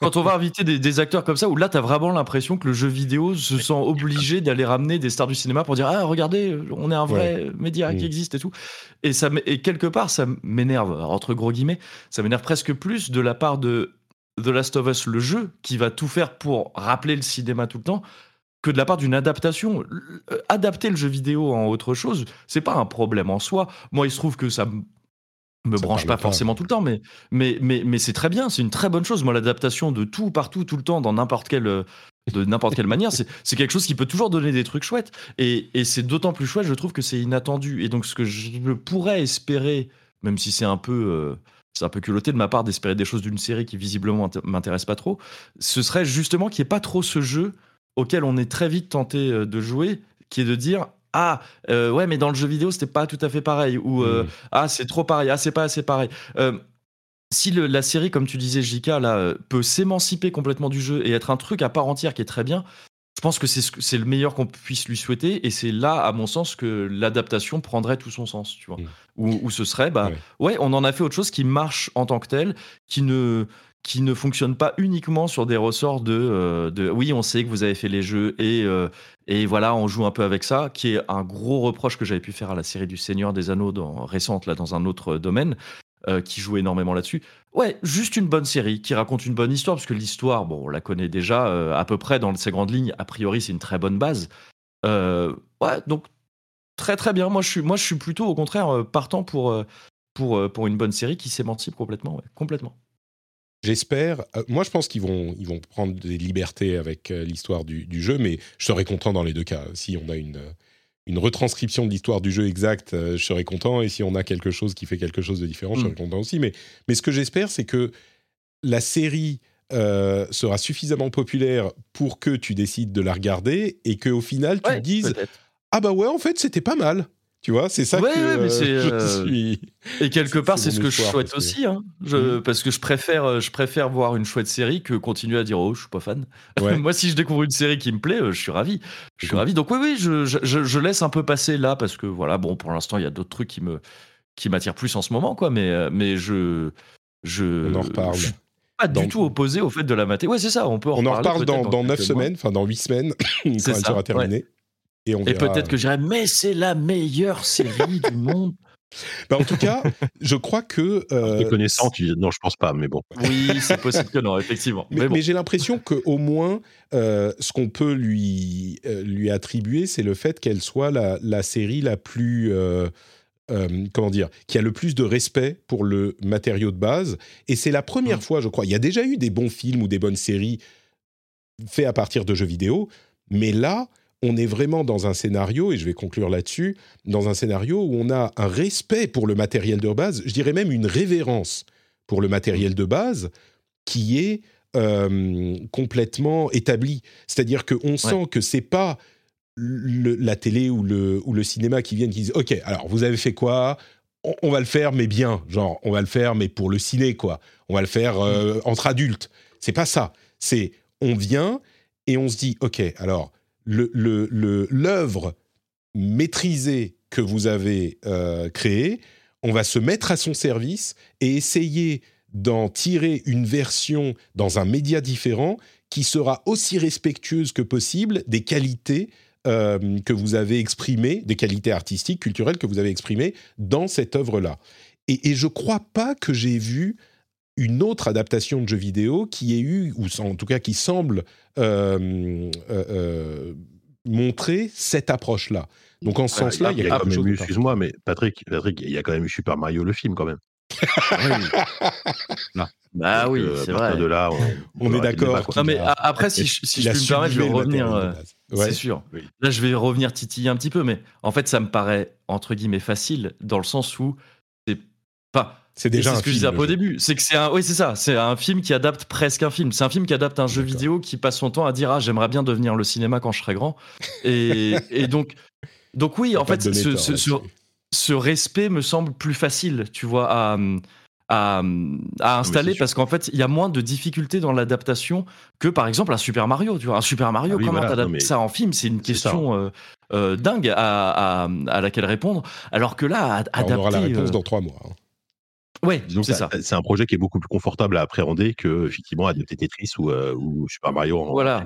D: Quand, on va inviter des, acteurs comme ça, où là, tu as vraiment l'impression que le jeu vidéo se sent obligé d'aller ramener des stars du cinéma pour dire Ah, regardez, on est un vrai média qui mm. existe et tout. Et, ça, et quelque part, ça m'énerve, entre gros guillemets, ça m'énerve presque plus de la part de The Last of Us, le jeu, qui va tout faire pour rappeler le cinéma tout le temps, que de la part d'une adaptation. Adapter le jeu vidéo en autre chose, c'est pas un problème en soi. Moi, il se trouve que ça me branche pas forcément tout le temps, mais, mais, mais, mais c'est très bien, c'est une très bonne chose. Moi, l'adaptation de tout, partout, tout le temps, dans n'importe quelle, de n'importe quelle manière, c'est quelque chose qui peut toujours donner des trucs chouettes. Et, et c'est d'autant plus chouette, je trouve, que c'est inattendu. Et donc, ce que je pourrais espérer, même si c'est un peu. Euh, c'est un peu culotté de ma part d'espérer des choses d'une série qui visiblement m'intéresse pas trop. Ce serait justement qu'il n'y ait pas trop ce jeu auquel on est très vite tenté euh, de jouer, qui est de dire ah euh, ouais mais dans le jeu vidéo c'était pas tout à fait pareil ou euh, mm. ah c'est trop pareil ah c'est pas assez pareil si la série comme tu disais JK là peut s'émanciper complètement du jeu et être un truc à part entière qui est très bien je pense que c'est le meilleur qu'on puisse lui souhaiter et c'est là à mon sens que l'adaptation prendrait tout son sens tu vois mm. où, ce serait bah ouais. on en a fait autre chose qui marche en tant que tel qui ne qui ne fonctionne pas uniquement sur des ressorts de, euh, de oui, on sait que vous avez fait les jeux et, euh, et voilà, on joue un peu avec ça, qui est un gros reproche que j'avais pu faire à la série du Seigneur des Anneaux récente, là, dans un autre domaine, euh, qui joue énormément là-dessus. Ouais, juste une bonne série qui raconte une bonne histoire, parce que l'histoire, bon, on la connaît déjà à peu près dans ses grandes lignes. A priori, c'est une très bonne base. ouais, donc très très bien. Moi, je suis, moi, je suis plutôt au contraire partant pour, pour, pour une bonne série qui s'émancipe complètement, complètement.
A: J'espère. Euh, moi, je pense qu'ils vont, ils vont prendre des libertés avec euh, l'histoire du, jeu, mais je serais content dans les deux cas. Si on a une, une retranscription de l'histoire du jeu exacte, euh, je serais content. Et si on a quelque chose qui fait quelque chose de différent, je serais mm. content aussi. Mais, mais ce que j'espère, c'est que la série sera suffisamment populaire pour que tu décides de la regarder et qu'au final, tu te dises Ah bah ouais, en fait, c'était pas mal. Tu vois, c'est ça que mais je euh, suis.
D: Et quelque part, c'est ce que je souhaite aussi, hein. je, mhm. parce que je préfère, euh, je préfère voir une chouette série que continuer à dire oh, je suis pas fan. [laughs] Moi, si je découvre une série qui me plaît, euh, je suis ravi. Je suis ravi. Donc oui, oui, je, je, je, laisse un peu passer là parce que voilà, bon, pour l'instant, il y a d'autres trucs qui me qui m'attirent plus en ce moment, quoi. Mais mais je je.
A: On en reparle. Je
D: pas du tout opposé au fait de la mater. Ouais, c'est ça. On peut. En
A: on en reparle dans, dans 9 semaines, enfin dans 8 semaines, [clears throat] quand elle sera terminée.
D: Et, peut-être que j'irai, mais c'est la meilleure série du monde. [laughs]
A: Bah, en tout cas, je crois que.
B: Euh, connaissant, tu... non, je pense pas, mais bon.
D: Oui, c'est possible que non, effectivement.
A: Mais, j'ai l'impression qu'au moins, euh, ce qu'on peut lui, euh, lui attribuer, c'est le fait qu'elle soit la, la, série la plus. Euh, comment dire, qui a le plus de respect pour le matériau de base. Et c'est la première mm. fois, je crois. Il y a déjà eu des bons films ou des bonnes séries faits à partir de jeux vidéo, mais là, on est vraiment dans un scénario, et je vais conclure là-dessus, dans un scénario où on a un respect pour le matériel de base, je dirais même une révérence pour le matériel de base qui est euh, complètement établi. C'est-à-dire qu'on sent que c'est pas la télé ou le, ou le cinéma qui viennent qui disent Ok, alors vous avez fait quoi? On, va le faire, mais bien. Genre, on va le faire, mais pour le ciné, quoi. On va le faire euh, entre adultes. C'est pas ça. C'est on vient et on se dit Ok, alors l'œuvre maîtrisée que vous avez euh, créée, on va se mettre à son service et essayer d'en tirer une version dans un média différent qui sera aussi respectueuse que possible des qualités euh, que vous avez exprimées, des qualités artistiques, culturelles que vous avez exprimées dans cette œuvre-là. Et, et je crois pas que j'ai vu une autre adaptation de jeu vidéo qui ait eu, ou en tout cas qui semble euh, euh, euh, montrer cette approche-là. Donc en ce sens-là, il y a,
B: quand même eu, excuse-moi, mais Patrick, Patrick, il y a quand même eu Super Mario le film quand même. [laughs]
D: non. Bah oui, c'est vrai.
A: De là, on, est d'accord.
D: Non mais après, si, je, si je me permettre, je vais revenir. C'est sûr. Là, je vais revenir titiller un petit peu, mais en fait, ça me paraît entre guillemets facile dans le sens où c'est pas
A: c'est déjà
D: ce que je disais au début. C'est que c'est un, oui, c'est ça. C'est un film qui adapte presque un film. C'est un film qui adapte un jeu vidéo qui passe son temps à dire ah j'aimerais bien devenir le cinéma quand je serai grand. Et, [laughs] et donc, donc oui, en fait, ce, ce, respect me semble plus facile, tu vois, à, à, à installer parce qu'en fait, il y a moins de difficultés dans l'adaptation que par exemple un Super Mario. Tu vois, un Super Mario, ah comment t'adaptes ça en film? C'est une question euh, euh, dingue à, à, à, laquelle répondre. Alors que là, adapter. On
A: aura la réponse euh, dans trois mois. Hein.
D: Ouais, c'est ça.
B: C'est un projet qui est beaucoup plus confortable à appréhender que effectivement adapter Tetris ou, euh, ou Super Mario.
D: voilà.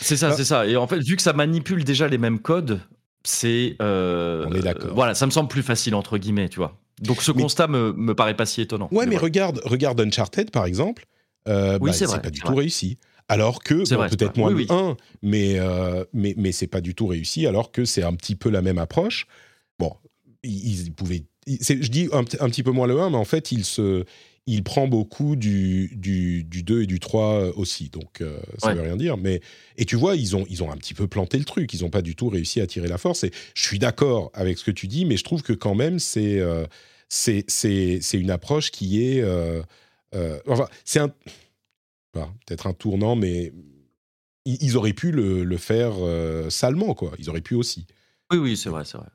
D: C'est ça, c'est ça. Et en fait, vu que ça manipule déjà les mêmes codes, c'est. Euh,
A: On est d'accord.
D: voilà, ça me semble plus facile entre guillemets, tu vois. Donc ce constat me, me paraît pas si étonnant.
A: Ouais, mais, regarde, regarde Uncharted par exemple. Euh, oui, bah, c'est pas du tout réussi. Alors que, peut-être moins oui, 1, mais, euh, mais, mais c'est pas du tout réussi, alors que c'est un petit peu la même approche. Bon, ils, ils pouvaient je dis un, petit peu moins le 1, mais en fait, il, se, il prend beaucoup du, du, 2 et du 3 euh, aussi. Donc, euh, ça ne veut rien dire. Mais, et tu vois, ils ont, ils ont un petit peu planté le truc. Ils n'ont pas du tout réussi à tirer la force. Et je suis d'accord avec ce que tu dis, mais je trouve que quand même, c'est. Euh, c'est une approche qui est... enfin, c'est un... Peut-être un tournant, mais ils, auraient pu le, faire salement, quoi. Ils auraient pu aussi.
D: Oui, oui, c'est vrai, c'est vrai.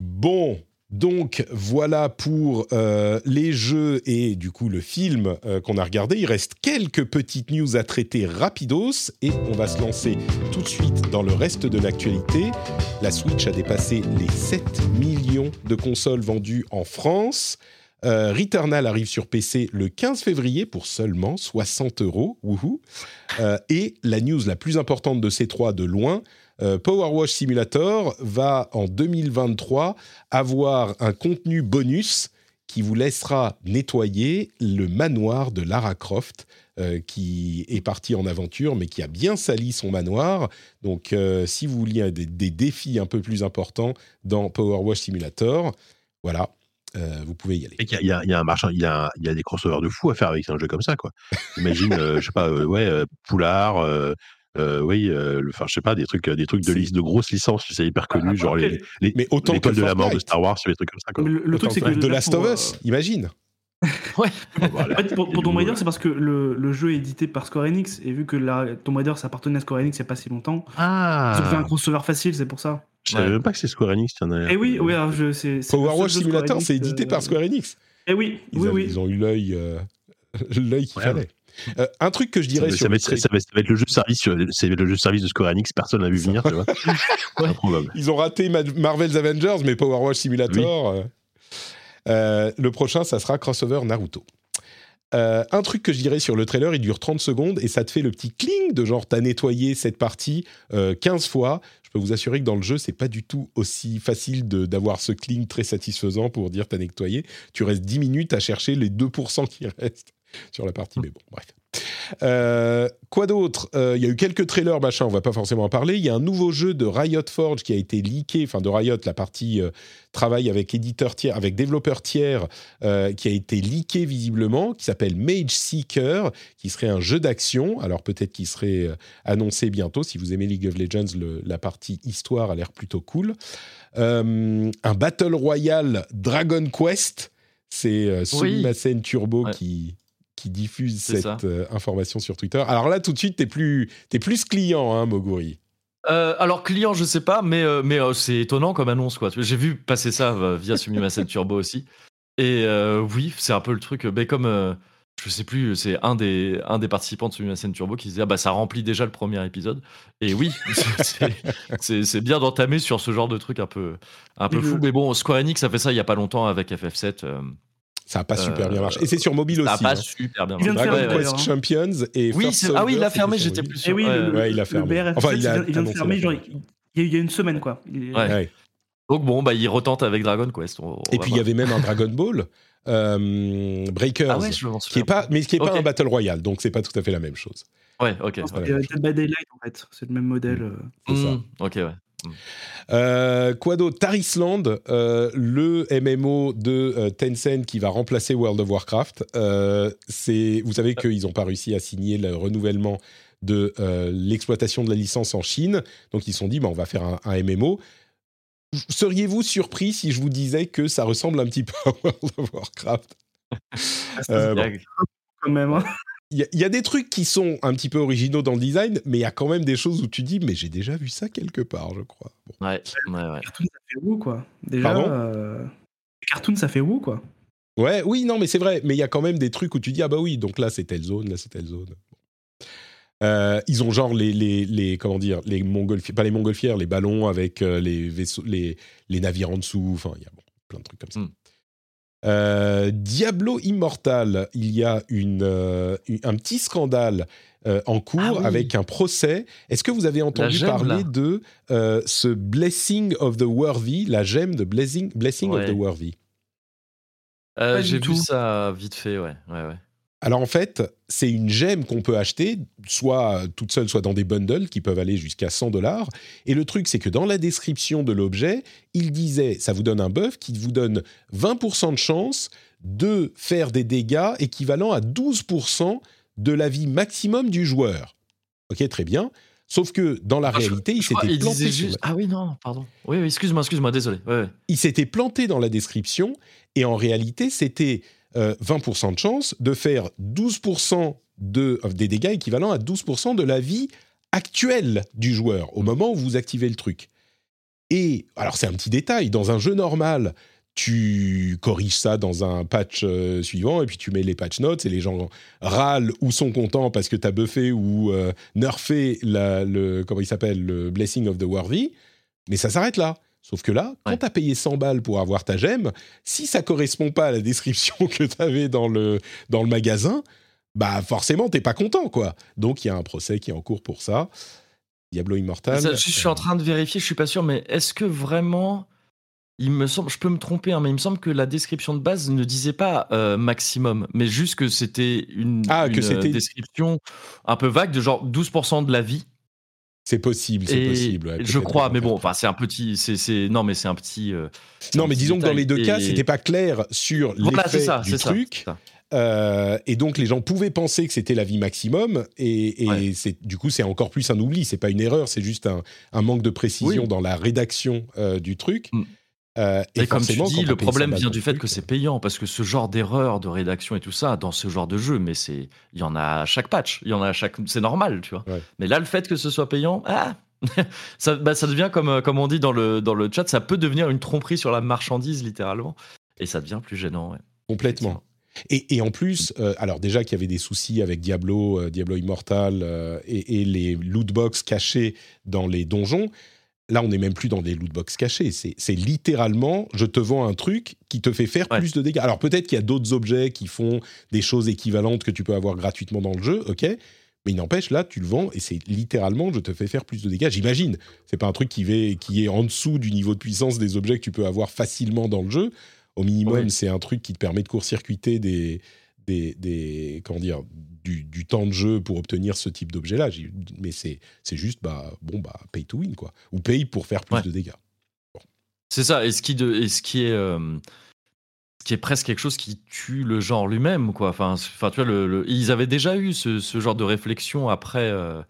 A: Bon, donc voilà pour euh, les jeux et du coup le film euh, qu'on a regardé. Il reste quelques petites news à traiter rapidos et on va se lancer tout de suite dans le reste de l'actualité. La Switch a dépassé les 7 millions de consoles vendues en France. Euh, Returnal arrive sur PC le 15 février pour seulement 60 euros. et la news la plus importante de ces trois de loin, euh, Power Wash Simulator va en 2023 avoir un contenu bonus qui vous laissera nettoyer le manoir de Lara Croft, euh, qui est parti en aventure, mais qui a bien sali son manoir. Donc, euh, si vous vouliez des, défis un peu plus importants dans Power Wash Simulator, voilà. vous pouvez y aller.
B: Il y, a, un marchand, il y a, il y a des crossovers de fou à faire avec un jeu comme ça, quoi. Imagine, je sais pas, ouais, Poulard, euh, oui, euh, enfin, je sais pas, des trucs, des trucs de liste, de grosses licences, c'est hyper ah, connu, genre les, les, mais autant l'école de la mort de Star Wars, des trucs comme ça. Quoi.
A: Le, truc, c'est que de Last of Us, imagine. [laughs]
C: ouais. en fait, pour, Tomb Raider, c'est parce que le, jeu est édité par Square Enix et vu que la, Tomb Raider ça appartenait à Square Enix il n'y a pas si longtemps,
B: ah.
C: ils ont fait un crossover facile, c'est pour ça.
B: Je savais même pas que c'est Square Enix en
C: a. Eh oui, oui, alors je, c'est.
A: Power Wash Simulator, c'est édité par Square Enix.
C: Eh oui,
A: ils
C: oui, oui.
A: Ils ont eu l'œil, euh, [laughs] l'œil qu'il fallait. Euh, un truc que je dirais
B: ça,
A: sur
B: va, être, ça, va, être, le jeu service, c'est le jeu service de Square Enix. Personne n'a vu venir. Tu vois [laughs]
A: Ils ont raté Marvel's Avengers, mais Power Wash Simulator. Euh, euh, le prochain, ça sera crossover Naruto. un truc que je dirais sur le trailer, il dure 30 secondes et ça te fait le petit cling de genre t'as nettoyé cette partie 15 fois. Je peux vous assurer que dans le jeu, c'est pas du tout aussi facile d'avoir ce cling très satisfaisant pour dire t'as nettoyé. Tu restes 10 minutes à chercher les 2% qui restent sur la partie, mais bon, bref. Euh, quoi d'autre? Euh, Il y a eu quelques trailers, machin, on va pas forcément en parler. Il y a un nouveau jeu de Riot Forge qui a été leaké, enfin de Riot, la partie euh, travail avec éditeur tiers, avec développeur tiers, qui a été leaké visiblement, qui s'appelle Mage Seeker, qui serait un jeu d'action. Alors peut-être qu'il serait annoncé bientôt. Si vous aimez League of Legends, la partie histoire a l'air plutôt cool. un Battle Royale Dragon Quest. C'est Sumimasen Turbo qui, qui diffuse cette euh, information sur Twitter. Alors là, tout de suite, tu es plus, es plus client, hein, Moguri.
D: Euh, alors client, je sais pas, mais euh, mais c'est étonnant comme annonce quoi. J'ai vu passer ça via Sumimasen [laughs] Turbo aussi. Et oui, c'est un peu le truc. Mais comme je sais plus, c'est un des un des participants de Sumimasen Turbo qui disait ah bah ça remplit déjà le premier épisode. Et oui, [laughs] c'est bien d'entamer sur ce genre de truc un peu un peu fou. Mais bon, Square Enix a fait ça il y a pas longtemps avec FF7.
A: Ça n'a pas super bien marché. Et c'est sur mobile aussi.
D: Ça n'a pas hein. super bien marché.
A: Dragon Quest Champions et
D: oui, Ah oui, il a fermé, j'étais plus sûr.
C: oui,
A: ouais, il a fermé.
C: enfin, il, a, il vient de fermer, genre, il y a une semaine, quoi.
D: Ouais. Donc bon, bah, il retente avec Dragon Quest.
A: et puis il y avait même un Dragon Ball. Euh, Breakers, ah ouais, je qui est pas, mais qui n'est pas un Battle Royale, donc c'est pas tout à fait la même chose.
D: Ouais, ok.
C: C'est Dead by Daylight en fait, c'est le même modèle.
D: Euh. C'est ça. Mmh, ok, ouais.
A: Euh, quoi d'autre? Tarisland, euh, le MMO de euh, Tencent qui va remplacer World of Warcraft. c'est, vous savez qu'ils n'ont pas réussi à signer le renouvellement de l'exploitation de la licence en Chine, donc ils se sont dit, bah, on va faire un, MMO. Seriez-vous surpris si je vous disais que ça ressemble un petit peu à World of Warcraft?
C: Ah, Quand même. Hein
A: il y, a des trucs qui sont un petit peu originaux dans le design, mais il y a quand même des choses où tu dis, mais j'ai déjà vu ça quelque part, je crois.
D: Ouais, ouais, ouais.
C: Cartoon, ça fait où, quoi Déjà, euh... cartoon, ça fait où, quoi
A: Ouais, oui, non, mais c'est vrai. Mais il y a quand même des trucs où tu dis, ah bah oui, donc là, c'est telle zone, là, c'est telle zone. Euh, ils ont genre les, les, les, comment dire les montgolfières, pas les montgolfières, les ballons avec euh, les vaisseaux, les, les navires en dessous. Enfin, il y a bon, plein de trucs comme ça. Hmm. Euh, Diablo Immortal, il y a une, euh, un petit scandale euh, en cours ah avec un procès. Est-ce que vous avez entendu parler de ce Blessing of the Worthy, la gemme de Blessing, blessing of the Worthy?
D: J'ai vu ça vite fait, ouais. ouais, ouais.
A: Alors en fait, c'est une gemme qu'on peut acheter, soit toute seule, soit dans des bundles qui peuvent aller jusqu'à 100 dollars. Et le truc, c'est que dans la description de l'objet, il disait, ça vous donne un buff qui vous donne 20% de chance de faire des dégâts équivalents à 12% de la vie maximum du joueur. Ok, très bien. Sauf que dans la
D: Ah,
A: réalité, il
D: je
A: s'était planté.
D: juste-
A: la-
D: Ah oui, non, pardon. Oui, oui, excuse-moi, excuse-moi, désolé. Ouais, ouais.
A: Il s'était planté dans la description et en réalité, c'était euh, 20% de chance de faire 12% de, euh, des dégâts équivalents à 12% de la vie actuelle du joueur au moment où vous activez le truc. Et alors c'est un petit détail, dans un jeu normal, tu corriges ça dans un patch euh, suivant et puis tu mets les patch notes et les gens râlent ou sont contents parce que tu as buffé ou euh, nerfé le comment il s'appelle le Blessing of the Worthy, mais ça s'arrête là. Sauf que là, quand
D: Ouais.
A: tu as payé 100 balles pour avoir ta gemme, si ça correspond pas à la description [laughs] que tu avais dans le, dans le magasin, bah forcément, t'es pas content, quoi. Donc, il y a un procès qui est en cours pour ça. Diablo Immortal.
D: Ça, je suis en train de vérifier, je suis pas sûr, mais est-ce que vraiment. Il me semble, je peux me tromper, hein, mais il me semble que la description de base ne disait pas euh, maximum, mais juste que c'était une,
A: Ah,
D: une, euh, description un peu vague de genre 12% de la vie.
A: C'est possible, c'est possible. ouais,
D: je crois, mais bon, enfin c'est un petit, c'est, c'est- non mais c'est un petit. euh,
A: Non,
D: un
A: mais
D: petit
A: disons que dans les deux cas, c'était pas clair sur
D: Voilà,
A: l'effet du truc.
D: ça.
A: Euh, et donc les gens pouvaient penser que c'était la vie maximum, et, et
D: Ouais.
A: c'est du coup c'est encore plus un oubli. C'est pas une erreur, c'est juste un, un manque de précision
D: Oui.
A: dans la rédaction euh, du truc.
D: Mm.
A: Euh,
D: Et, comme tu dis, le problème
A: 100 balles
D: vient du fait que
A: euh,
D: c'est payant, parce que ce genre d'erreur de rédaction et tout ça, dans ce genre de jeu, mais c'est, il y en a à chaque patch, il y en a à chaque, c'est normal, tu vois.
A: Ouais.
D: Mais là, le fait que ce soit payant, ah, [laughs] ça, bah, ça devient comme, euh, comme on dit dans le, dans le chat, ça peut devenir une tromperie sur la marchandise, littéralement, et ça devient plus gênant. ouais.
A: Complètement. Et, et en plus, euh, alors déjà qu'il y avait des soucis avec Diablo, euh, Diablo Immortal euh, et, et les lootbox cachés dans les donjons, là on n'est même plus dans des lootbox cachés. C'est c'est littéralement, je te vends un truc qui te fait faire
D: Ouais.
A: plus de dégâts. Alors peut-être qu'il y a d'autres objets qui font des choses équivalentes que tu peux avoir gratuitement dans le jeu, ok mais il n'empêche, là, tu le vends et c'est littéralement, je te fais faire plus de dégâts. J'imagine. C'est pas un truc qui, va- qui est en dessous du niveau de puissance des objets que tu peux avoir facilement dans le jeu. Au minimum, c'est un truc qui te permet de court-circuiter des, des, des- comment dire, du, du temps de jeu pour obtenir ce type d'objet-là. Mais c'est c'est juste, bah, bon, bah, pay to win, quoi. Ou paye pour faire plus
D: Ouais.
A: de dégâts.
D: C'est ça, et ce qui, de, et ce qui est. euh, ce qui est presque quelque chose qui tue le genre lui-même, quoi. Enfin, enfin, tu vois, le, le- ils avaient déjà eu ce, ce genre de réflexion après euh,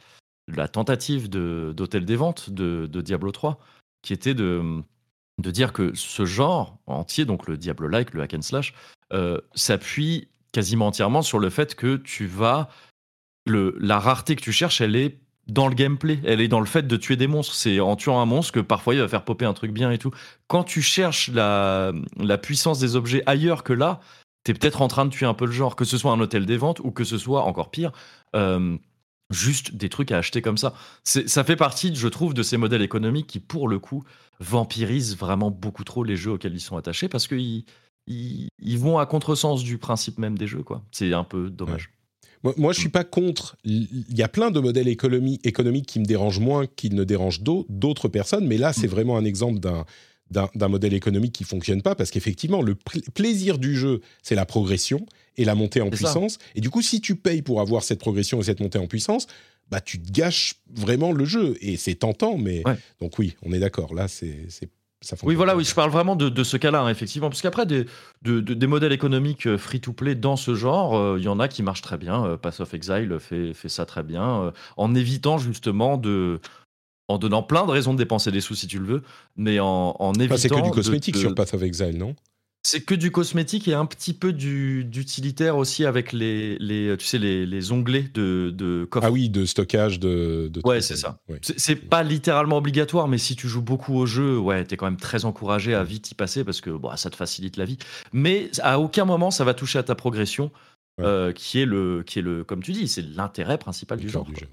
D: la tentative de- d'hôtel des ventes de, de Diablo 3, qui était de, de dire que ce genre entier, donc le Diablo-like, le hack and slash, euh, s'appuie quasiment entièrement sur le fait que tu vas. Le, la rareté que tu cherches, elle est dans le gameplay, elle est dans le fait de tuer des monstres. C'est en tuant un monstre que parfois il va faire popper un truc bien et tout. Quand tu cherches la, la puissance des objets ailleurs que là, t'es peut-être en train de tuer un peu le genre, que ce soit un hôtel des ventes ou que ce soit encore pire. euh, juste des trucs à acheter comme ça. Ça fait partie, je trouve, de ces modèles économiques qui, pour le coup, vampirisent vraiment beaucoup trop les jeux auxquels ils sont attachés parce qu'ils ils, ils vont à contresens du principe même des jeux. quoi. C'est un peu dommage.
A: Moi, moi, je suis pas contre. Il y a plein de modèles économie- économiques qui me dérangent moins qu'ils ne dérangent d'au- d'autres personnes, mais là, c'est
D: Mm.
A: vraiment un exemple d'un modèle économique qui fonctionne pas parce qu'effectivement, le pl- plaisir du jeu, c'est la progression et la montée en
D: ça.
A: puissance. Et du coup, si tu payes pour avoir cette progression et cette montée en puissance, bah tu gâches vraiment le jeu et c'est tentant. Mais
D: Ouais.
A: donc oui, on est d'accord. Là, c'est- ça.
D: Oui, voilà, oui, je parle vraiment de, de ce cas-là, hein, effectivement. Parce qu'après, des, de- de- des modèles économiques euh, free-to-play dans ce genre, euh, il y en a qui marchent très bien. Euh, Pass of Exile fait, fait ça très bien, euh, en évitant justement de. En donnant plein de raisons de dépenser des sous si tu le veux, mais en, en évitant.
A: Enfin, c'est que du
D: de-
A: cosmétique
D: de-
A: sur Path of Exile, non?
D: C'est que du cosmétique et un petit peu du- d'utilitaire aussi avec les, les, tu sais, les, les onglets de, de coffre.
A: Ah oui, de stockage de. de
D: Ouais, c'est ça. C'est- C'est pas littéralement obligatoire, mais si tu joues beaucoup au jeu, ouais, t'es quand même très encouragé à vite y passer parce que bon, ça te facilite la vie. Mais à aucun moment ça va toucher à ta progression,
A: Ouais.
D: euh, qui est le, qui est le, comme tu dis, c'est l'intérêt principal du genre.
A: jeu.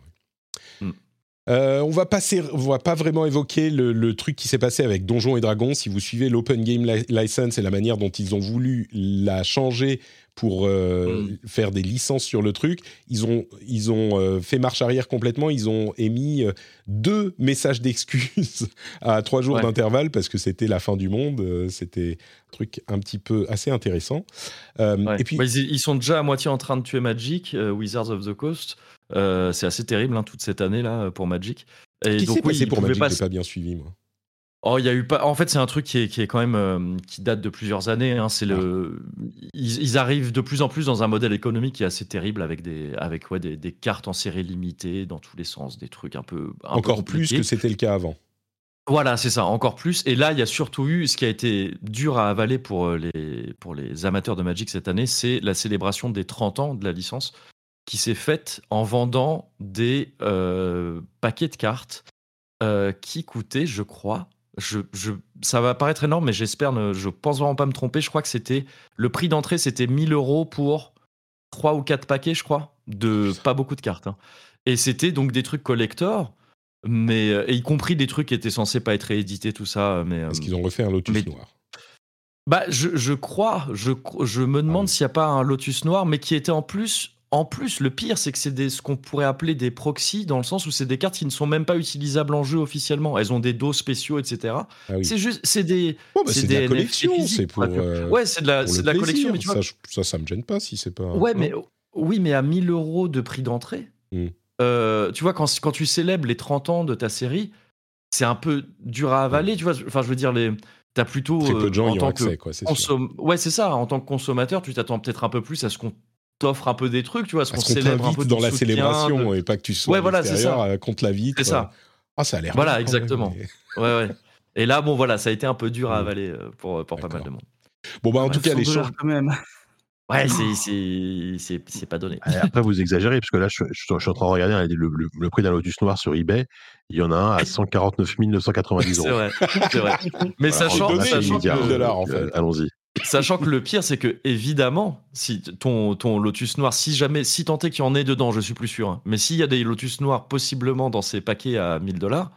A: Euh, on va passer, on va pas vraiment évoquer le, le truc qui s'est passé avec Donjons et Dragons. Si vous suivez l'Open Game Li- License et la manière dont ils ont voulu la changer pour euh,
D: Mm.
A: faire des licences sur le truc, ils ont, ils ont euh, fait marche arrière complètement. Ils ont émis euh, deux messages d'excuses [laughs] à trois jours
D: Ouais.
A: d'intervalle parce que c'était la fin du monde. C'était un truc un petit peu assez intéressant. Euh,
D: Ouais.
A: Et puis,
D: Bah, ils, ils sont déjà à moitié en train de tuer Magic, euh, Wizards of the Coast. Euh, c'est assez terrible hein, toute cette année là pour Magic. Et
A: qui
D: donc oui,
A: pour Magic
D: pas
A: pas bien suivi moi.
D: Oh, il y a eu pas. En fait, c'est un truc qui est, qui est quand même euh, qui date de plusieurs années. Hein. C'est le. Ils, arrivent de plus en plus dans un modèle économique qui est assez terrible avec des avec ouais, des, cartes en série limitée dans tous les sens, des trucs un peu
A: encore plus que c'était le cas avant.
D: Voilà, c'est ça, encore plus. Et là, il y a surtout eu ce qui a été dur à avaler pour euh, les pour les amateurs de Magic cette année, c'est la célébration des 30 ans de la licence qui s'est faite en vendant des euh, paquets de cartes qui coûtaient, je crois, je, ça va paraître énorme, mais j'espère, ne, je pense vraiment pas me tromper. Je crois que c'était le prix d'entrée, c'était 1000 euros pour 3 ou 4 paquets, je crois, de pas beaucoup de cartes. Hein. Et c'était donc des trucs collector, mais euh, y compris des trucs qui étaient censés pas être réédités, tout ça. Mais
A: est-ce qu'ils ont refait un Lotus noir
D: Bah, je, je, crois, je, je me demande ah s'il n'y a pas un Lotus noir, mais qui était en plus en plus, le pire, c'est que c'est ce qu'on pourrait appeler des proxys, dans le sens où c'est des cartes qui ne sont même pas utilisables en jeu officiellement. Elles ont des dos spéciaux, etc. Ah c'est juste, c'est des,
A: bah, c'est de la collection, c'est pour. Euh,
D: ouais, c'est de la, de la collection. Mais tu
A: ça, ça, ça, me gêne pas si c'est pas.
D: Ouais, mais oui, mais à 1000 euros de prix d'entrée. Hmm. Euh, tu vois, quand, quand tu célèbres les 30 ans de ta série, c'est un peu dur à avaler, tu vois. Enfin, je veux dire, les, t'as plutôt
A: Très peu de gens euh, en tant accès, quoi,
D: ouais c'est ça en tant que consommateur tu t'attends peut-être un peu plus à ce qu'on t'offre un peu des trucs, tu vois, ce qu'on célèbre un peu
A: dans la célébration et pas que tu sois ouais, voilà, ça. Euh, contre la vie.
D: C'est ça.
A: Ah, ça a l'air.
D: Voilà, exactement. ouais, ouais. Et là, bon, voilà, ça a été un peu dur à mm. avaler euh, pour, pour pas mal de monde.
A: Bon, bah, en tout cas, les choses.
C: quand même.
D: Ouais, c'est pas donné.
B: Après, vous exagérez, parce que là, je, suis en train de regarder le, prix d'un Lotus Noir sur eBay. Il y en a un à 149 990 euros.
D: c'est vrai, c'est vrai. [laughs] Mais sachant, sachant
A: que, dollars, en fait. Euh,
B: allons-y.
D: Sachant que le pire, c'est que évidemment, si ton, ton Lotus noir, si jamais, si tant est qu'il y en ait dedans, je suis plus sûr, hein, mais s'il y a des Lotus noirs possiblement dans ces paquets à 1000 dollars,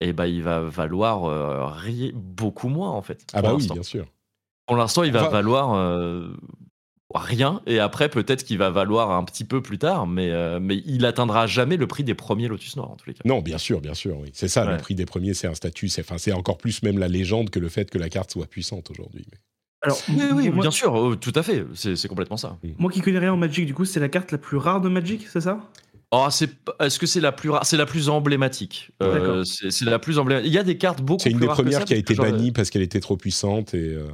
D: eh ben, il va valoir euh, beaucoup moins en fait.
A: Ah bah oui, bien sûr.
D: Pour l'instant, il va valoir euh, rien, et après peut-être qu'il va valoir un petit peu plus tard, mais, euh, mais il atteindra jamais le prix des premiers Lotus noirs en tous les cas.
A: Non, bien sûr, bien sûr, oui. C'est ça, le prix des premiers, c'est un statut, c'est enfin, encore plus même la légende que le fait que la carte soit puissante aujourd'hui. Mais...
D: Alors, oui, bien sûr, oh, tout à fait, c'est complètement ça.
C: Moi qui connais rien en Magic, du coup, c'est la carte la plus rare de Magic, c'est ça?
D: Oh, est-ce que c'est la plus rare C'est la plus emblématique? Euh, c'est la plus emblématique. Il y a des cartes beaucoup plus
A: rares. C'est une des premières qui a été bannie parce qu'elle était trop puissante et. Euh,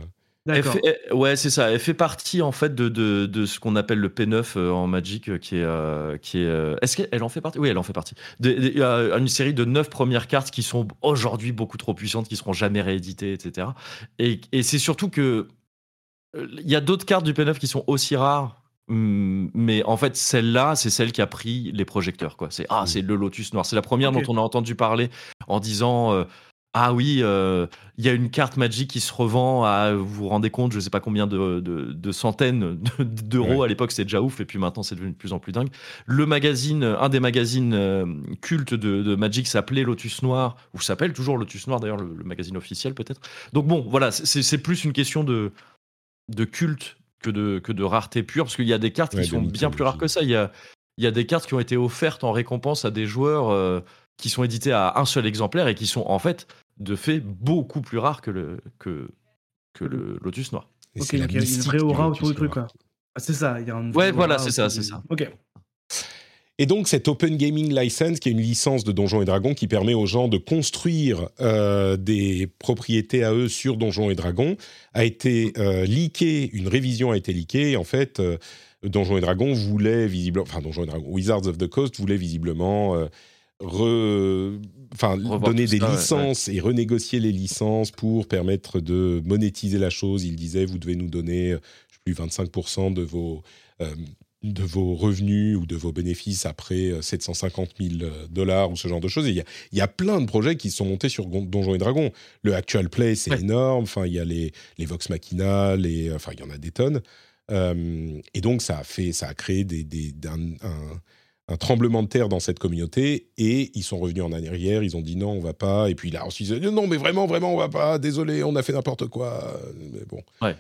D: ouais, c'est ça. Elle fait partie en fait de, de, de ce qu'on appelle le P9 euh, en Magic, euh, qui est, euh, qui est. Est-ce qu'elle en fait partie? Oui, elle en fait partie. Il y a une série de neuf premières cartes qui sont aujourd'hui beaucoup trop puissantes, qui seront jamais rééditées, etc. Et, et c'est surtout que il y a d'autres cartes du P9 qui sont aussi rares. Hmm, mais en fait, celle-là, c'est celle qui a pris les projecteurs. Quoi. C'est ah, c'est le Lotus Noir. C'est la première dont on a entendu parler en disant ah oui, euh, il y a une carte Magic qui se revend à, vous vous rendez compte, je ne sais pas combien de, centaines d'euros. À l'époque, c'était déjà ouf, et puis maintenant, c'est devenu de plus en plus dingue. Le magazine, un des magazines euh, cultes de, Magic s'appelait Lotus Noir, ou s'appelle toujours Lotus Noir, d'ailleurs, le, magazine officiel peut-être. Donc bon, voilà, c'est plus une question de, de culte que de, que de rareté pure, parce qu'il y a des cartes qui sont bien plus rares que ça. Il y a, il y a des cartes qui ont été offertes en récompense à des joueurs. Euh, qui sont édités à un seul exemplaire et qui sont en fait de fait beaucoup plus rares que le, que, que le Lotus Noir.
C: ok, donc il y a une vraie aura autour du truc, quoi. Ah, c'est ça, il y a un
D: Ouais, voilà, c'est ça, c'est ça.
C: Ok.
A: Et donc cette Open Gaming License, qui est une licence de Donjons et Dragons, qui permet aux gens de construire euh, des propriétés à eux sur Donjons et Dragons, a été euh, leakée, une révision a été leakée. En fait, euh, Donjons et Dragons voulait visiblement, enfin Donjons et Dragons, Wizards of the Coast voulait visiblement euh, enfin, donner des licences et renégocier les licences pour permettre de monétiser la chose. Il disait, vous devez nous donner, je sais plus, 25% de vos, euh, de vos revenus ou de vos bénéfices après 750 euh, 000 euh, dollars ou ce genre de choses. il y, a, il y a plein de projets qui sont montés sur Donjons et Dragons. Le Actual Play, c'est énorme. Enfin, il y a les, les Vox Machina, les, enfin, il y en a des tonnes. et donc, ça a fait, ça a créé des, des, un un tremblement de terre dans cette communauté et ils sont revenus en arrière, ils ont dit non, on va pas. Et puis là, ensuite, ils ont dit non, mais vraiment, vraiment, on va pas. Désolé, on a fait n'importe quoi. Mais bon.
D: Ouais.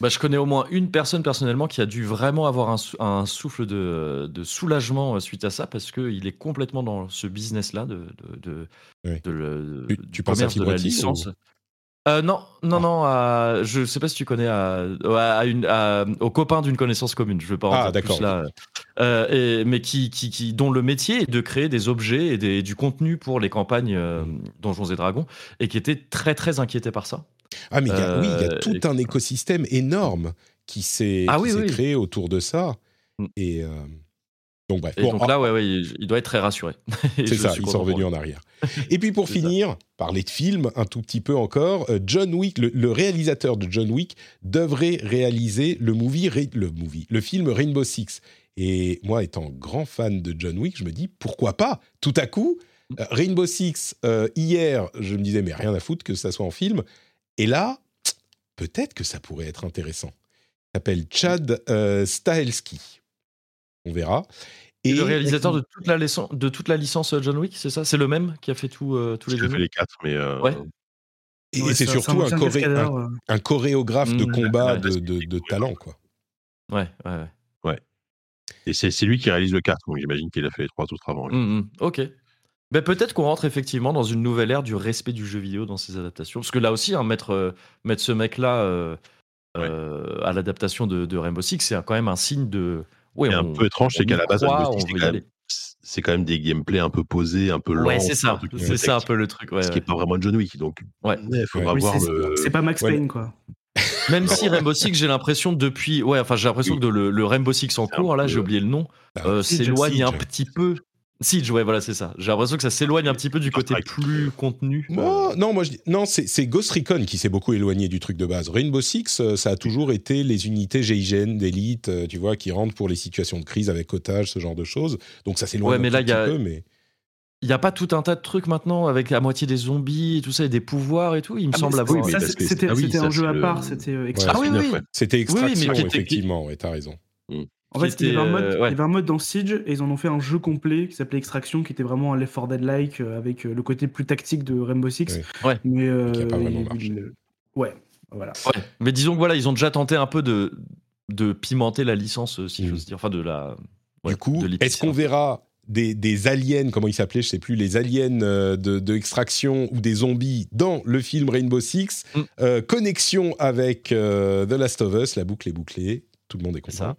D: Bah, je connais au moins une personne personnellement qui a dû vraiment avoir un, souffle de, soulagement euh, suite à ça parce qu'il est complètement dans ce business-là de, de,
A: tu, penses à de la licence.
D: Euh, non, non, non. Euh, je sais pas si tu connais à, à une, au copain d'une connaissance commune. Je veux pas
A: ah, d'accord. là.
D: Euh, mais qui, qui, qui, dont le métier est de créer des objets et des, du contenu pour les campagnes mm. Donjons et Dragons, et qui était très très inquiété par ça.
A: Ah mais oui, il y a euh, tout un écosystème énorme qui s'est ah créé autour de ça. Mm. Et
D: donc, bref. donc là, ouais, ouais, il doit être très rassuré. [laughs]
A: C'est ça, ils sont revenus en arrière. Et puis pour [laughs] finir, parler de film un tout petit peu encore, euh, John Wick, le, réalisateur de John Wick, devrait réaliser le movie, le movie, le film Rainbow Six. Et moi, étant grand fan de John Wick, je me dis pourquoi pas? Tout à coup, euh, Rainbow Six, euh, hier, je me disais mais rien à foutre que ça soit en film. Et là, peut-être que ça pourrait être intéressant. Il s'appelle Chad Stahelski on verra.
D: Et le réalisateur de toute la, licence, de toute la licence euh, John Wick, c'est ça? C'est le même qui a fait tout, euh, tous les
B: jeux fait les quatre, mais. Euh,
D: ouais.
A: Et, c'est surtout un, un, chorégraphe de mmh, combat de, de, talent, quoi.
D: Ouais, ouais,
B: ouais. Et c'est lui qui réalise le 4, donc j'imagine qu'il a fait les trois autres avant.
D: Mmh. ok. Ben peut-être qu'on rentre effectivement dans une nouvelle ère du respect du jeu vidéo dans ses adaptations. Parce que là aussi, hein, mettre, mettre ce mec-là à l'adaptation de, de, Rainbow Six, c'est quand même un signe de,
B: oui, un peu étrange, c'est qu'à la base, c'est quand, même des gameplays un peu posés, un peu lents.
D: Ouais, c'est ça. C'est ça un peu le truc.
B: ce qui n'est pas vraiment John Wick. Donc,
D: ouais.
B: il faudra voir le.
C: C'est pas Max Payne, quoi. [laughs]
D: Même si Rainbow Six, j'ai l'impression depuis, ouais, enfin j'ai l'impression que le, Rainbow Six en cours, là j'ai oublié le nom, euh, s'éloigne un petit peu Siege, ouais, voilà, c'est ça. J'ai l'impression que ça s'éloigne un petit peu du côté plus contenu.
A: non, moi, je dis, non, c'est Ghost Recon qui s'est beaucoup éloigné du truc de base. Rainbow Six, euh, ça a toujours été les unités GIGN d'élite, euh, tu vois, qui rentrent pour les situations de crise avec otages, ce genre de choses. Donc ça s'éloigne
D: ouais,
A: un petit peu, mais.
D: Il n'y a pas tout un tas de trucs maintenant avec à moitié des zombies et tout ça, et des pouvoirs et tout. Il me ah, semble avoir.
C: Oui, c'était ah un jeu à part, c'était euh,
A: Ah oui, oui. C'était Extraction, effectivement, ouais, t'as raison.
C: Mm. En fait, il y, avait un mode, euh, il y avait un mode dans Siege et ils en ont fait un jeu complet qui s'appelait Extraction, qui était vraiment un Left 4 Dead-like euh, avec euh, le côté plus tactique de Rainbow Six.
D: Ouais.
A: Mais qui a pas vraiment marché.
C: Ouais, voilà.
D: Mais disons que voilà, ils ont déjà tenté un peu de, de pimenter la licence, si mm. dire, enfin de la.
A: du coup, est-ce qu'on verra des, des, aliens, comment ils s'appelaient, je sais plus, les aliens de, de, extraction ou des zombies dans le film Rainbow Six. Mm. connexion avec The Last of Us, la boucle est bouclée, tout le monde est content.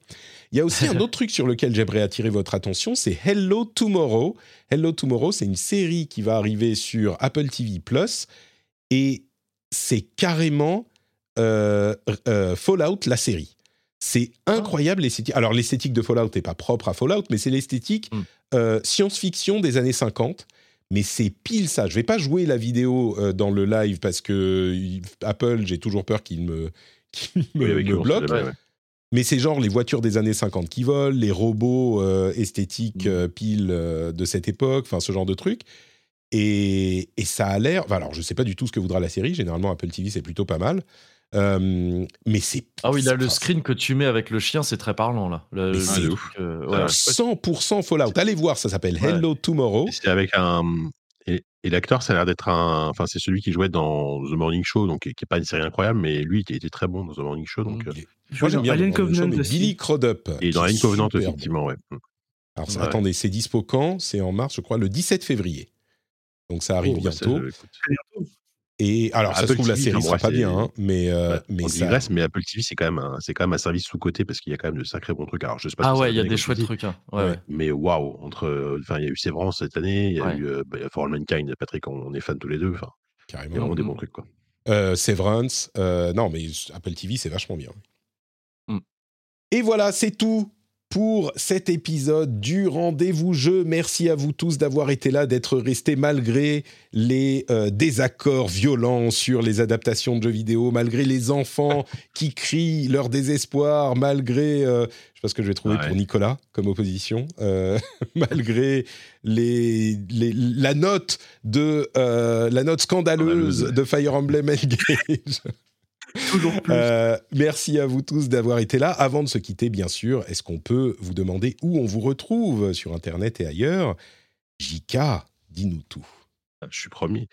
A: Il y a aussi un autre truc sur lequel j'aimerais attirer votre attention, c'est Hello Tomorrow. Hello Tomorrow, c'est une série qui va arriver sur Apple TV Plus et c'est carrément euh, euh, Fallout la série. C'est incroyable l'esthétique. Alors l'esthétique de Fallout n'est pas propre à Fallout, mais c'est l'esthétique hmm. euh, science-fiction des années 50 mais c'est pile ça. Je vais pas jouer la vidéo dans le live parce que Apple, j'ai toujours peur qu'il me, [laughs] me, bloque. Mais c'est genre les voitures des années 50 qui volent, les robots euh, esthétiques mmh. euh, piles euh, de cette époque, enfin ce genre de trucs. Et, et ça a l'air. alors, je sais pas du tout ce que voudra la série. Généralement, Apple TV, c'est plutôt pas mal. mais c'est.
D: Ah oui, là, le screen que tu mets avec le chien, c'est très parlant, là.
A: c'est 100% Fallout. Allez voir, ça s'appelle Hello Tomorrow.
B: C'est avec un, et l'acteur, ça a l'air d'être un. Enfin, c'est celui qui jouait dans The Morning Show, donc qui n'est pas une série incroyable, mais lui, il était très bon dans The Morning Show. Donc,
A: euh, Moi, j'aime bien Alien Covenant Billy Crudup.
B: Et dans Alien Covenant, effectivement, ouais. Mmh.
A: Alors, attendez, c'est dispo quand? C'est en mars, je crois, le 17 février. Donc, ça arrive oh, bah, bientôt. Et alors, ça se trouve, la série sera pas bien, hein, mais, euh, mais ça...
B: mais Apple TV, c'est quand, même un, quand même un service sous-côté parce qu'il y a quand même de sacrés bons trucs. Alors, je sais pas
D: ah ouais, il y a des chouettes trucs. Hein. Ouais,
B: Mais waouh, entre, enfin, il y a eu Sévrance cette année, il y a eu euh, bah, For All Mankind, Patrick, on, est fans tous les deux. Enfin, Carrément. Il y a vraiment des bons trucs, quoi.
A: Euh, Severance, euh, non, mais Apple TV, c'est vachement bien. Mm. Et voilà, c'est tout pour cet épisode du rendez-vous jeu. Merci à vous tous d'avoir été là, d'être restés malgré les euh, désaccords violents sur les adaptations de jeux vidéo, malgré les enfants [laughs] qui crient leur désespoir, malgré, euh, je sais pas ce que je vais trouver pour Nicolas comme opposition, euh, [laughs] malgré les, la note de la note scandaleuse de Fire Emblem Engage. [laughs] [laughs]
C: Toujours plus.
A: Euh, merci à vous tous d'avoir été là. Avant de se quitter, bien sûr, est-ce qu'on peut vous demander où on vous retrouve sur Internet et ailleurs? Jika, dis-nous tout.
B: Je suis promis.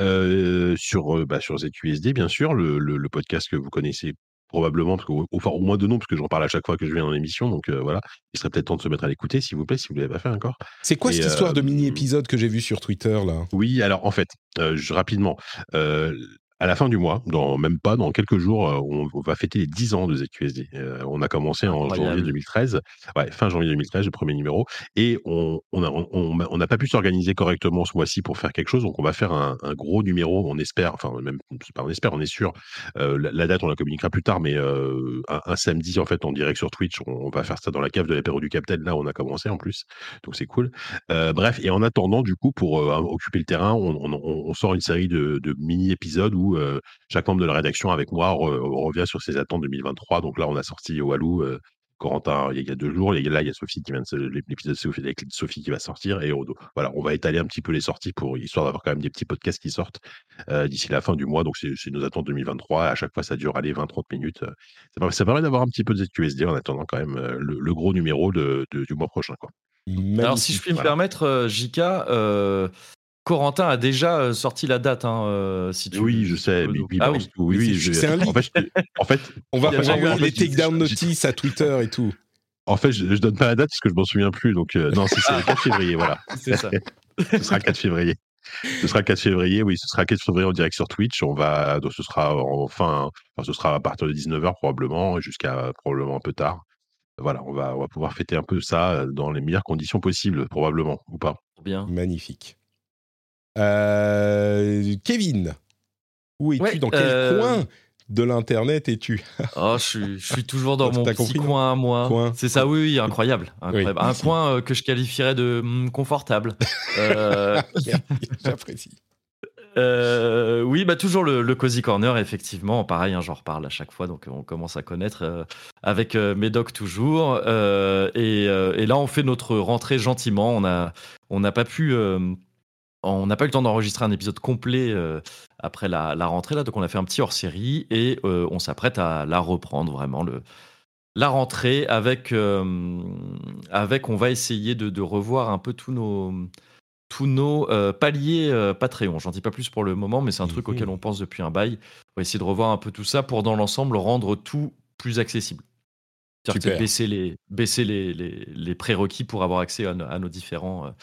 B: Euh, sur, euh, bah, sur ZQSD, bien sûr, le, le, podcast que vous connaissez probablement, parce que, enfin, au moins de nom, parce que j'en parle à chaque fois que je viens dans l'émission. Donc voilà, il serait peut-être temps de se mettre à l'écouter, s'il vous plaît, si vous ne l'avez pas fait encore.
A: C'est quoi cette histoire de mini-épisode que j'ai vu sur Twitter là?
B: Oui, alors en fait, je, rapidement, à la fin du mois, dans, même pas dans quelques jours, euh, on, va fêter les 10 ans de ZQSD. Euh, on a commencé en janvier 2013, ouais, fin janvier 2013, le premier numéro, et on n'a on, pas pu s'organiser correctement ce mois-ci pour faire quelque chose, donc on va faire un, gros numéro, on espère, enfin même pas on espère, on est sûr, euh, la, date on la communiquera plus tard, mais un, samedi en fait en direct sur Twitch, on, va faire ça dans la cave de l'apéro du Capitaine, là on a commencé en plus, donc c'est cool. bref, et en attendant du coup pour occuper le terrain, on, sort une série de, de mini-épisodes où euh, chaque membre de la rédaction avec moi revient sur ses attentes 2023. Donc là, on a sorti Walou, euh, Corentin il y a deux jours. Et là, il y a Sophie qui vient l'épisode avec Sophie qui va sortir et Voilà, on va étaler un petit peu les sorties pour histoire d'avoir quand même des petits podcasts qui sortent euh, d'ici la fin du mois. Donc c'est nos attentes 2023. À chaque fois, ça dure aller 20-30 minutes. Ça, permet, d'avoir un petit peu de ZQSD en attendant quand même le, gros numéro de, du mois prochain. Quoi.
D: Alors si je puis me permettre, Jika, Corentin a déjà euh, sorti la date, hein, euh, si tu
B: Oui, je sais.
A: ah oui, oui, c'est un En fait, on va envoyer les takedown notices à Twitter et tout.
B: En fait, je, ne donne pas la date parce que je m'en souviens plus. Donc, euh, non, c'est le 4 février, voilà. [laughs] C'est ça. ce sera 4 février. Ce sera 4 février, oui, ce sera 4 février en direct sur Twitch. On va, donc ce sera enfin, enfin, ce sera à partir de 19h probablement, jusqu'à probablement un peu tard. Voilà, on va, on va pouvoir fêter un peu ça dans les meilleures conditions possibles, probablement, ou pas.
A: Bien. Magnifique. Euh, Kevin, où es-tu Dans quel euh, coin de l'internet es-tu [laughs]
D: Oh, je suis, toujours dans mon petit coin à moi. C'est ça, oui, incroyable. Un coin euh, que je qualifierais de hmm, confortable. [laughs]
A: J'apprécie.
D: oui, bah toujours le, cozy corner, effectivement. Pareil, hein, j'en reparle à chaque fois, donc on commence à connaître avec Médoc toujours. Et, et, là, on fait notre rentrée gentiment. On a, on n'a pas pu on n'a pas eu le temps d'enregistrer un épisode complet euh, après la, rentrée, là, donc on a fait un petit hors-série et euh, on s'apprête à la reprendre vraiment, le, la rentrée avec, euh, avec, on va essayer de, revoir un peu tous nos, tous nos paliers Patreon. J'en dis pas plus pour le moment, mais c'est un truc auquel mhm. on pense depuis un bail. On va essayer de revoir un peu tout ça pour, dans l'ensemble, rendre tout plus accessible. C'est-à-dire baisser les, baisser les, les, prérequis pour avoir accès à, nos, différents,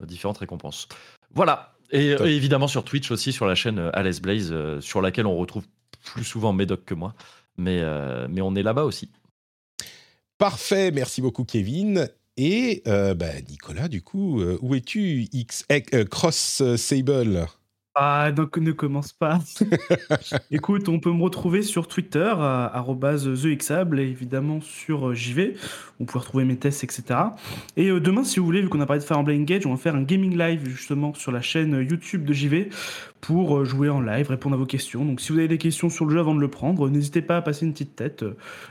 D: nos différentes récompenses. Voilà. Et, évidemment sur Twitch aussi, sur la chaîne euh, Alice Blaze, euh, sur laquelle on retrouve plus souvent Médoc que moi. Mais, euh, mais on est là-bas aussi.
A: Parfait, merci beaucoup Kevin. Et bah, Nicolas, du coup, où es-tu X, Cross Sable?
C: Ah, donc ne commence pas. [laughs] Écoute, on peut me retrouver sur Twitter, TheXable, et évidemment sur euh, JV. On peut retrouver mes tests, etc. Et euh, demain, si vous voulez, vu qu'on a parlé de Fire Emblem Engage, on va faire un gaming live justement sur la chaîne YouTube de JV pour euh, jouer en live, répondre à vos questions. Donc si vous avez des questions sur le jeu avant de le prendre, n'hésitez pas à passer une petite tête.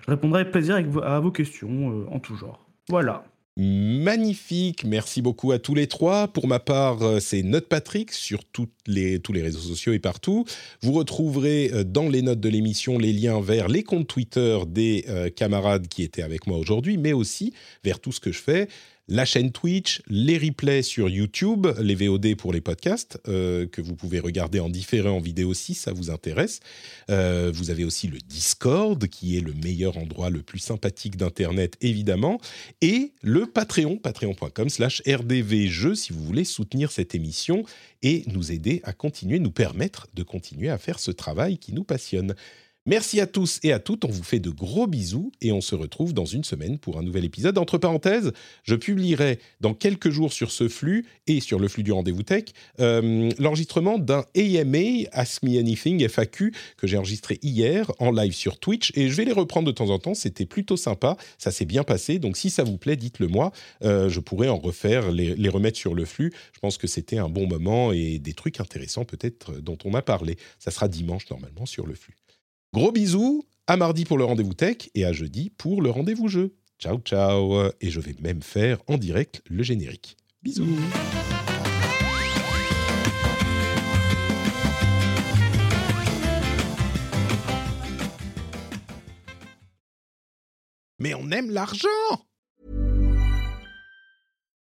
C: Je répondrai avec plaisir à vos questions en tout genre. Voilà.
A: Magnifique, merci beaucoup à tous les trois. Pour ma part, euh, c'est Note Patrick sur tous les réseaux sociaux et partout. Vous retrouverez euh, dans les notes de l'émission les liens vers les comptes Twitter des euh, camarades qui étaient avec moi aujourd'hui, mais aussi vers tout ce que je fais la chaîne Twitch, les replays sur YouTube, les VOD pour les podcasts, euh, que vous pouvez regarder en différé en vidéo si ça vous intéresse. Euh, vous avez aussi le Discord, qui est le meilleur endroit, le plus sympathique d'Internet, évidemment. Et le Patreon, patreon.com slash si vous voulez soutenir cette émission et nous aider à continuer, nous permettre de continuer à faire ce travail qui nous passionne. Merci à tous et à toutes, on vous fait de gros bisous et on se retrouve dans une semaine pour un nouvel épisode. Entre parenthèses, je publierai dans quelques jours sur ce flux et sur le flux du rendez-vous tech euh, l'enregistrement d'un AMA Ask Me Anything FAQ que j'ai enregistré hier en live sur Twitch et je vais les reprendre de temps en temps. C'était plutôt sympa, ça s'est bien passé. Donc si ça vous plaît, dites-le moi. Euh, je pourrais en refaire, les, les remettre sur le flux. Je pense que c'était un bon moment et des trucs intéressants peut-être dont on m'a parlé. Ça sera dimanche normalement sur le flux. Gros bisous, à mardi pour le rendez-vous tech et à jeudi pour le rendez-vous jeu. Ciao ciao Et je vais même faire en direct le générique. Bisous Mais on aime l'argent